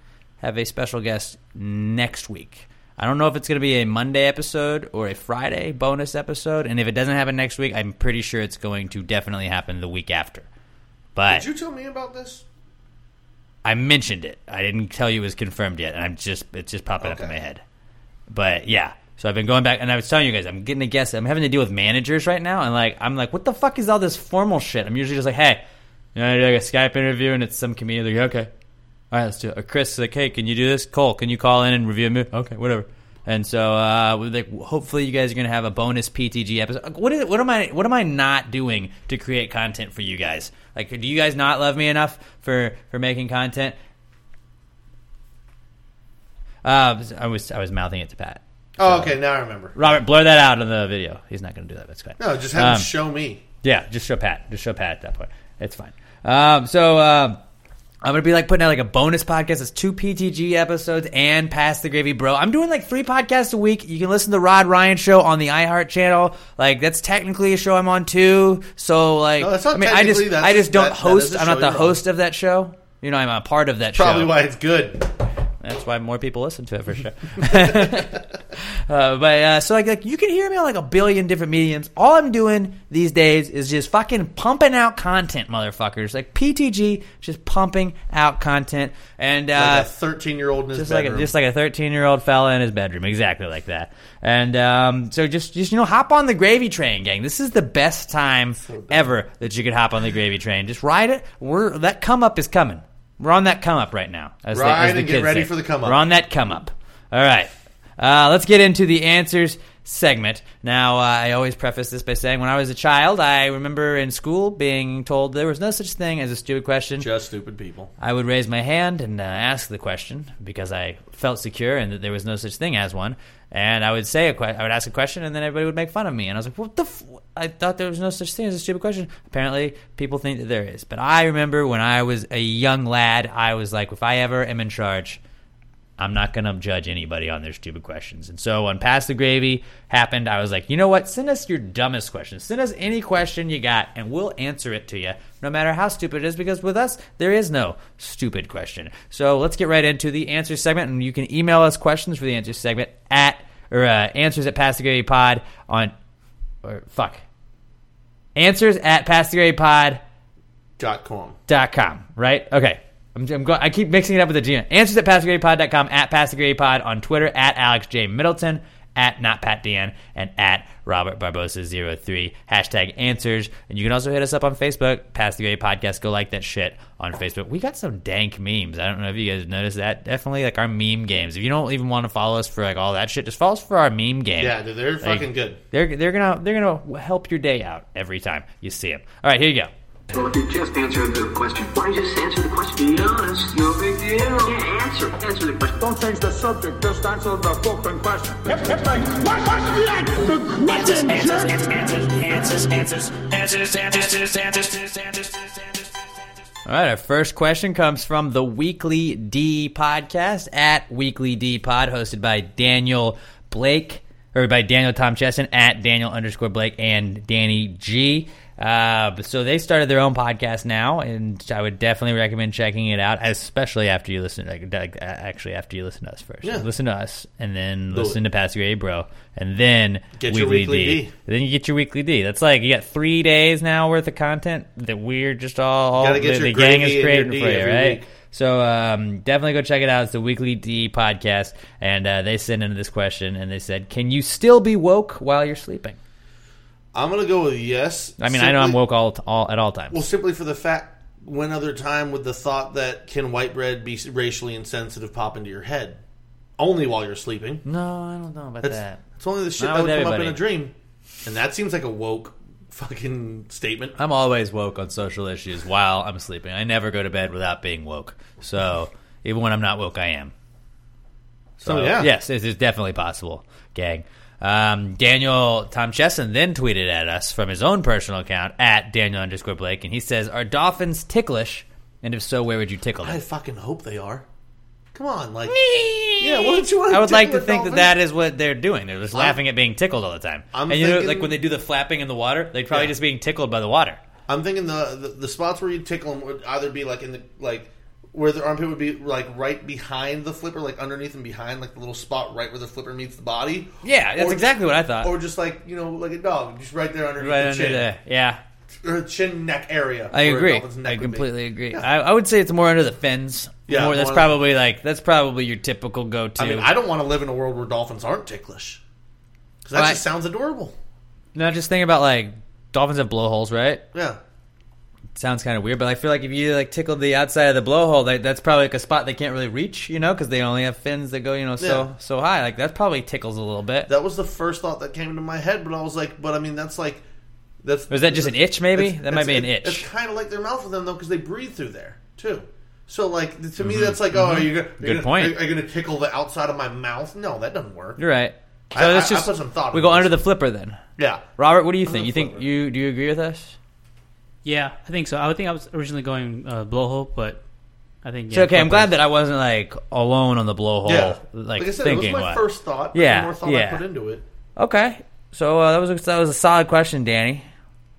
have a special guest next week. I don't know if it's going to be a Monday episode or a Friday bonus episode, and if it doesn't happen next week, I'm pretty sure it's going to definitely happen the week after. But Did you tell me about this? I mentioned it. I didn't tell you it was confirmed yet, and I'm just it's just popping up in my head. But yeah, so I've been going back, and I was telling you guys, I'm getting a guess. I'm having to deal with managers right now, and like I'm like, what the fuck is all this formal shit? I'm usually just like, hey, you know, I do like a Skype interview, and it's some comedian. Like, okay, All right, let's do it. Or Chris, like, hey, can you do this? Cole, can you call in and review a movie? Okay, whatever. And so, uh, like, hopefully, you guys are gonna have a bonus PTG episode. What is? What am I? What am I not doing to create content for you guys? Like, do you guys not love me enough for for making content? Uh, I was I was mouthing it to Pat. Oh, okay. Now I remember. Robert, blur that out in the video. He's not going to do that. That's fine. No, just have him Um, show me. Yeah, just show Pat. Just show Pat at that point. It's fine. Um, so um, I'm gonna be like putting out like a bonus podcast. It's two PTG episodes and Pass the Gravy Bro. I'm doing like three podcasts a week. You can listen to the Rod Ryan Show on the iHeart channel. Like that's technically a show I'm on too. So like, No, I mean, I just I just don't that- that host. a I'm not the you're on. host of that show. You know, I'm a part of that Probably show. why it's good. That's why more people listen to it for sure. uh, but uh, so like, like you can hear me on like a billion different mediums. All I'm doing these days is just fucking pumping out content, motherfuckers. Like PTG, just pumping out content, and uh, like a 13 year old in his just like a, just like a 13 year old fella in his bedroom, exactly like that. And um, so just just you know, hop on the gravy train, gang. This is the best time ever that you could hop on the gravy train. Just ride it. We're that come up is coming. We're on that come up right now. As they- as the and get kids ready say. for the come up. We're on that come up. All right. Uh, let's get into the answers segment. Now, uh, I always preface this by saying when I was a child, I remember in school being told there was no such thing as a stupid question. Just stupid people. I would raise my hand and uh, ask the question because I felt secure and that there was no such thing as one. And I would say a que- I would ask a question, and then everybody would make fun of me. And I was like, "What the? F-? I thought there was no such thing as a stupid question." Apparently, people think that there is. But I remember when I was a young lad, I was like, "If I ever am in charge, I'm not going to judge anybody on their stupid questions." And so when Pass the Gravy happened, I was like, "You know what? Send us your dumbest question. Send us any question you got, and we'll answer it to you, no matter how stupid it is. Because with us, there is no stupid question. So let's get right into the answer segment, and you can email us questions for the answer segment at or uh, answers at Pass the Gravy Pod on or fuck answers at Pass the Gravy Pod Dot com. dot com, right? Okay. I'm, I'm go- I keep mixing it up with the Gmail. Answers at passthegravypod.com, at passthegravypod on Twitter, at Alex J. Middleton, at not Pat NotPatDN, and at Robert Barbosa03. Hashtag answers. And you can also hit us up on Facebook, Pass the Gravy Podcast. Go like that shit on Facebook. We got some dank memes. I don't know if you guys noticed that. Definitely like our meme games. If you don't even want to follow us for like all that shit, just follow us for our meme game. Yeah, dude, they're Like, fucking good. They're, they're gonna they're gonna help your day out every time you see them. All right, here you go. Well, dude, just answer the question. Why don't you just answer the question? Be honest. No big deal. Yeah, answer. Answer the question. Don't change the subject, just answer the fucking question. Answers, answers, answers, answers, answers, answers, answers, answers, answers. All right, our first question comes from the Weekly D podcast at Weekly D Pod, hosted by Daniel Blake, or by Daniel Tom Chesson at Daniel underscore Blake and Danny G. Uh, so they started their own podcast now, and I would definitely recommend checking it out, especially after you listen. Like, like uh, actually, after you listen to us first, Yeah. listen to us, and then Do listen to Pass Your A Bro, and then Get your Weekly D. Then you get your weekly D. That's like you got three days now worth of content that we're just all, the, the gang is creating for you, right? week. So um, definitely go check it out. It's the Weekly D podcast, and uh, they sent in this question, and they said, "Can you still be woke while you're sleeping?" I'm gonna go with yes. I mean, I know I'm woke all, all at all times. Well, simply for the fact, when other time would the thought that can white bread be racially insensitive pop into your head? Only while you're sleeping. No, I don't know about That's, that. It's only the shit Not that with would come up in a dream, and that seems like a woke fucking statement. I'm always woke on social issues while I'm sleeping. I never go to bed without being woke. So even when I'm not woke, I am. So, yeah. yes, it is definitely possible, gang. Um, Daniel Tom Chesson then tweeted at us from his own personal account at Daniel underscore Blake, and he says, "Are dolphins ticklish? And if so, where would you tickle them?" I fucking hope they are. Come on, like yeah. What you want? I would like to think that that is what they're doing. They're just I'm- laughing at being tickled all the time. I'm and you know, thinking- like when they do the flapping in the water, they're probably Yeah. just being tickled by the water. I'm thinking the, the the spots where you tickle them would either be like in the like where the armpit would be like right behind the flipper, like underneath and behind, like the little spot right where the flipper meets the body. Yeah, that's Or- exactly what I thought. Or just like you know, like a dog, just right there underneath right the under chin, there, yeah. or chin neck area. I agree. I completely agree. Yeah. I, I would say it's more under the fins. Yeah, more, that's probably like that's probably your typical go-to. I mean, I don't want to live in a world where dolphins aren't ticklish because that Right. just sounds adorable. no, just think about like dolphins have blowholes, right? Yeah, sounds kind of weird, but I feel like if you like tickled the outside of the blowhole, that, that's probably like a spot they can't really reach, you know, because they only have fins that go, you know, so Yeah. so high. Like that probably tickles a little bit. That was the first thought that came into my head, but I was like, but I mean, that's like, that's Was that just an itch, maybe? it's- That might be an itch. It's kind of like their mouth with them though, because they breathe through there too. So like to me, Mhm. that's like, oh, are Mhm. you gonna, Good you're gonna, point. Are, you going to tickle the outside of my mouth? No, that doesn't work. You're right. So I- let's I- I just put some thought we into go under the flipper then. Yeah. Robert, what do you Under think? the You think you do you agree with us? Yeah, I think so. I would think I was originally going uh, blowhole, but I think So, okay, I'm glad that I wasn't like alone on the blowhole. Yeah. Like, Like I said, it was thinking my what. first thought, but the Yeah, more thought I yeah. put into it. Okay, so uh, that was a, that was a solid question, Danny.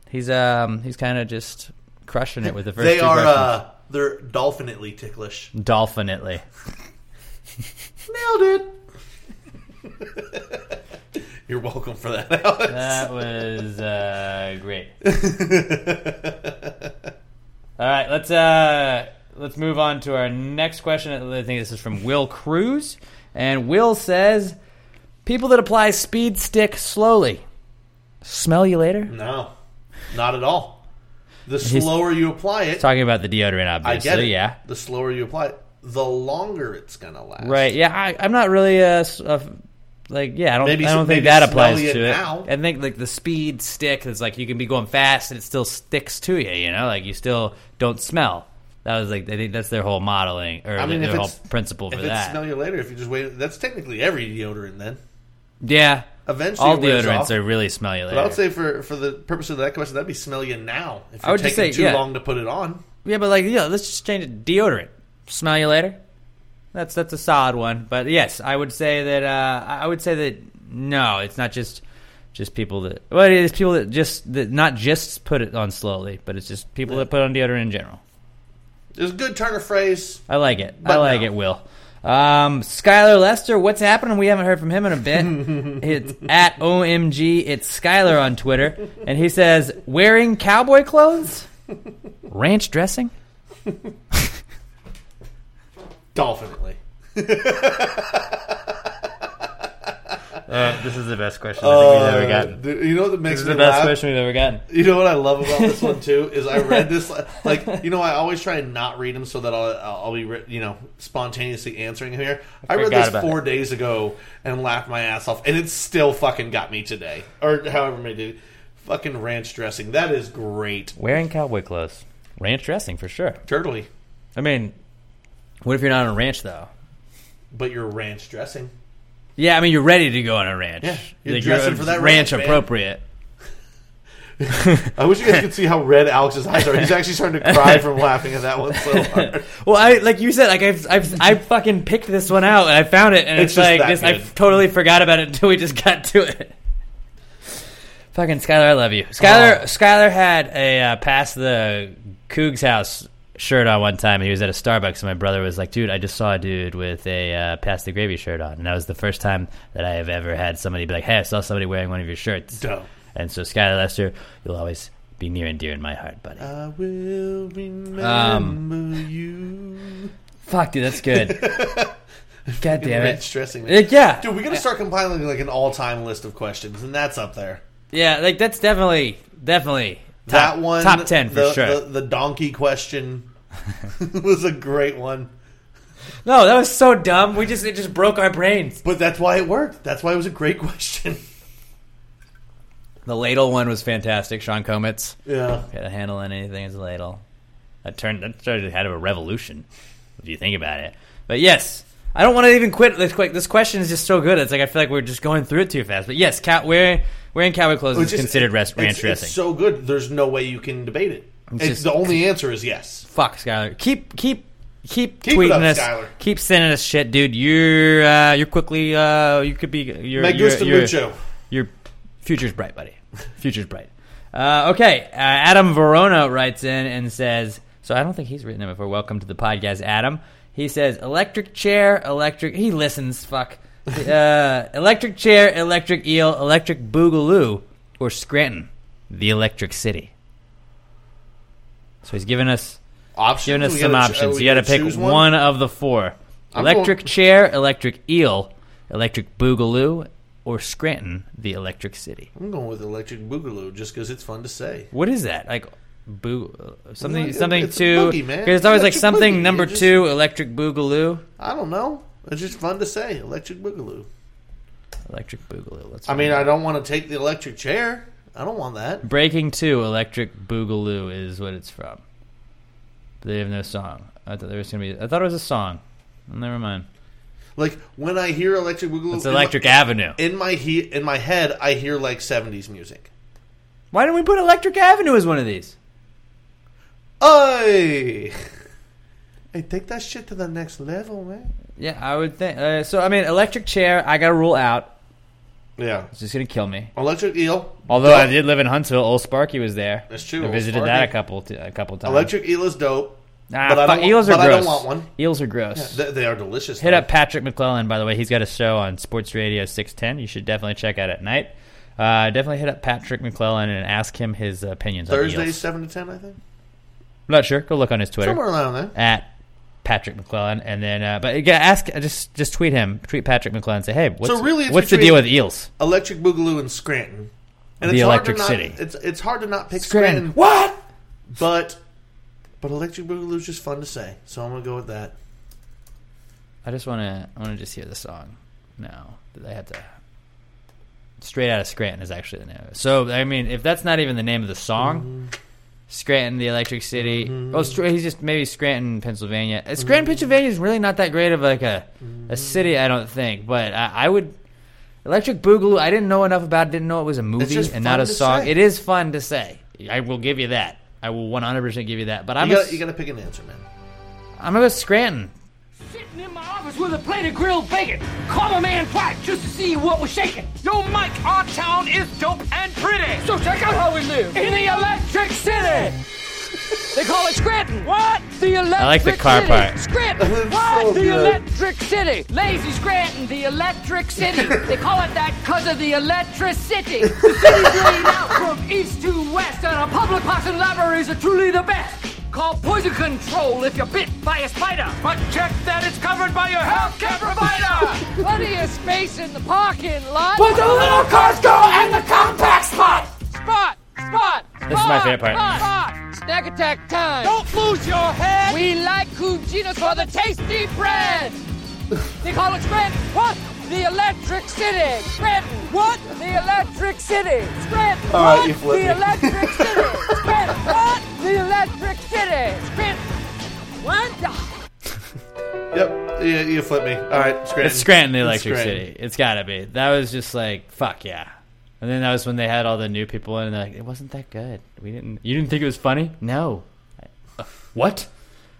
He's um he's kind of just crushing it with the first. They two are questions. uh, they're dolphinately ticklish. Dolphinately. Nailed it. You're welcome for that. Alex. That was uh, great. All right, let's uh, let's move on to our next question. I think this is from Will Cruz, and Will says, "People that apply speed stick slowly, smell you later." No, not at all. The slower you apply it, Talking about the deodorant, I obviously. get it. Yeah, The slower you apply it, the longer it's gonna last. right. Yeah, I, I'm not really a, uh, like yeah. I don't. Maybe I don't s- think maybe that applies smelly it to it. now. I think like the speed stick is like you can be going fast and it still sticks to you. You know, like you still don't smell. That was like I think that's their whole modeling or I mean, their if whole it's principle for if it's that. smell you later, if you just wait, that's technically every deodorant then. yeah, Eventually, all it wears deodorants off. are really smell you later. But I later. would say for for the purpose of that question, that'd be smell you now. If you're I would just taking say, too yeah. long to put it on. Yeah, but like, yeah, let's just change it. Deodorant. Smell you later. That's that's a solid one. But yes, I would say that. Uh, I would say that no, it's not just just people that. Well, it is people that just that not just put it on slowly, but it's just people that put on deodorant in general. It's a good turn of phrase. I like it. I like no. it. Will. Um, Skylar Lester, what's happening? We haven't heard from him in a bit. it's at OMG. It's Skylar on Twitter, and he says wearing cowboy clothes, ranch dressing. Dolphinately. Uh, this is the best question I think we've ever gotten. Uh, You know what makes This is me the best laugh? question we've ever gotten. You know what I love about this one too is I read this like you know I always try and not read them so that I'll I'll be you know spontaneously answering here. I, read this four it. days ago and laughed my ass off, and it still fucking got me today, or however many days. Fucking ranch dressing. That is great. Wearing cowboy clothes, ranch dressing for sure. Turtley. I mean, what if you're not on a ranch though? But you're ranch dressing. Yeah, I mean you're ready to go on a ranch. Yeah, you're Like, dressing for that ranch ranch, appropriate. I wish you guys could see how red Alex's eyes are. He's actually starting to cry from laughing at that one so hard. Well, I like you said, like I've, I've I fucking picked this one out and I found it, and It's it's, like just, I totally forgot about it until we just got to it. Fucking Skylar, I love you. Skylar, Oh. Skylar had a uh, pass the Cougs house shirt on one time, and he was at a Starbucks, and my brother was like, "Dude, I just saw a dude with a uh, pass the gravy shirt on," and that was the first time that I have ever had somebody be like, "Hey, I saw somebody wearing one of your shirts." Dope. And so, Skylar Lester, you'll always be near and dear in my heart, buddy. I will remember Um, you. Fuck, dude, that's good. God damn it. Ranch dressing. Uh, yeah. Dude, we gotta start compiling like an all-time list of questions, and that's up there. Yeah, like that's definitely, definitely top, that one, top ten for the, sure. The, the donkey question was a great one, no, that was so dumb. We just it just broke our brains. but that's why it worked. That's why it was a great question. The ladle one was fantastic. Sean Comitz. Yeah. Had a handle on anything as a ladle. That turned that started ahead of a revolution. If you think about it. But yes, I don't want to even quit this. Quick, this question is just so good. It's like I feel like we're just going through it too fast. But yes, cow, wearing wearing cowboy clothes is is- considered rest, ranch it's, dressing. It's so good. There's no way you can debate it. It's It's just- the only answer is yes. Fuck Skylar. Keep keep keep, Keep tweeting up, us. Skylar. Keep sending us shit, dude. You're uh, you're quickly uh, you could be you're Me gusta you're- mucho. Your future's bright, buddy. Future's bright. Uh, okay, uh, Adam Verona writes in and says, so I don't think he's written it before. Welcome to the podcast, Adam. He says, electric chair, electric. He listens. Fuck. uh, electric chair, electric eel, electric boogaloo, or Scranton, the electric city. So he's giving us Options? Giving us We some gotta ch- options. uh, you got to pick one? one? of the four: I'm electric going- chair, electric eel, electric boogaloo, or Scranton, the electric city. I'm going with electric boogaloo just because it's fun to say. What is that? Like boo something It's a- something it's a two. boogie, man. Because it's always like something boogie. number just- two, electric boogaloo. I don't know. It's just fun to say. Electric boogaloo. Electric boogaloo. Let's I mean, I don't want to take the electric chair. I don't want that. Breaking Two, Electric Boogaloo is what it's from. But they have no song. I thought there was gonna be. I thought it was a song. Never mind. Like when I hear electric boogaloo, It's in my- Electric Avenue. In my he- in my head, I hear like '70s music. Why didn't we put Electric Avenue as one of these? Hey, hey, take that shit to the next level, man. Yeah, I would think. Uh, so I mean, electric chair. I got to rule out. Yeah, It's just gonna kill me. electric eel. Although Dope. I did live in Huntsville, old Sparky was there. That's true, I visited Sparky. that a couple t- a couple times. Electric eel is dope. Nah, but I don't, eels want, are but gross. I don't want one. Eels are gross. Yeah, they, they are delicious. Hit though. up Patrick McClellan, by the way. He's got a show on Sports Radio 610. You should definitely check out at night. Uh, definitely hit up Patrick McClellan and ask him his opinions on Thursdays eels. seven to ten, I think. I'm not sure. Go look on his Twitter. Somewhere around there. At Patrick McClellan. And then, uh, but yeah, ask, just just tweet him. Tweet Patrick McClellan say, hey, what's, so really, what's the deal with eels? Electric Boogaloo and Scranton, and The it's Electric hard to not, City. It's it's hard to not pick Scranton. Scranton. What? But but Electric Boogaloo is just fun to say, so I'm gonna go with that. I just want to. I want to just hear the song. No, I had to. Straight out of Scranton is actually the name. So I mean, if that's not even the name of the song, Scranton, the Electric City. Oh, Str- he's just maybe Scranton, Pennsylvania. Uh, mm-hmm. Scranton, Pennsylvania is really not that great of like a a mm-hmm. city, I don't think. But I, I would. Electric Boogaloo. I didn't know enough about. it, Didn't know it was a movie and not a song. say. It is fun to say. I will give you that. I will 100 percent give you that. But I'm you gotta, you gotta pick an answer, man. I'm gonna go Scranton. Sitting in my office with a plate of grilled bacon. Call a man twice just to see what was shaking. Yo, Mike, our town is dope and pretty. So check out how we live in the Electric City. They call it Scranton. What? The Electric like the car City. part. Scranton. What? so the good. Electric City. Lazy Scranton, the Electric City. they call it that because of the electricity. The city's laid out from east to west, and our public parks and libraries are truly the best. Call poison control if you're bit by a spider. But check that it's covered by your healthcare provider. Plenty of space in the parking lot. But the little cars go and the compact spot. Spot, spot. This is my favorite part. Spot, spot. Snack attack time. Don't lose your head. We like Cuginos for the tasty bread. They call it Scranton. What? The Electric City. Scranton. What? The Electric City. Scranton. All right, what? you flipped The me. Electric City. Scranton. What? The Electric City. Scranton. What? Yep, you, you flip me. All right, Scranton. It's Scranton, the It's Electric Scranton. City. It's gotta be. That was just like fuck yeah. And then that was when they had all the new people in, and they're like, it wasn't that good. We didn't. You didn't think it was funny? No. Uh, what?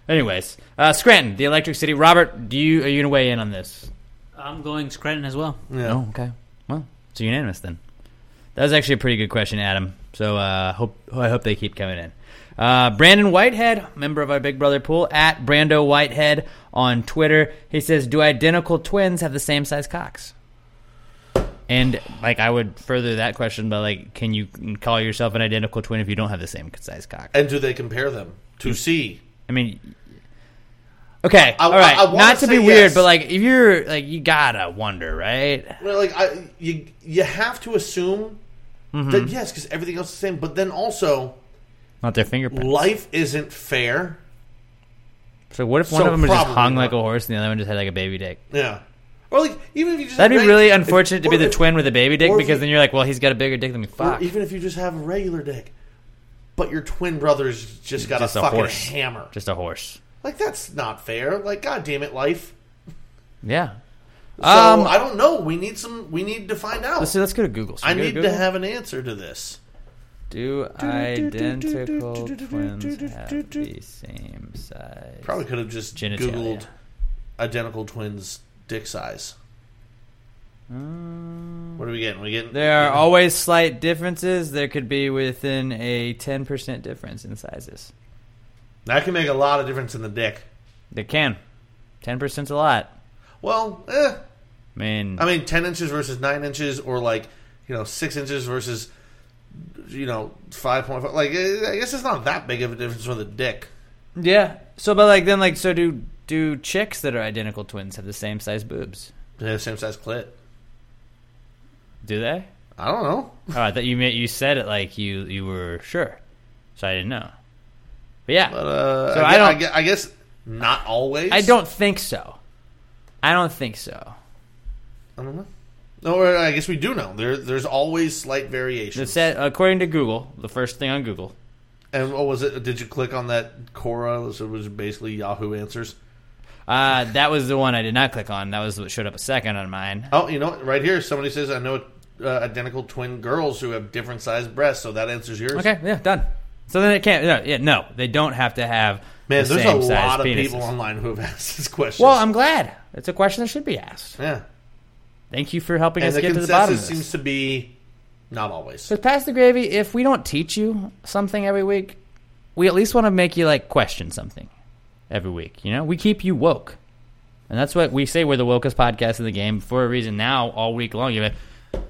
Anyways, uh, Scranton, the Electric City. Robert, do you are you gonna weigh in on this? I'm going Scranton as well. Yeah. Oh, okay. Well, it's unanimous then. That was actually a pretty good question, Adam. So uh, hope I hope they keep coming in. Uh, Brandon Whitehead, member of our Big Brother pool, at Brando Whitehead on Twitter. He says, "Do identical twins have the same size cocks?" And like, I would further that question by like, can you call yourself an identical twin if you don't have the same size cock? And do they compare them to see? I mean, okay, I- all right. I- I Not to be weird, yes. but like, if you're like, you gotta wonder, right? Well, like I, you, you have to assume Mhm. that yes, because everything else is the same. But then also, Not their fingerprints. life isn't fair. So what if one So of them just probably hung like not. a horse and the other one just had like a baby dick? Yeah, or like even if you just That'd be really unfortunate to be the twin with a baby dick or if because you- then you're like, well, he's got a bigger dick than me. Or Fuck. even if you just have a regular dick, but your twin brother's just got Just a a fucking horse. hammer. Just a horse. Like that's not fair. Like god damn it, life. Yeah. So Um, I don't know. We need some. We need to find out. Let's see. Let's go to Google. Should I we go need to Google? have an answer to this. Do identical twins have the same size? Probably could have just genitalia? googled identical twins dick size. what are we getting? We getting There are always slight differences. There could be within a ten percent difference in sizes. that can make a lot of difference in the dick. It can. Ten percent's a lot. Well, eh. I mean, I mean, ten inches versus nine inches, or like you know, six inches versus you know, five point five. Like, eh, I guess it's not that big of a difference for the dick. yeah. So, but like then, like, so do do chicks that are identical twins have the same size boobs? They have the same size clit. Do they? I don't know. Oh, I thought you meant you said it like you you were sure, so I didn't know. yeah. But, uh, So I, I gue- don't- I guess not always. I don't think so. I don't think so. I don't know. No, I guess we do know. There, there's always slight variations. It said, according to Google, the first thing on Google. And what was it? Did you click on that Quora? So it was basically Yahoo Answers. Uh, that was the one I did not click on. That was what showed up a second on mine. Oh, you know what? Right here, somebody says I know uh, identical twin girls who have different sized breasts. So that answers yours. Okay, yeah, done. So then it can't. No, yeah, no, they don't have to have. Man, the there's a lot of penises. people online who have asked this question. Well, I'm glad. It's a question that should be asked. yeah. Thank you for helping And us get to the bottom consensus this. seems to be not always. So pass the gravy. If we don't teach you something every week, we at least want to make you like question something every week. You know, we keep you woke, and that's what we say. We're the wokest podcast in the game for a reason. Now, all week long, you're like,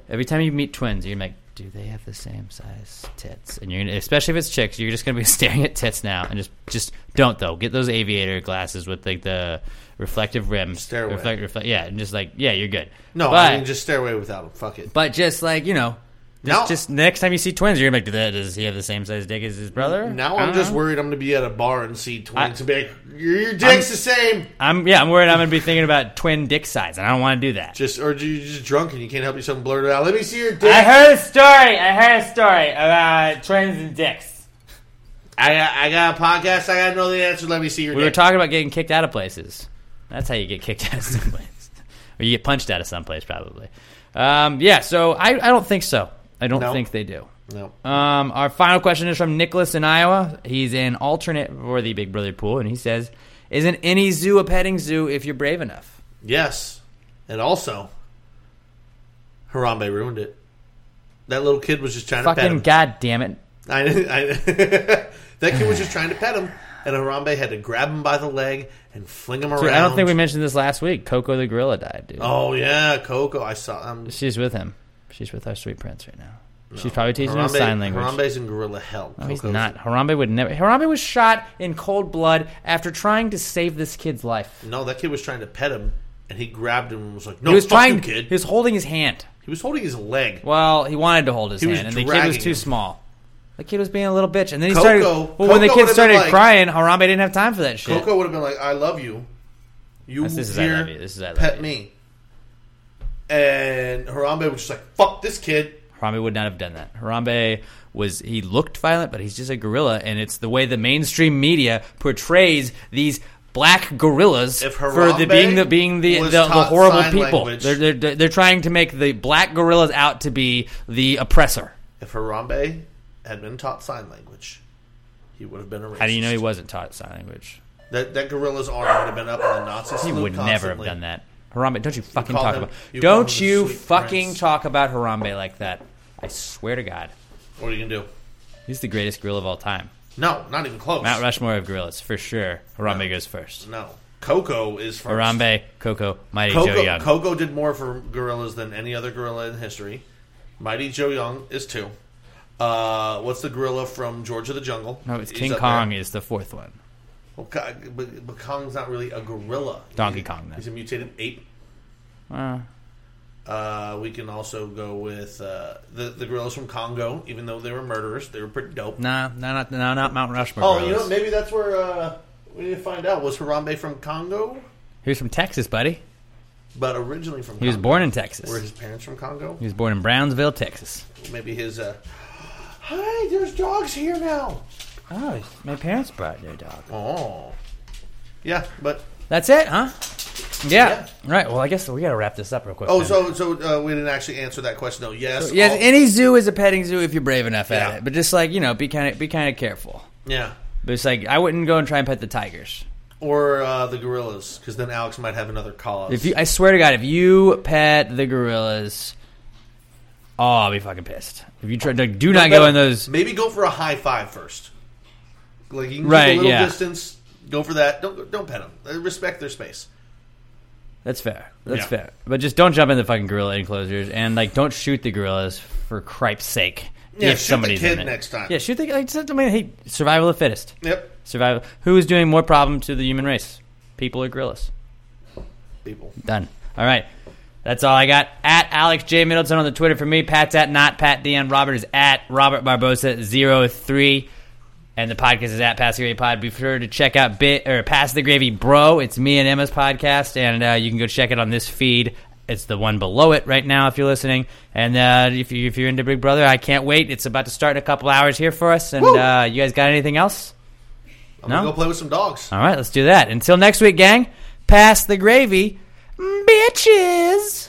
every time you meet twins, you're like, do they have the same size tits? And you're gonna, especially if it's chicks, you're just gonna be staring at tits now, and just just don't though. Get those aviator glasses with like the reflective rims. Stare away. Reflect, reflect, yeah, and just like yeah, you're good. No, but, I mean just stay away without them. Fuck it. but just like you know, just, Now- just next time you see twins, you're gonna be like, does he have the same size dick as his brother? Now I'm just know. worried I'm going to be at a bar and see twins I- and be like, your, dick's the same. I'm yeah, I'm worried I'm gonna be thinking about twin dick size, and I don't want to do that. Just or you just drunk and you can't help yourself and blurt it out. Let me see your dick. I heard a story. I heard a story about twins and dicks. I got, I got a podcast. I got to know the answer. Let me see your We were talking about getting kicked out of places. That's how you get kicked out of some place, or you get punched out of some place, probably. Um, yeah, so I, I don't think so. I don't No. think they do. no. Um, our final question is from Nicholas in Iowa. He's an alternate for the Big Brother pool, and he says, "Isn't any zoo a petting zoo if you're brave enough?" Yes. And also, Harambe ruined it. That little kid was just trying to pet Fucking him. god damn it! I, I, that kid was just trying to pet him, and Harambe had to grab him by the leg and fling him Dude, around. I don't think we mentioned this last week. Coco the gorilla died, dude. Oh yeah, Coco. I saw. Um, She's with him. She's with our sweet prince right now. She's probably teaching him sign language. Harambe's in gorilla hell. No, he's not. Harambe would never. Harambe was shot in cold blood after trying to save this kid's life. No, that kid was trying to pet him, and he grabbed him and was like, "No, he was trying. you, kid." He was holding his hand. He was holding his leg. Well, he wanted to hold his He hand, and the kid was too him. small. The kid was being a little bitch, and then he Coco- started. Well, when the kid would've been started like- crying, Harambe didn't have time for that shit. Coco would have been like, "I love you. You This is I here, love you. This is I love pet you." me." And Harambe was just like, "Fuck this kid." Harambe would not have done that. Harambe was he looked violent, but he's just a gorilla, and it's the way the mainstream media portrays these black gorillas If for the Harambe being the being the, was the, the taught horrible sign people. language- They're, they're they're trying to make the black gorillas out to be the oppressor. If Harambe had been taught sign language, he would have been a racist. How do you know he wasn't taught sign language? That that gorilla's arm would have been up on the Nazi He would never have constantly. done that. Harambe, don't you fucking call talk him- about. you call him Don't the you sweet fucking prince. talk about Harambe like that. I swear to God, What are you gonna do? he's the greatest gorilla of all time. No, not even close. Mount Rushmore of gorillas for sure. Harambe goes first. No, Coco is first. Harambe, Coco, Mighty Joe Young. Coco did more for gorillas than any other gorilla in history. Mighty Joe Young is two. Uh, what's the gorilla from George of the Jungle? no, it's He's King up Kong there. is the fourth one. Well, but, but Kong's not really a gorilla. Donkey Kong, then. He's a mutated ape. Uh, Uh, we can also go with uh, the the gorillas from Congo, even though they were murderers. They were pretty dope. nah, no, not, no, not Mount Rushmore. oh, you know, maybe that's where uh, we need to find out. Was Harambe from Congo? he was from Texas, buddy. But originally from He was Congo. born in Texas. Were his parents from Congo? He was born in Brownsville, Texas. Maybe his. Uh, Hi, there's dogs here now. Oh, my parents brought their dog. Oh, yeah, but That's it, huh? Yeah. Yeah. Right. Well, I guess we got to wrap this up real quick. oh, then. so so uh, we didn't actually answer that question though. Yes, So, yes, all- any zoo is a petting zoo if you're brave enough at Yeah. it. But just like you know, be kind of be kind of careful. yeah, But it's like I wouldn't go and try and pet the tigers. or uh, the gorillas, because then Alex might have another call. If you, I swear to God, if you pet the gorillas, oh, I'll be fucking pissed. If you try, like, do not go in those. Maybe go for a high five first. Like you can Right, keep a little yeah. distance. Go for that. Don't don't pet them. Uh, Respect their space. That's fair. That's Yeah. fair. But just don't jump in the fucking gorilla enclosures and like don't shoot the gorillas for cripe's sake. Yeah, if shoot the kid in it. next time. Yeah, shoot the like. just- I mean, hey, survival of the fittest. Yep. Survival. Who is doing more problem to the human race? People or gorillas? People. Done. All right. That's all I got. At Alex J Middleton on the Twitter for me. Pat's at not Pat Dion. Robert is at Robert Barbosa 03. And the podcast is at Pass the Gravy Pod. Be sure to check out Bit or Pass the Gravy Bro. It's me and Emma's podcast, and uh, you can go check it on this feed. It's the one below it right now if you're listening. And uh, if, you, if you're into Big Brother, I can't wait. It's about to start in a couple hours here for us. And uh, you guys got anything else? I'm No? gonna go play with some dogs. All right, let's do that. Until next week, gang. Pass the gravy, bitches.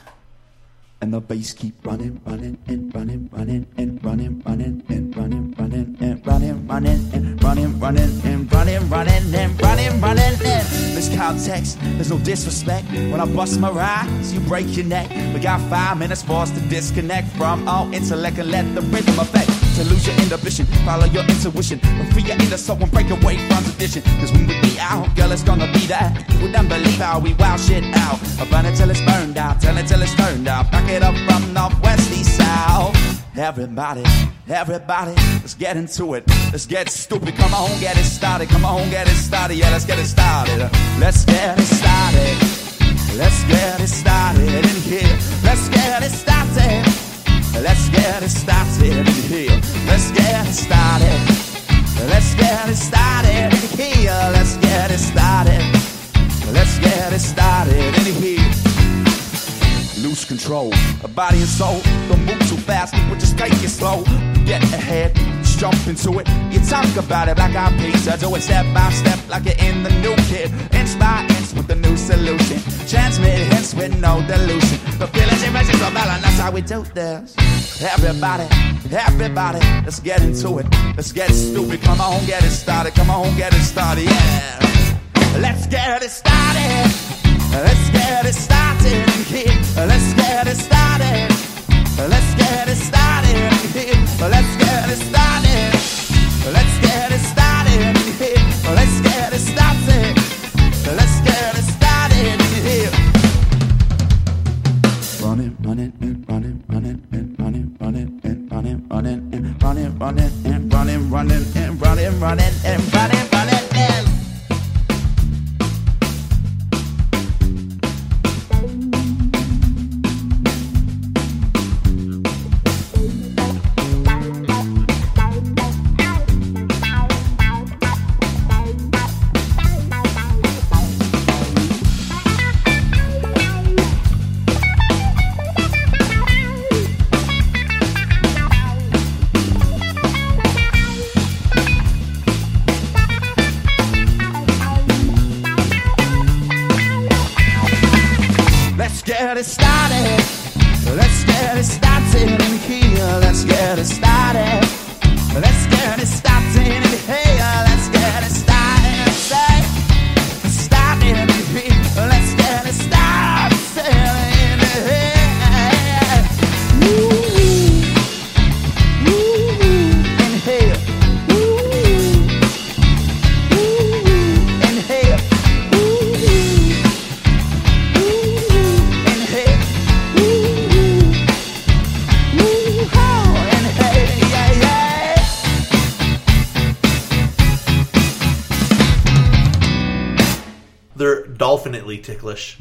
And the bass keep running, running, and running, running, and running, running, and running, running, and running, running, and running, running, and running, running, and running, running, and this context, there's no disrespect. When I bust my rhymes, you break your neck. We got five minutes for us to disconnect from all intellect and let the rhythm affect. To lose your inhibition, follow your intuition, and free your inner soul and break away from tradition. Cause when we be out, girl, it's gonna be that. With them believe how we wow shit out. I burn it till it's burned out, tell it till it's turned out. Back it up from northwest, east, south. Everybody, everybody, let's get into it. Let's get stupid. Come on, get it started. Come on, get it started. Yeah, let's get it started. Let's get it started. Let's get it started in here. Let's get it started. Let's get it started here. Let's get it started. Let's get it started here. Let's get it started. Let's get it started in here. Lose control body and soul. Don't move too fast, people just take it slow. Get ahead, jump into it. You talk about it like I'm pizza. Do it step by step like you're in the new kid. Inch by inch with the new solution. Transmit hints with no delusion. The feelings and emotions are melon, that's how we do this. Everybody, everybody, let's get into it. Let's get stupid. Come on, get it started. Come on, get it started. Yeah. Let's get it started. Let's get it started. Let's get it started. Let's get it started. Let's get it started. Let's get it started. Let's get it started. Let's get it started. Running, running, and running, running, and running, running, and running, running, and running, running, and running, running, and running, running, and running,